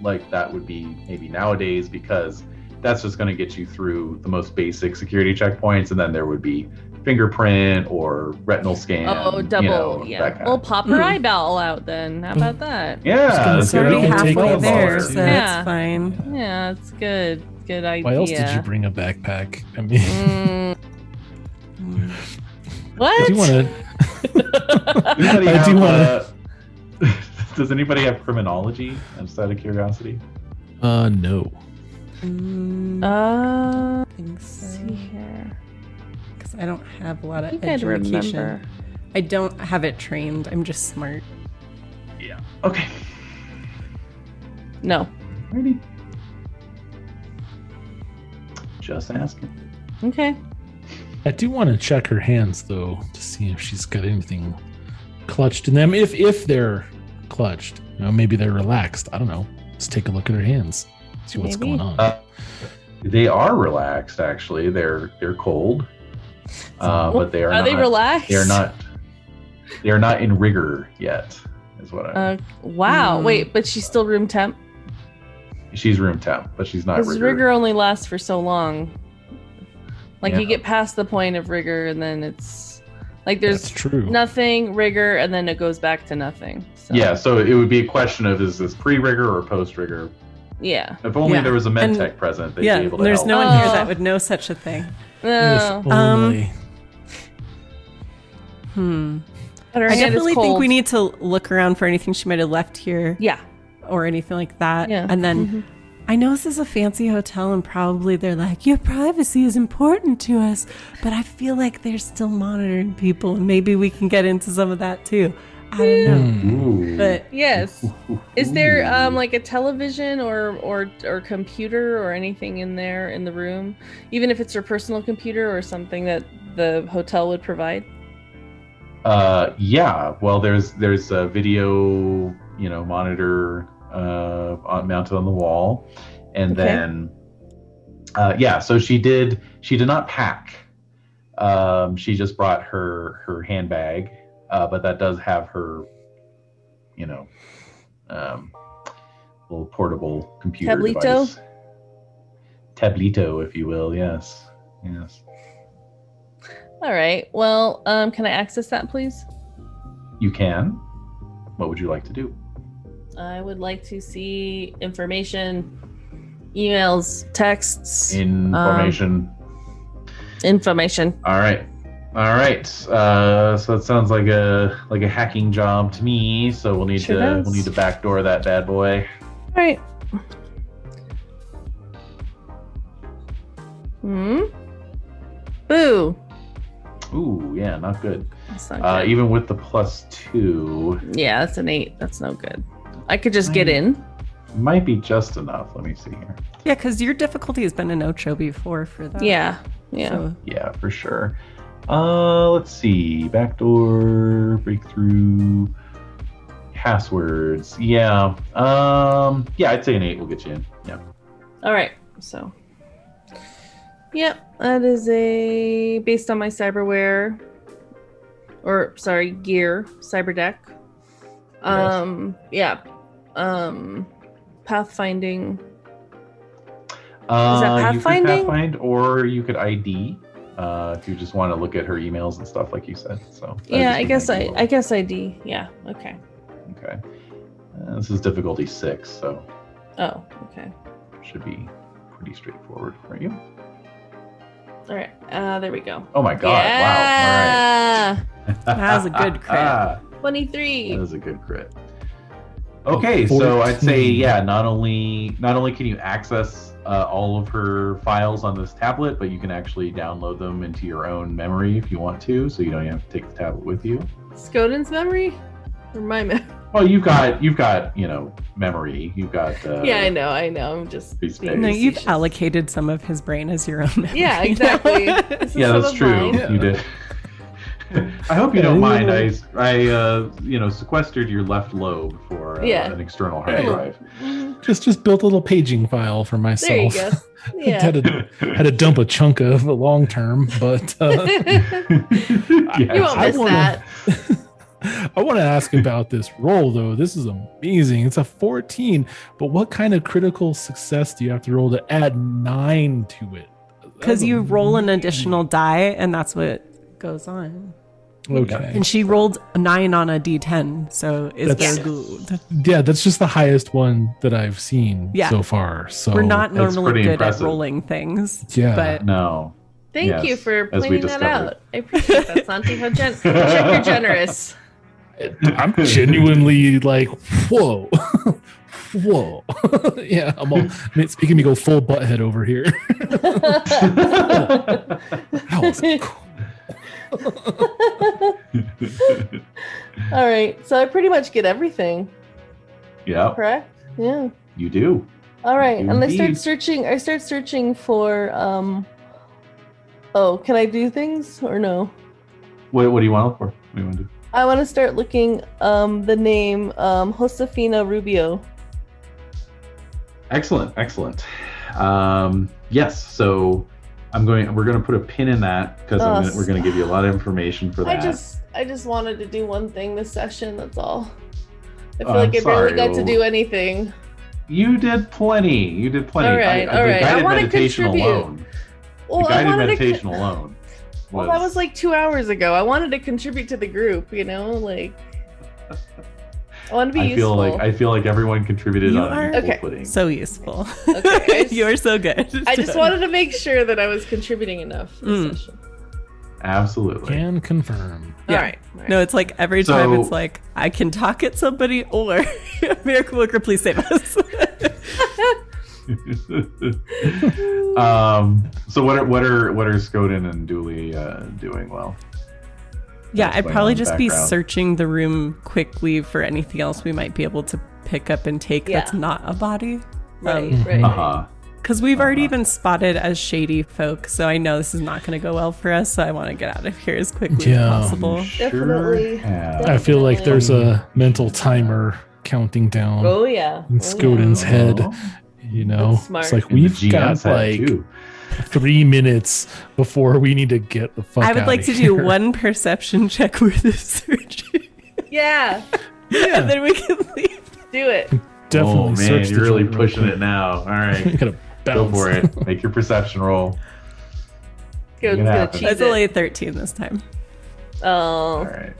like that would be maybe nowadays because that's just going to get you through the most basic security checkpoints, and then there would be fingerprint or retinal scan. Oh, you double. know, yeah. that kind Well, of- pop her Mm. eyeball out then. How about that? yeah, gonna It's already take halfway all there, bars, so yeah. Yeah. that's fine. Yeah, it's good. Good idea. Why else did you bring a backpack? I mean, Mm. What? I do want to. I do wanna- uh, does anybody have criminology? Just out of curiosity. Uh, no. Mm, Uh, I think so. let's see here. Because I don't have a lot of I'd education. I don't have it trained. I'm just smart. Yeah. Okay. No. Ready. Just asking. Okay. I do want to check her hands though to see if she's got anything clutched in them. If if they're clutched, you know, maybe they're relaxed. I don't know. Let's take a look at her hands. See what's Maybe. going on. Uh, They are relaxed, actually. They're they're cold, uh, but they are. Are not, they relaxed? They are not. They are not in rigor yet. Is what I. Uh, wow. Hmm. Wait, but she's still room temp. she's room temp, but she's not rigor. rigor only lasts for so long. Like Yeah. you get past the point of rigor, and then it's like there's true. nothing rigor, and then it goes back to nothing. So, Yeah, so it would be a question of is this pre rigor or post rigor? Yeah. If only Yeah, there was a med and- tech present, they'd yeah, be able to there's help. no one here Oh. that would know such a thing. No. If Um, only. Hmm. But her I definitely think we need to look around for anything she might have left here Yeah. or anything like that. Yeah. And then Mhm. I know this is a fancy hotel and probably they're like, your privacy is important to us, but I feel like they're still monitoring people and maybe we can get into some of that too. I don't know. Hmm. Ooh. But Yes. Is there um like a television or or or computer or anything in there in the room, even if it's her personal computer or something that the hotel would provide? Uh, yeah. Well, there's there's a video, you know, monitor uh, on, mounted on the wall, and Okay. then uh, yeah. So she did she did not pack. Um, she just brought her her handbag, uh, but that does have her, you know, um, little portable computer Tablito? device. Tablito, if you will. Yes. Yes. All right. Well, um, can I access that, please? You can. What would you like to do? I would like to see information, emails, texts, Information. information. All right. All right. Uh, so it sounds like a like a hacking job to me. So we'll need Sure to does. we'll need to backdoor that bad boy. All right. Hmm. Boo. Ooh, yeah, not good. That's not Uh, good. even with the plus two, yeah, that's an eight. That's no good. I could just get in. might be just enough. Let me see here. yeah, because your difficulty has been an Ocho before for that. Yeah. Yeah. So, Yeah, for sure. Uh, let's see. Backdoor, breakthrough, passwords. Yeah. Um. Yeah, I'd say an eight will get you in. Yeah. All right. So. Yep, that is a based on my cyberware, or sorry, gear cyber deck. Um. Yeah. Um. Pathfinding. Uh, is that pathfinding? You could pathfind, or you could ID. Uh, if you just want to look at her emails and stuff, like you said. So. Yeah, I guess my I. deal. I guess ID. Yeah. Okay. Okay. Uh, this is difficulty six, so Oh. Okay. should be pretty straightforward for you. All right. Uh, there we go. Oh my god! yeah. Wow. That was a good crit. Twenty-three. that was a good crit. Okay, so I'd say yeah. Not only not only can you access uh, all of her files on this tablet, but you can actually download them into your own memory if you want to. So you don't even have to take the tablet with you. Skoden's memory? Or my memory? Well, you've got you've got you know memory. You've got uh, yeah, I know, I know. I'm just Free being. No, you've allocated some of his brain as your own. memory Yeah, exactly. Yeah, that's true. mine. You did. I hope you don't mind. I, I, uh, you know, sequestered your left lobe for uh, Yeah. an external hard drive. Mhm. Just just built a little paging file for myself. There you go. Yeah. had to had to dump a chunk of a long term, but uh, Yeah. you won't I miss wanna- that. I want to ask about this roll though. This is amazing. It's a 14, but what kind of critical success do you have to roll to add nine to it? Because That's you roll an additional die, and that's what goes on. Okay. And she rolled a nine on a d10, so is That's- very good. Yeah, that's just the highest one that I've seen Yeah. so far. So We're not normally good impressive. at rolling things. Yeah. But No. Thank Yes, you for as pointing that discovered. out. I appreciate that, Santi. How gen- Check you're generous. I'm genuinely like, whoa, whoa. yeah, I'm all it's making me go full butthead over here. That was cool. All right. So I pretty much get everything, yeah, correct? Yeah. you do. All right. And I start searching I start searching for um Oh, can I do things or no? What, what do you want to look for? What do you want to do? I want to start looking um the name um Josefina Rubio. Excellent, excellent. Um, yes, so I'm going. We're going to put a pin in that because Oh, we're going to give you a lot of information for that. I just I just wanted to do one thing this session, that's all. I feel Oh, like I'm I barely sorry, got to do anything. You did plenty. You did plenty. All right, I, all the right. I guided wanna meditation contribute. alone. Well, the I guided to meditation alone. Well, that was like two hours ago. I wanted to contribute to the group, you know, like I want to be I useful. feel like I feel like everyone contributed You on are- equal Okay. footing. So useful. Okay, just- you are so good. I just wanted to make sure that I was contributing enough for the Mm. session. Absolutely. Can confirm. Yeah. All right. all right. No, it's like every time it's like I can talk at somebody or miracle worker, please save us. um. So what are what are what are Skoden and Dually uh, doing? Well, yeah, I'd probably on in just be searching the room quickly for anything else we might be able to pick up and take Yeah. that's not a body. right, Um, right. uh huh. Because we've already Uh-huh. been spotted as shady folk, so I know this is not going to go well for us. So I want to get out of here as quickly Yeah. as possible. Definitely. have. I feel like there's a mental timer counting down Oh yeah. in Oh, Skoden's yeah. head. Oh, You know, it's like and we've got like too. Three minutes before we need to get the fuck. I would outta like to do one perception check with this surgeon, Yeah. Yeah, and then we can leave. Do it. definitely. Oh man, search you're really pushing quick. it now. All right, Gotta go for it. Make your perception roll. Go, Make go cheese That's it. only a 13 this time. Oh. right.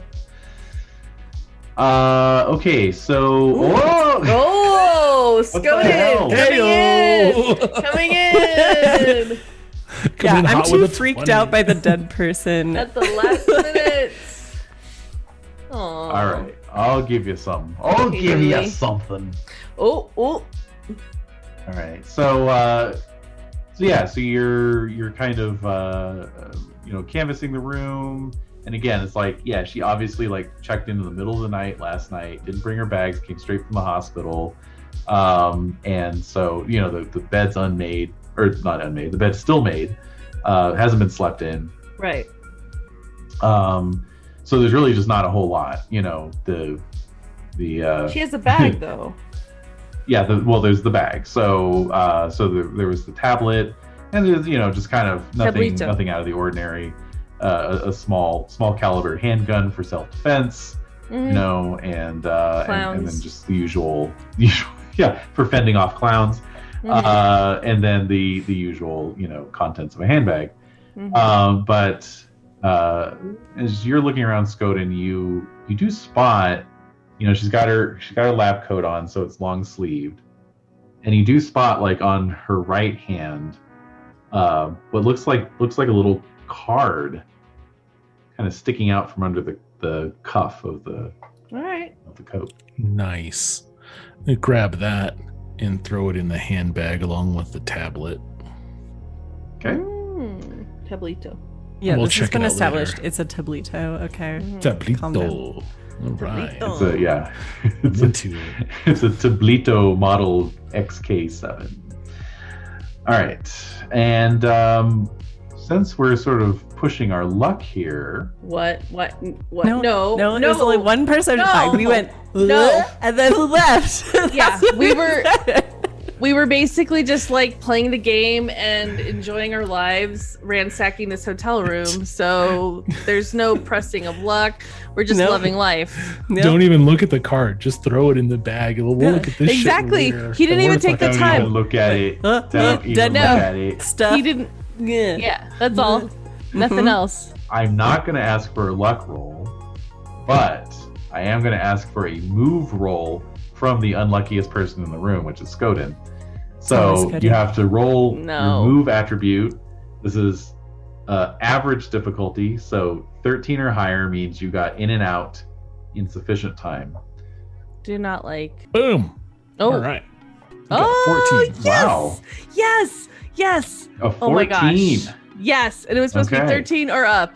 Uh. Okay. So. Whoa! Oh, the Skoden hell? coming in, coming in Come yeah, I'm too freaked 20. out by the dead person. at the last minute. Oh. All right. I'll give you some. I'll Okay, give you something. Oh, oh. All right. So, uh, so yeah. So you're you're kind of uh, uh, you know canvassing the room, and again, it's like yeah, she obviously like checked into the middle of the night last night, didn't bring her bags, came straight from the hospital, um, and so you know the the bed's unmade or not unmade, the bed's still made, uh, hasn't been slept in. Right. Um, so there's really just not a whole lot, you know. The the uh, She has a bag though. yeah the, well there's the bag so uh so the, there was the tablet and there's you know just kind of nothing Tablito. nothing out of the ordinary uh, a, a small small caliber handgun for self-defense you Mhm. know and uh and, and then just the usual usual yeah for fending off clowns Mhm. uh and then the the usual you know contents of a handbag Mhm. um, but uh, as you're looking around Skoden, you you do spot, you know, she's got her she's got her lab coat on, so it's long sleeved, and you do spot like on her right hand, uh, what looks like looks like a little card, kind of sticking out from under the, the cuff of the All right. of the coat. Nice. I grab that and throw it in the handbag along with the tablet. Okay. Mm, tablito. Yeah, We'll this has check it been established. later. It's a tablito. Okay. Calm Tablito. All right. It's a yeah. It's a, it. it's a Tablito model XK7. All right, and um, since we're sort of pushing our luck here, What? What? What? No, No. no, there was only one person. No. Fine. We went No. And then left. Yeah, we were- We were basically just like playing the game and enjoying our lives, ransacking this hotel room. So there's no pressing of luck. We're just No. loving life. No. Don't even look at the card. Just throw it in the bag. We'll Yeah, look at this shit exactly. later. He didn't even take the about don't time. even look at it. Uh, Don't uh, even no. look at it. stuff. He didn't. Yeah. Yeah, that's all. Nothing Mhm. else. I'm not going to ask for a luck roll, but I am going to ask for a move roll from the unluckiest person in the room, which is Skoden. Oh, So Skoden. you have to roll No. your move attribute. This is uh, average difficulty, so 13 or higher means you got in and out in sufficient time. Do not like. Boom. Oh. All right. You Oh, 14. yes. Wow. Yes. Yes. A 14. Oh my gosh. Yes. And it was supposed to be 13 or up.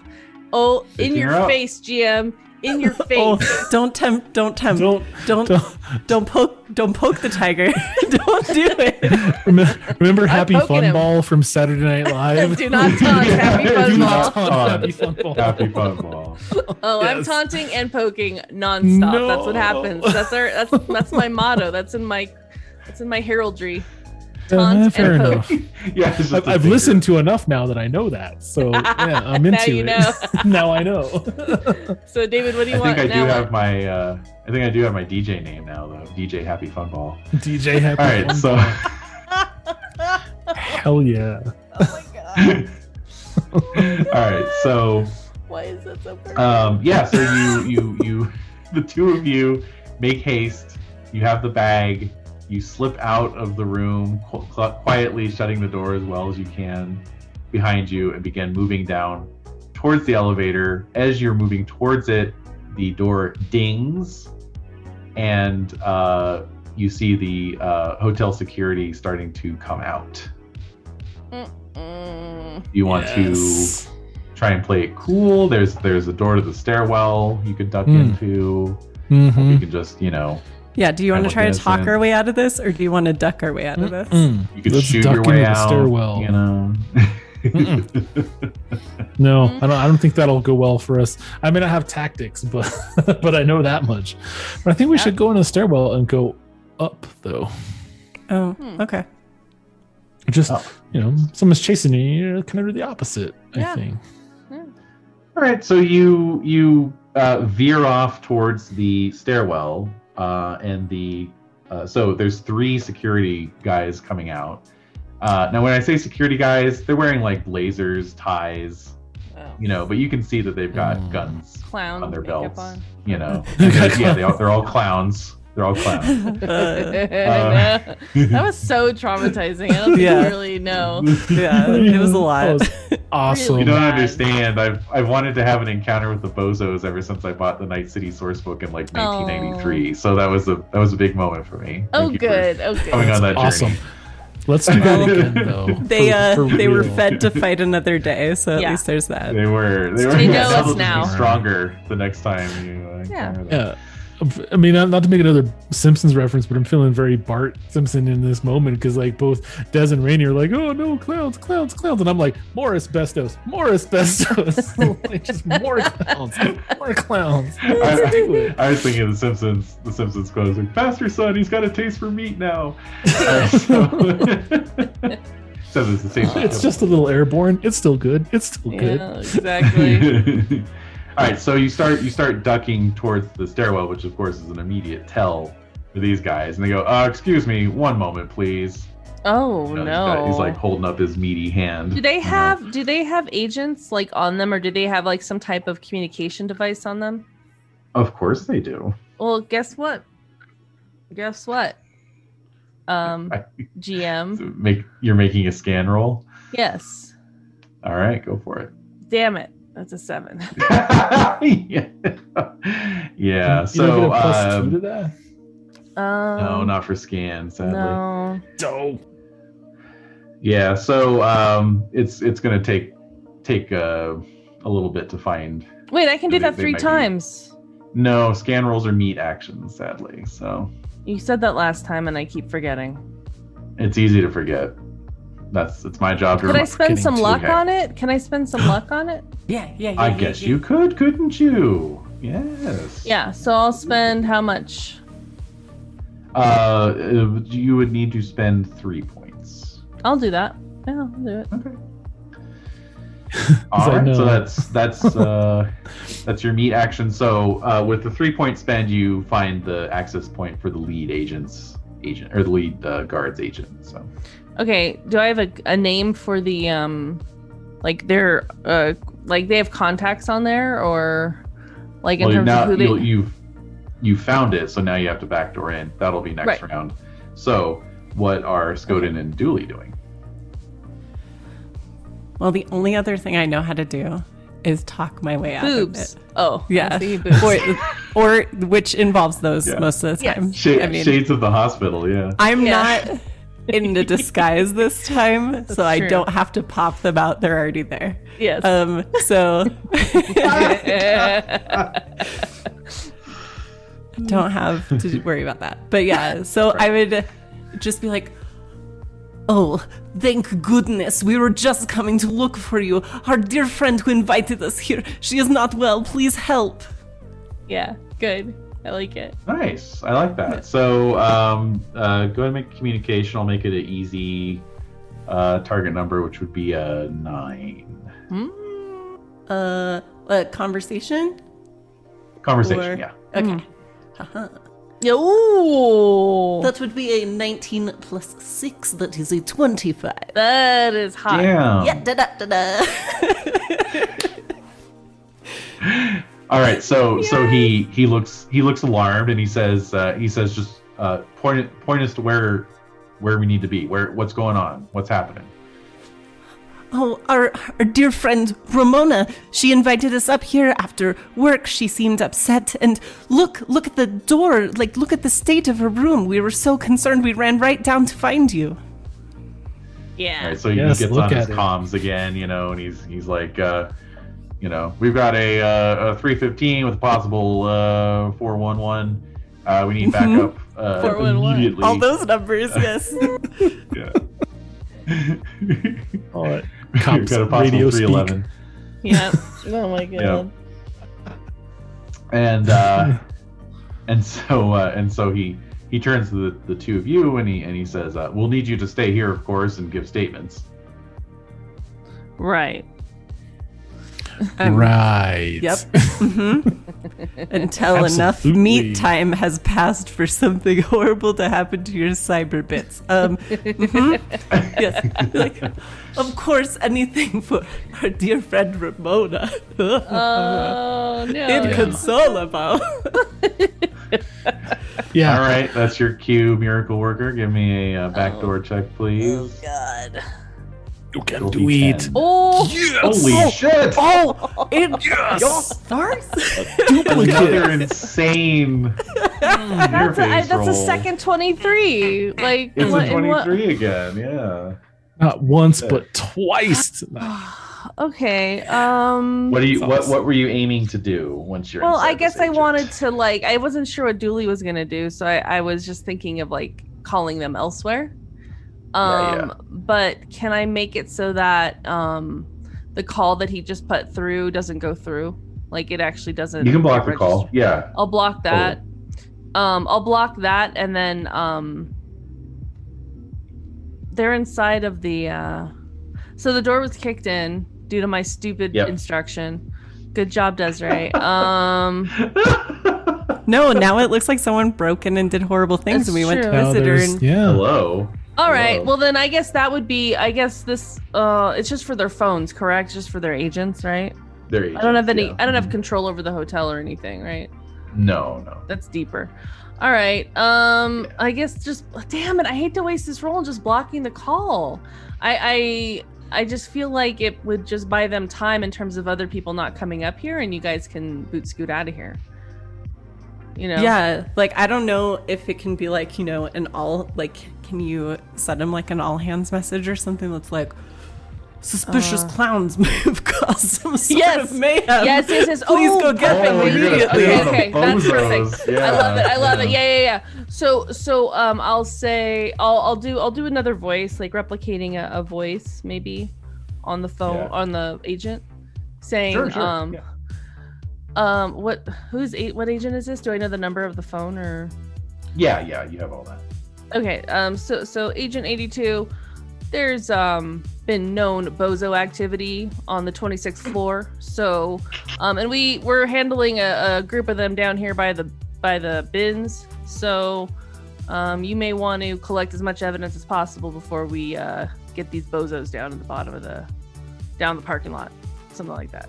Oh, in your up. face, GM. In your oh, face. Oh, don't tempt! Don't tempt! Don't Don't don't, don't poke! Don't poke the tiger! don't do it! remember, remember Happy Fun him. Ball from Saturday Night Live. Do not taunt Happy Fun Do Ball. not taunt Taunt. Happy Fun Ball. Happy fun ball. Oh, I'm taunting and poking nonstop. That's what happens. That's our that's that's my motto. That's in my that's in my heraldry. Uh, Taunt fair and enough. yeah, I've, a I've finger. listened to enough now that I know that. So yeah, I'm Now into you it. know. now I know. So David, what do you I want think I do have my. Uh, I think I do have my DJ name now, though. DJ Happy Fun Ball. DJ Happy All right, Fun so Ball. Hell yeah. oh my god. all right, so Why is that so perfect? um, yeah, so you you you the two of you make haste. You have the bag. You slip out of the room qu- qu- quietly, shutting the door as well as you can behind you, and begin moving down towards the elevator. As you're moving towards it, the door dings, and uh, you see the uh, hotel security starting to come out. Mm, You want Yes. to try and play it cool. There's there's a door to the stairwell you could duck Hmm. into. Mhm. You can just you know Yeah. Do you want to try to talk at our way out of this, or do you want to duck our way out of this? Mm. you could Let's shoot duck your way into the stairwell. You know. No, I don't. I don't think that'll go well for us. I may not have tactics, but but I know that much. But I think we Yeah. should go in the stairwell and go up, though. Oh, Hmm. okay. Just Up. you know, someone's chasing you. You're kind of do the opposite. Yeah. I think. All right, so you you uh, veer off towards the stairwell, uh, and the uh, so there's three security guys coming out. Uh, now, when I say security guys, they're wearing like blazers, ties, oh. you know, but you can see that they've got Mm. guns Clown on their belts. on. You know, they're- yeah, they all, they're all clowns. They're all clowns. Uh, that was so traumatizing. I don't think Yeah. you really know. yeah, it was a That lot. was awesome. You don't bad. understand. I've I've wanted to have an encounter with the bozos ever since I bought the Night City source book in like 1993. So that was a that was a big moment for me. Oh, Thank you for good. Oh, Coming good. on that awesome. journey. Let's do that again, though. They uh for they were fed to fight another day, so at least there's that. They were they were They know us now. stronger the next time you uh, Yeah. Yeah. I mean, not, not to make another Simpsons reference, but I'm feeling very Bart Simpson in this moment because, like, both Des and Rainy are like, "Oh no, clowns, clowns, clowns," and I'm like, "More asbestos, more asbestos, like, just more clowns, more clowns." Let's do it. I was thinking of the Simpsons. The Simpsons quote like, "Faster, son. He's got a taste for meat now." Uh, so, so it's the same. It's just a little airborne. It's still good. It's still good. Exactly. All right, so you start you start ducking towards the stairwell, which of course is an immediate tell for these guys, and they go, uh, "Excuse me, one moment, please." Oh You know, no. He's, got- he's like holding up his meaty hand. do they you know. have do they have agents like on them or do they have like some type of communication device on them? Of course they do. Well, guess what? Guess what? Um GM. So make you're making a scan roll. Yes. All right, go for it. Damn it. That's a seven. yeah. yeah. You So get a plus uh, two to that. Um, no, not for scan, sadly. No. Oh, Yeah, so um, it's it's gonna take take uh, a little bit to find. Wait, I can do They- that three might be- times. No, scan rolls are meat actions, sadly. So You said that last time, and I keep forgetting. it's easy to forget. That's it's my job to. Could I spend some luck on it? Can I spend some luck on it? Yeah, yeah, yeah. I yeah, guess yeah. you could, couldn't you? Yes. Yeah. So I'll spend how much? Uh, you would need to spend three points. I'll do that. Yeah, I'll do it. Okay. I All right, so that's that's uh, that's your meat action. So uh, with the three point spend, you find the access point for the lead agent's agent or the lead uh, guard's agent. So Okay. Do I have a, a name for the um, like their uh, like they have contacts on there or like in well, terms now of who they? you'll, you've you found it, so now you have to backdoor in. That'll be next Right. round. So what are Skoden and Dually doing? Well, the only other thing I know how to do is talk my way out boobs. of it. Oh, Yeah, I see boobs. or, or which involves those Yeah. most of the Yes. time. Sh- I mean, Shades of the hospital, yeah. I'm Yeah. not in the disguise this time, so I don't have to pop them out. They're already there. yes. Um, so don't have to worry about that. But yeah, so I would just be like, Oh, thank goodness. We were just coming to look for you. Our dear friend who invited us here. She is not well. Please help. yeah. Good. I like it. Nice. I like that. So um, uh, go ahead and make communication. I'll make it an easy uh, target number, which would be a nine. Uh, a conversation? Conversation, Or- yeah. Okay. Ooh, That would be a 19 plus 6. That is a 25. that is hot. Damn. Yeah, da da da da. All right. So so he he looks he looks alarmed and he says uh, he says just uh, point us to where where we need to be. Where what's going on? What's happening? Oh, our, our dear friend Ramona, she invited us up here after work. She seemed upset. And look, look at the door. Like, look at the state of her room. We were so concerned we ran right down to find you. Yeah. All right. So he gets on his it. comms again, you know, and he's he's like, uh, you know, we've got a uh, a three fifteen with a possible uh, four one one. Uh, we need backup uh, immediately. All those numbers, yes. Yeah. all right. We've Cops got a possible radio speak. 311. Yeah. Oh my god. and uh, and so uh, and so he he turns to the, the two of you and he and he says, uh, "We'll need you to stay here, of course, and give statements." Right. Um, right. Yep. Mm-hmm. Until enough meat time has passed for something horrible to happen to your cyber bits. Um, mhm. Yes. Like, of course, anything for our dear friend Ramona. Oh no. Inconsolable. Yeah. All right, that's your cue, miracle worker. Give me a uh, backdoor check, please. Oh, God. You can do D10. it. Oh. Holy shit! Oh, in Yes. your farce? Another Duplicate. insane That's a, I, interface that's a second twenty-three. Like It's what- a in what- twenty-three again. Yeah. Not once, but twice. Okay. Um. What do you? What. What were you aiming to do once you're? Well, I guess I wanted to like. I wasn't sure what Dually was gonna do, so I, I was just thinking of like calling them elsewhere. Um. Yeah, yeah. But can I make it so that um, the call that he just put through doesn't go through? Like it actually doesn't. You can block the register? call. Yeah. I'll block that. Um, I'll block that, and then um, they're inside of the. Uh, so the door was kicked in due to my stupid Yep. instruction. Good job, Desiree. Um, No, now it looks like someone broke in and did horrible things, and we went to visit her. And yeah. Hello. All right. Hello. Well, then I guess that would be. I guess this. Uh, it's just for their phones, correct? Just for their agents, right? There you I don't have any. yeah. I don't have control over the hotel or anything, right? No, no. That's deeper. All right. Um, I guess just damn it. I hate to waste this roll just blocking the call. I I just feel like it would just buy them time in terms of other people not coming up here, and you guys can boot scoot out of here. You know? Yeah, like I don't know if it can be like, you know, an all like can you send him like an all hands message or something that's like suspicious clowns move cause some sort Yes. of mayhem. Yes, yes, yes. Please oh, go get perfect. them Oh, immediately. you're Okay, that's Bozos, perfect. yeah, I love it. I love yeah. it. Yeah, yeah, yeah. So, so um, I'll say I'll I'll do I'll do another voice, like replicating a, a voice maybe on the phone Yeah. on the agent, saying Sure, sure. um yeah. um what who's eight what agent is this? Do I know the number of the phone or? yeah, yeah, you have all that. Okay, um, so so Agent 82, there's um been known bozo activity on the 26th floor. So, um, and we we're handling a, a group of them down here by the by the bins. So, um, you may want to collect as much evidence as possible before we uh get these bozos down at the bottom of the down the parking lot, something like that.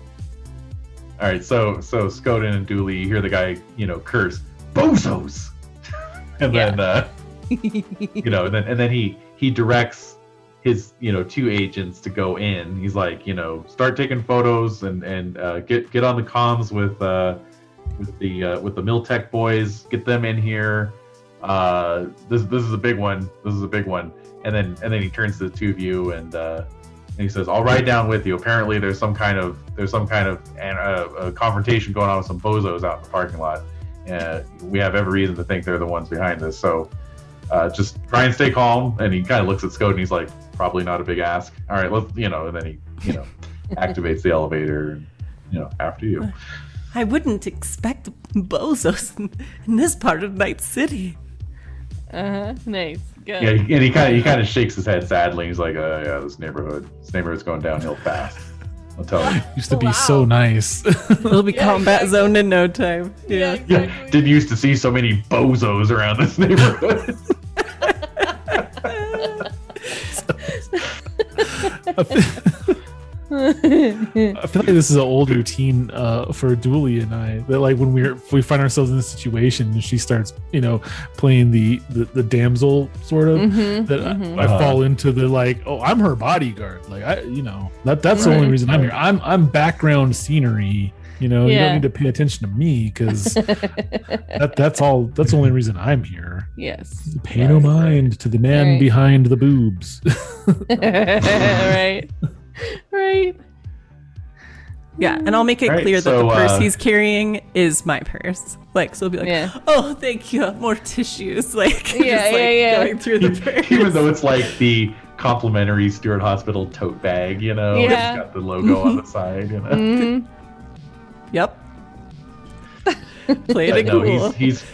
All right, so so Skoden and Dually, you hear the guy, you know, curse bozos, and then uh, you know, and then and then he he directs his you know two agents to go in. He's like, you know, start taking photos and and uh, get get on the comms with uh, with the uh, with the Militech boys. Get them in here. Uh, this this is a big one. This is a big one. And then and then he turns to the two of you and. Uh, and he says, "I'll ride down with you." Apparently, there's some kind of there's some kind of an, uh, a confrontation going on with some bozos out in the parking lot. Uh, we have every reason to think they're the ones behind this. So uh, just try and stay calm. And he kind of looks at Scott and he's like, "Probably not a big ask." All right, let's you know. And then he you know activates the elevator. And, you know, after you. I wouldn't expect bozos in, in this part of Night City. Uh huh. Nice. Good. Yeah, and he kind of he kind of shakes his head sadly. He's like, uh, "Yeah, this neighborhood, this neighborhood's going downhill fast." I'll tell you. Used to be so nice. It'll be Yeah, combat exactly. zone in no time. Yeah. Yeah, didn't used to see so many bozos around this neighborhood. I feel like this is an old routine uh, for Dually and I. That like when we're we find ourselves in this situation, and she starts, you know, playing the the, the damsel sort of. Mhm, That I- mhm. I, Uh-huh. fall into the like, oh, I'm her bodyguard. Like I, you know, that that's the only reason I'm here. I'm I'm background scenery. You know, you don't need to pay attention to me because that that's all. That's the only reason I'm here. yes. Pay no mind to the man Right. behind the boobs. right. Right. Yeah, and I'll make it Alright, clear that the purse uh, he's carrying is my purse. Like, so he'll be like, Yeah. "Oh, thank you, more tissues." Like, Yeah, just, like, yeah, yeah. going through the purse. Even though it's like the complimentary Stewart Hospital tote bag, you know, Yeah. it's got the logo on the side, you know. Mhm. Yep. Play But it no, cool. he's he's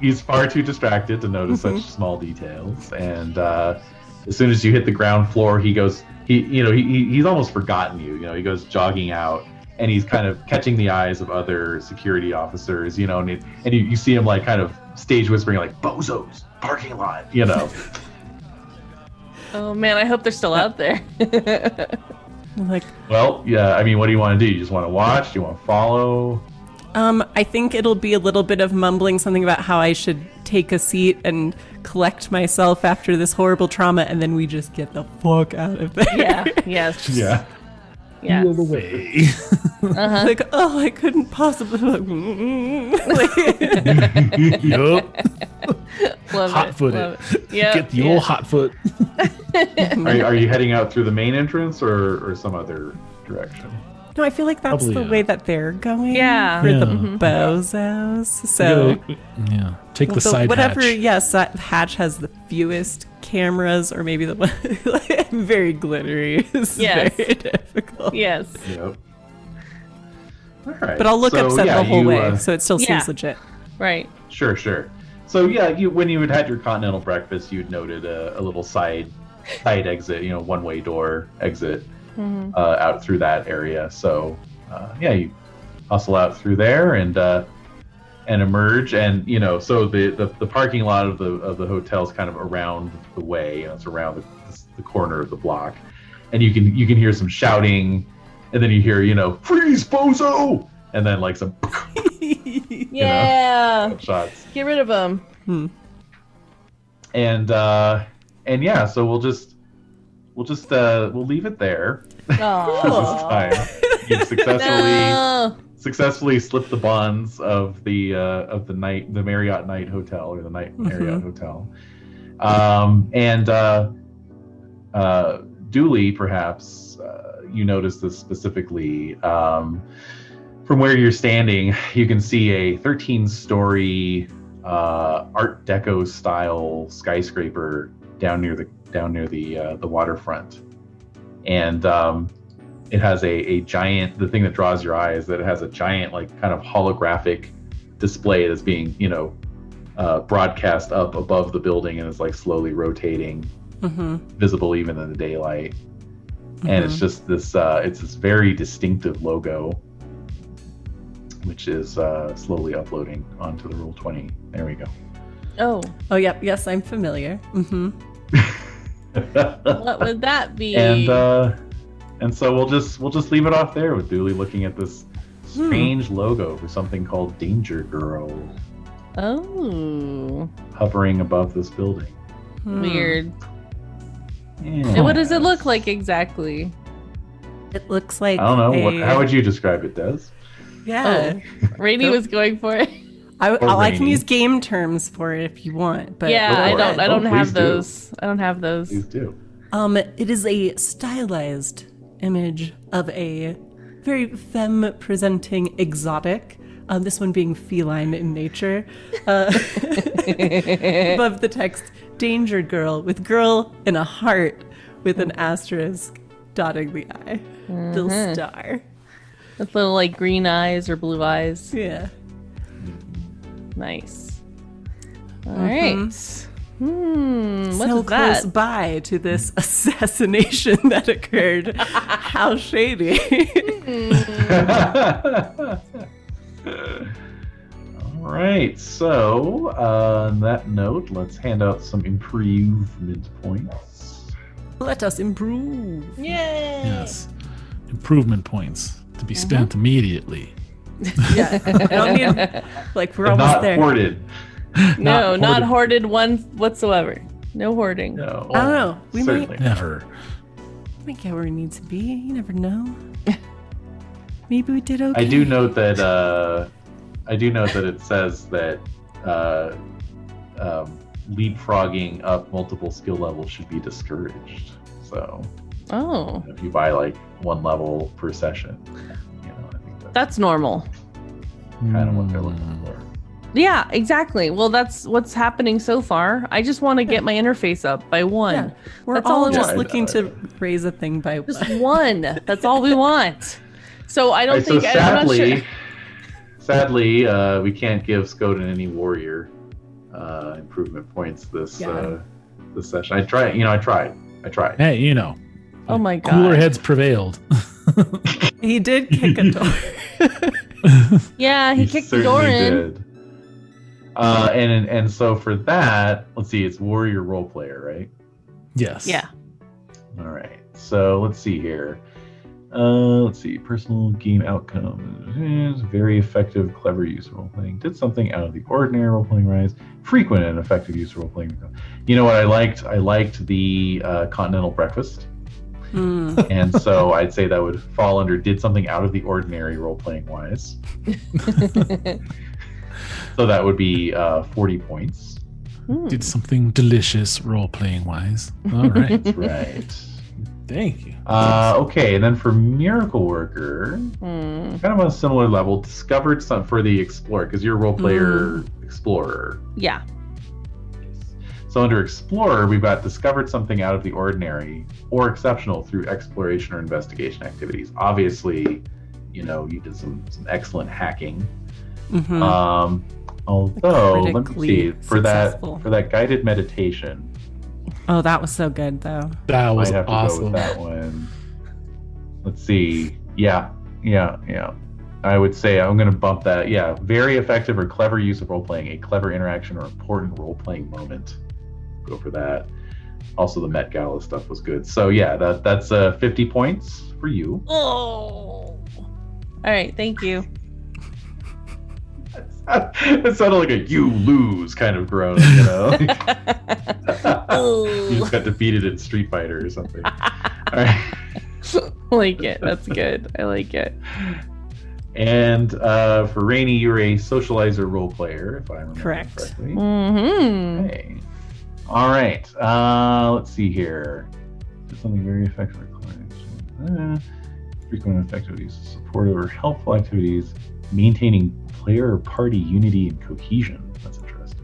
he's far too distracted to notice such small details. And uh, as soon as you hit the ground floor, he goes. He you know he, he he's almost forgotten you. You know he goes jogging out. And he's kind of catching the eyes of other security officers, you know, and, it, and you, you see him like kind of stage whispering like "bozos parking lot," you know. Oh man, I hope they're still out there. like, well, yeah. I mean, what do you want to do? You just want to watch? Do you want to follow? um, I think it'll be a little bit of mumbling something about how I should take a seat and collect myself after this horrible trauma, and then we just get the fuck out of there. yeah. Yes. Yeah. Yes. All the way. Uh-huh. like, oh, I couldn't possibly. like, yup. Love Hot it. foot love it. it. Yep, Get the yeah. old hot foot. Are you, are you heading out through the main entrance or, or some other direction? No, I feel like that's Probably, the yeah. way that they're going. Yeah. For the Yeah. Mhm. bozos. So. You gotta- yeah. Take the Well, side whatever, hatch. yes, that hatch has the fewest cameras, or maybe the one very glittery. It's Yes. very difficult. Yes. Yep. All right. But I'll look So, upset yeah, the whole you, way, uh, so it still Yeah. seems legit. Right. Sure, sure. So yeah, you when you had had your continental breakfast, you'd noted a, a little side side exit, you know, one way door exit Mhm. uh, out through that area. So uh, yeah, you hustle out through there and uh, and emerge, and you know, so the, the the parking lot of the of the hotel's kind of around the way, you know, it's around the, the corner of the block, and you can you can hear some shouting, and then you hear you know freeze bozo, and then like some Yeah. shots. Get rid of them. Hmm. and uh and yeah so we'll just we'll just uh, we'll leave it there Aw. this time. You've successfully No. successfully slipped the bonds of the uh, of the night the Marriott Night Hotel or the Night Marriott Hotel, um, and uh, uh, Dually perhaps uh, you notice this specifically um, from where you're standing. You can see a 13 story uh, Art Deco style skyscraper down near the down near the uh, the waterfront, and um, it has a, a giant the thing that draws your eye is that it has a giant like kind of holographic display that's being you know uh, broadcast up above the building and is like slowly rotating Mm-hmm. visible even in the daylight and it's just this uh, it's this very distinctive logo which is uh, slowly uploading onto the Roll20 there we go Oh, Oh, yep. Yes, I'm familiar. Mm-hmm. what would that be? and uh and so we'll just we'll just leave it off there with Dually looking at this strange logo for something called Danger Girl oh, hovering above this building. Hmm. weird. Yeah. And what does it look like exactly? It looks like I don't know. What, how would you describe it, Des? Yeah. Rainy was going for it. I, I, I can use game terms for it if you want, but yeah, I don't. I don't Oh, have please do. those. I don't have those. Please do. Um, it is a stylized image of a very femme presenting exotic. Um, this one being feline in nature. Uh, above the text, Danger Girl, with girl in a heart with an asterisk dotting the eye. Little star. With little like green eyes or blue eyes. Yeah. Nice. All right. Hmm. What so is that? close by to this assassination that occurred. How shady. All right. So, uh, on that note, let's hand out some improvement points. Let us improve. Yay! Yes. Improvement points to be spent immediately. Yeah. I don't need, like, we're And almost not there. hoarded. No, not hoarded. hoarded one whatsoever. No hoarding. No. I don't know. We certainly. might, Never. might get where we need to be. You never know. Maybe we did okay. I do note that uh, I do note that it says that uh, um, leapfrogging up multiple skill levels should be discouraged. So Oh, if you buy like one level per session, that's that's normal. kind of what they're looking for. Yeah, exactly. Well, that's what's happening so far. I just want to get my interface up by one. Yeah. We're That's all all just want. looking to raise a thing by Just one. one. That's all we want. So I don't Right, so think I'm not sadly, sure. sadly, uh, we can't give Skoden any warrior uh, improvement points this Yeah. uh, this session. I tried, you know, I tried, I tried. Hey, you know, Oh my god. cooler heads prevailed. He did kick a door. Yeah, he, kicked the door certainly in. did. Uh, and and so for that, let's see, it's warrior role player, right? yes. Yeah. All right. So let's see here. Uh, let's see. Personal game outcomes. Very effective, clever use of role playing. Did something out of the ordinary role playing rise. Frequent and effective use of role playing. You know what I liked? I liked the uh, continental breakfast, Hmm. and so I'd say that would fall under did something out of the ordinary role playing wise. So that would be uh, forty points. Hmm. Did something delicious role playing wise. All right. Right. Thank you. Uh, okay, and then for Miracle Worker, Hmm. kind of on a similar level, discovered some for the Explorer because you're a role player explorer. Yeah. So under Explorer, we've got discovered something out of the ordinary or exceptional through exploration or investigation activities. Obviously, you know you did some some excellent hacking. Mm-hmm. Um, although let me see for successful. that for that guided meditation, oh, that was so good, though. That was might have to go awesome. with that one. Let's see. Yeah, yeah, yeah. I would say I'm going to bump that. Yeah, very effective or clever use of role playing, a clever interaction or important role playing moment. Go for that. Also, the Met Gala stuff was good. So yeah, that that's uh, 50 points for you. Oh. All right. Thank you. it sounded like a "you lose" kind of groan, you know. you just got defeated in Street Fighter or something. All right. Like it. That's good. I like it. And uh, for Rainy, you're a socializer role player, if I remember Correct. correctly. Mm-hmm. Okay. All right. Uh, let's see here. Do something very effective. Uh, frequent activities, supportive or helpful activities, maintaining player or party unity and cohesion. That's interesting.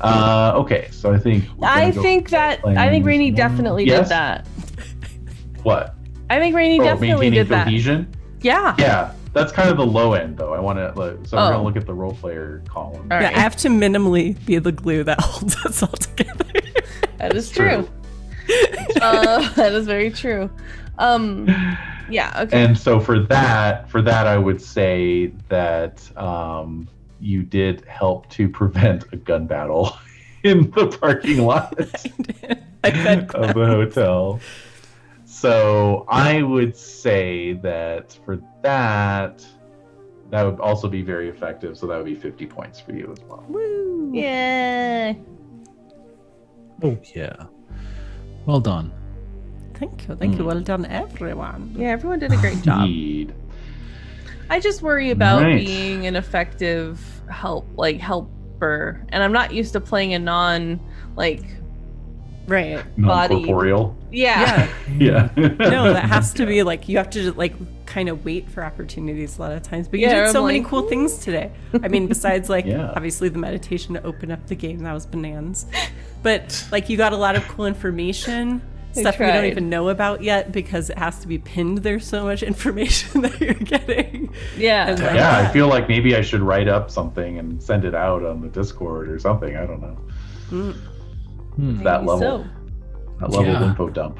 Uh, okay, so I think. I think that I think Rainy one. definitely Yes? did that. What? I think Rainy Oh, definitely did that. cohesion. Yeah. Yeah, that's kind of the low end, though. I want to. Like, so we're Oh. gonna look at the role player column. All Yeah. I have to minimally be the glue that holds us all together. That is true. uh, that is very true. Um, yeah. Okay. And so for that, for that, I would say that um, you did help to prevent a gun battle in the parking lot I fed of the clowns. hotel. So I would say that for that, that would also be very effective. So that would be 50 points for you as well. Woo! Yeah. Oh yeah. Well done. Thank you, thank you. Hmm. Well done, everyone. Yeah. Everyone did a great job. Indeed. I just worry about Right. being an effective help, like helper, and I'm not used to playing a non, like, Right. Body. Non-corporeal. Yeah. Yeah. Yeah. no, that has to be like you have to like kind of wait for opportunities a lot of times. But you Yeah, did I'm so many like, cool things today. I mean, besides like Yeah. obviously the meditation to open up the game, that was bananas. But like you got a lot of cool information. Stuff we don't even know about yet because it has to be pinned. There's so much information that you're getting. Yeah. Like, yeah, I feel like maybe I should write up something and send it out on the Discord or something. I don't know. mm. Hmm. that level. so. That level of Yeah. info dump.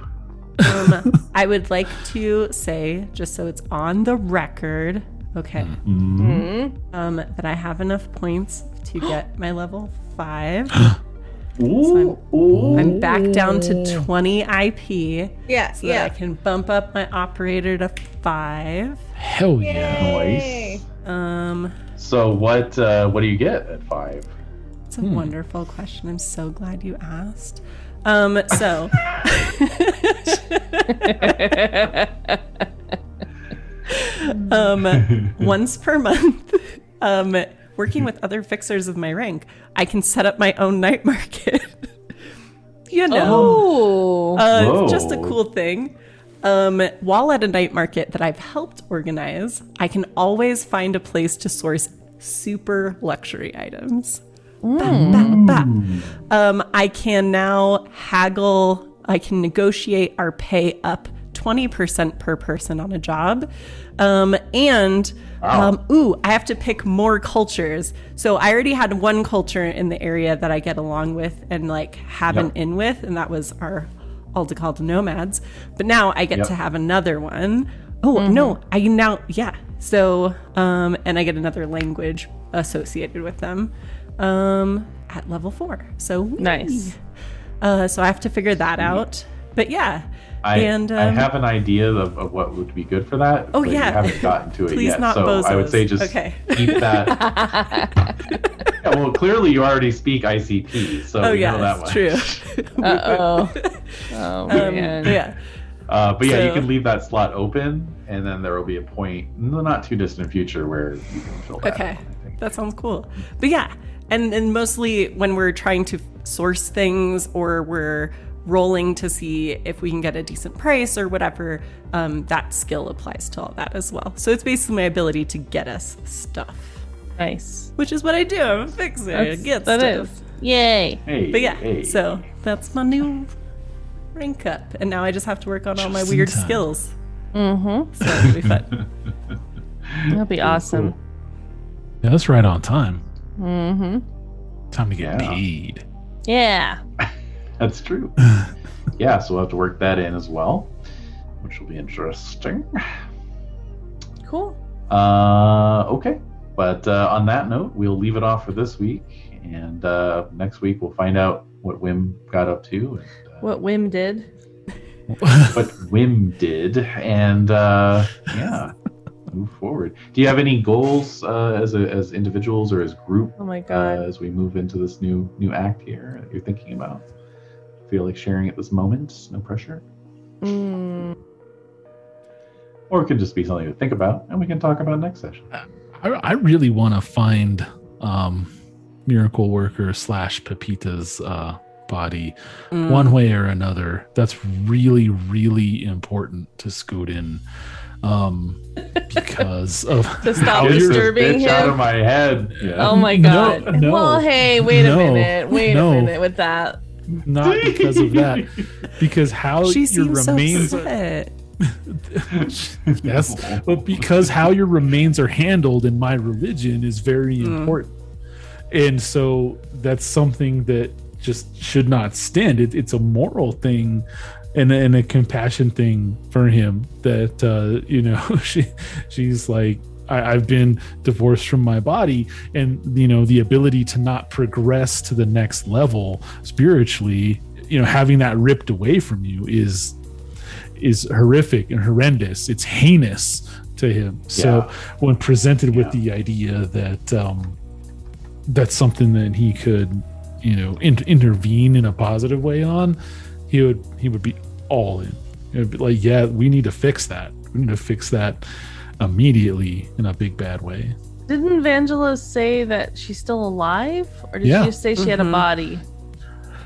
um, I would like to say, just so it's on the record, okay, Mhm. Mhm. um, that I have enough points to get my level five. Ooh, ooh. I'm back down to 20 IP Yeah. so that I can bump up my operator to five. Hell yeah. Nice. Um, So what uh, what do you get at five? it's a wonderful question. I'm so glad you asked. Um, so um, once per month, um, working with other fixers of my rank, I can set up my own night market. you know. Oh. Uh, it's just a cool thing. Um, while at a night market that I've helped organize, I can always find a place to source super luxury items. Ba, ba, ba. Um, I can now haggle, I can negotiate our pay up 20% per person on a job. Um, and um, ooh, I have to pick more cultures. So I already had one culture in the area that I get along with and like have an in with, and that was our Aldecaldo nomads. But now I get Yep. to have another one. Oh no, I now yeah. So um, and I get another language associated with them um, at level four. So whee. Nice. Uh, so I have to figure that out. But yeah, I, and I um, have an idea of, of what would be good for that. Oh, but yeah. you haven't gotten to it yet. not so I would say just Okay. keep that. yeah, well, clearly you already speak ICP, so oh we yeah, know that one. true. Uh oh. Oh um, man. but yeah, Uh, but yeah, you can leave that slot open, and then there will be a point in the not too distant future where you can fill that. Okay, out, that sounds cool. But yeah, and and mostly when we're trying to source things or we're rolling to see if we can get a decent price or whatever, um, that skill applies to all that as well. So it's basically my ability to get us stuff, Nice. which is what I do. I'm a fixer. I That's, get that stuff. is. Yay. Hey, But yeah, hey. so that's my new rank up, and now I just have to work on all my weird time. skills. Mm-hmm. So it'll be fun. That'll be awesome. Yeah, that's right on time. Mm-hmm. Time to get Yeah. paid. Yeah. That's true. yeah, so we'll have to work that in as well, which will be interesting. Cool. Uh, okay. But uh, on that note, we'll leave it off for this week. And uh, next week, we'll find out what Wim got up to and uh, What Wim did. what Wim did. And uh, yeah, move forward. Do you have any goals uh, as, a, as individuals or as group Oh my uh, god. as we move into this new new act here that you're thinking about? feel like sharing at this moment, no pressure. Mm, Or it could just be something to think about, and we can talk about next session. I, I really want to find um, Miracle Worker slash Pepita's uh, body Mm. one way or another. That's really, really important to Skoden um, because of To stop how Get you're- this disturbing bitch out of my head. Yeah. oh my god. no. well, hey, wait No, a minute. Wait no. a minute with that. not because of that, because how She your seems so remains upset. yes, but because how your remains are handled in my religion is very Mm. important, and so that's something that just should not stand. It, it's a moral thing. And, and a compassion thing for him that uh, you know she she's like I, I've been divorced from my body and you know the ability to not progress to the next level spiritually you know having that ripped away from you is is horrific and horrendous. It's heinous to him. So when presented with the idea that um that's something that he could you know in- intervene in a positive way on he would he would be all in it would be like yeah we need to fix that we need to fix that immediately in a big bad way Didn't Vangelos say that she's still alive, or did Yeah. she just say she had a Mhm. body?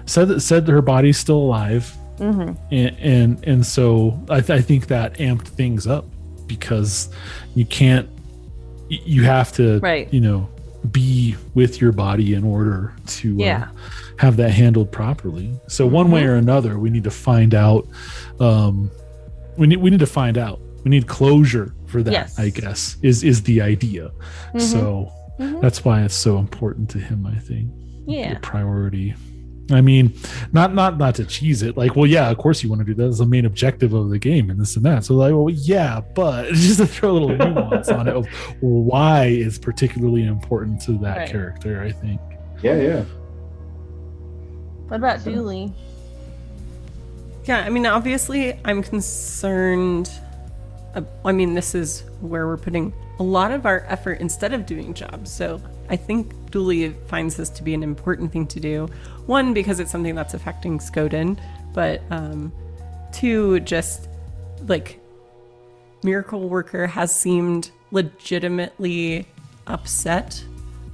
said that said that her body's still alive Mm-hmm. and and, and so I, th- I think that amped things up because you can't you have to Right. you know be with your body in order to uh, Yeah. Have that handled properly so one way or another we need to find out um we need we need to find out we need closure for that Yes. i guess is is the idea so Mhm. that's why it's so important to him i think Yeah. the priority. I mean, not not not to cheese it. Like, well, yeah, of course you want to do that as the main objective of the game and this and that. So like, well, yeah, but just to throw a little nuance on it of why it's particularly important to that Right. character. I think. Yeah, yeah. What about Dually? Yeah, I mean, obviously, I'm concerned. I mean, this is where we're putting a lot of our effort instead of doing jobs. So I think Dually finds this to be an important thing to do. One, because it's something that's affecting Skoden, but um, two, just like Miracle Worker has seemed legitimately upset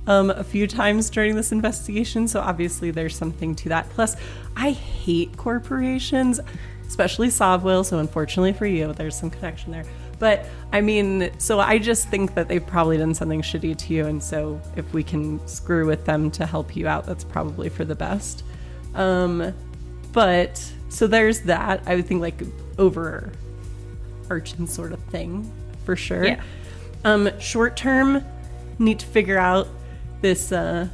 um, a few times during this investigation. So obviously there's something to that. Plus, I hate corporations, especially SovOil. So unfortunately for you, there's some connection there. But I mean, so I just think that they've probably done something shitty to you. And so if we can screw with them to help you out, that's probably for the best. Um, but so there's that. I would think like overarching sort of thing for sure. Yeah. Um, short term, need to figure out this uh,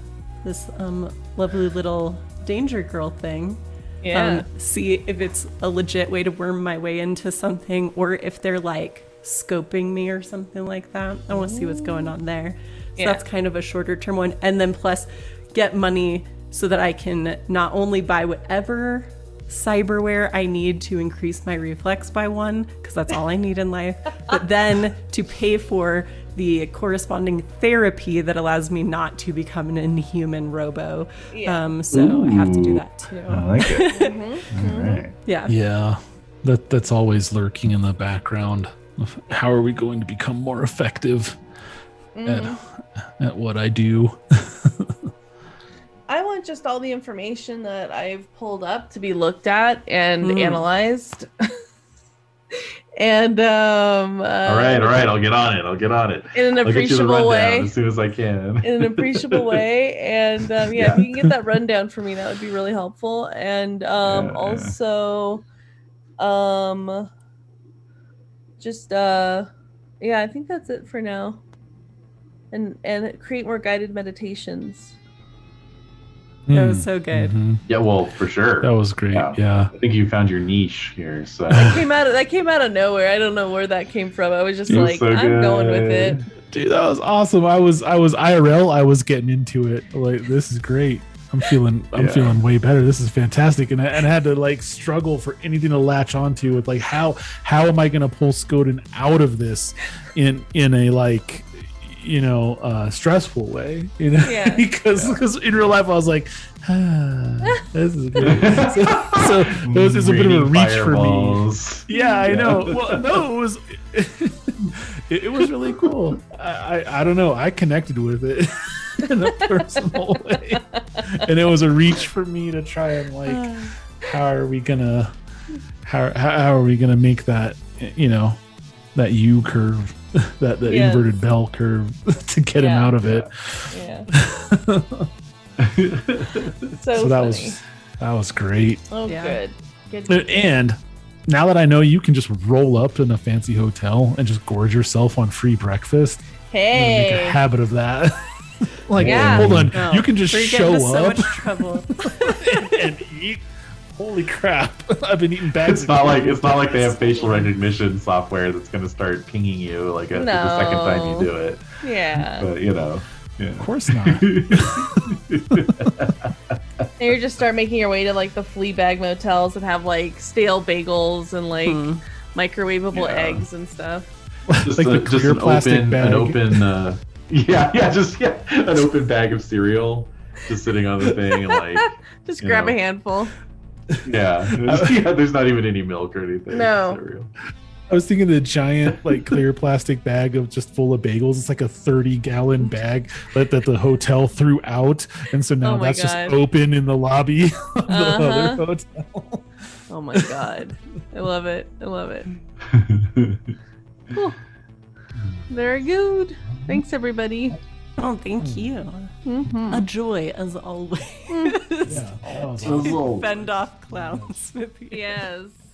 this um, lovely little danger girl thing. Yeah. Um, see if it's a legit way to worm my way into something, or if they're like scoping me or something like that. I want to see what's going on there. So Yeah. that's kind of a shorter term one, and then plus get money so that I can not only buy whatever cyberware I need to increase my reflex by one, because that's all I need in life, but then to pay for the corresponding therapy that allows me not to become an inhuman robo. Yeah. Um, so I have to do that too. I like it. All right. Yeah. Yeah, that that's always lurking in the background. Of how are we going to become more effective at at what I do? I want just all the information that I've pulled up to be looked at and Mm. analyzed. and um uh, All right, all right. I'll get on it. I'll get on it. in an I'll get you the appreciable way. as soon as I can. in an appreciable way. And um, yeah, if you can get that rundown for me, that would be really helpful. And um, Yeah, yeah. also, um, just uh, yeah, I think that's it for now. And and create more guided meditations. That Hmm. was so good. Mhm. yeah, well, for sure. That was great. Yeah. yeah. I think you found your niche here. So Came out of, that came out of nowhere. I don't know where that came from. I was just It was like, so I'm going with it. Dude, that was awesome. I was I was IRL. I was getting into it. Like this is great. I'm feeling I'm Yeah. feeling way better. This is fantastic. And I, and I had to like struggle for anything to latch onto with like how how am I going to pull Skoden out of this in in a like you know uh stressful way you know? Yeah. because because in real life i was like ah, this is good. So, so it was, it's a bit of a Raining reach for me. fireballs. yeah i know. Well no it was it, it was really cool. I, I i don't know. I connected with it in a personal way. And it was a reach for me to try and like how are we gonna how, how, how are we gonna make that you know that u curve that the Yes. inverted bell curve to get him out of it Yeah. so, so that was that was great oh Yeah. good. Good. and now that i know you can just roll up in a fancy hotel and just gorge yourself on free breakfast I'm make a Hey. habit of that like Yeah. hold on No, you can just we're show into so up much trouble. and eat holy crap i've been eating bags It's not like it's not like they have facial recognition software that's going to start pinging you like after the second time you do it. Yeah. But you know, yeah. of course not And you just start making your way to like the flea bag motels and have like stale bagels and like Hmm. microwavable Yeah. eggs and stuff. just, Like a, the just clear an plastic open, bag. an open, uh, yeah, yeah, just yeah, an open bag of cereal, just sitting on the thing, and like, Just grab know. a handful. Yeah, there's, yeah, there's not even any milk or anything. No. I was thinking the giant, like clear plastic bag of just full of bagels. It's like a 30 gallon bag that, that the hotel threw out. And so now Oh my that's just open in the lobby of the Uh-huh. other hotel. Oh my god. I love it. I love it. Very good. Thanks everybody. Oh, thank you. Mhm. A joy as always. Yeah, that was awesome. Fend off clowns with you. Yes. my God.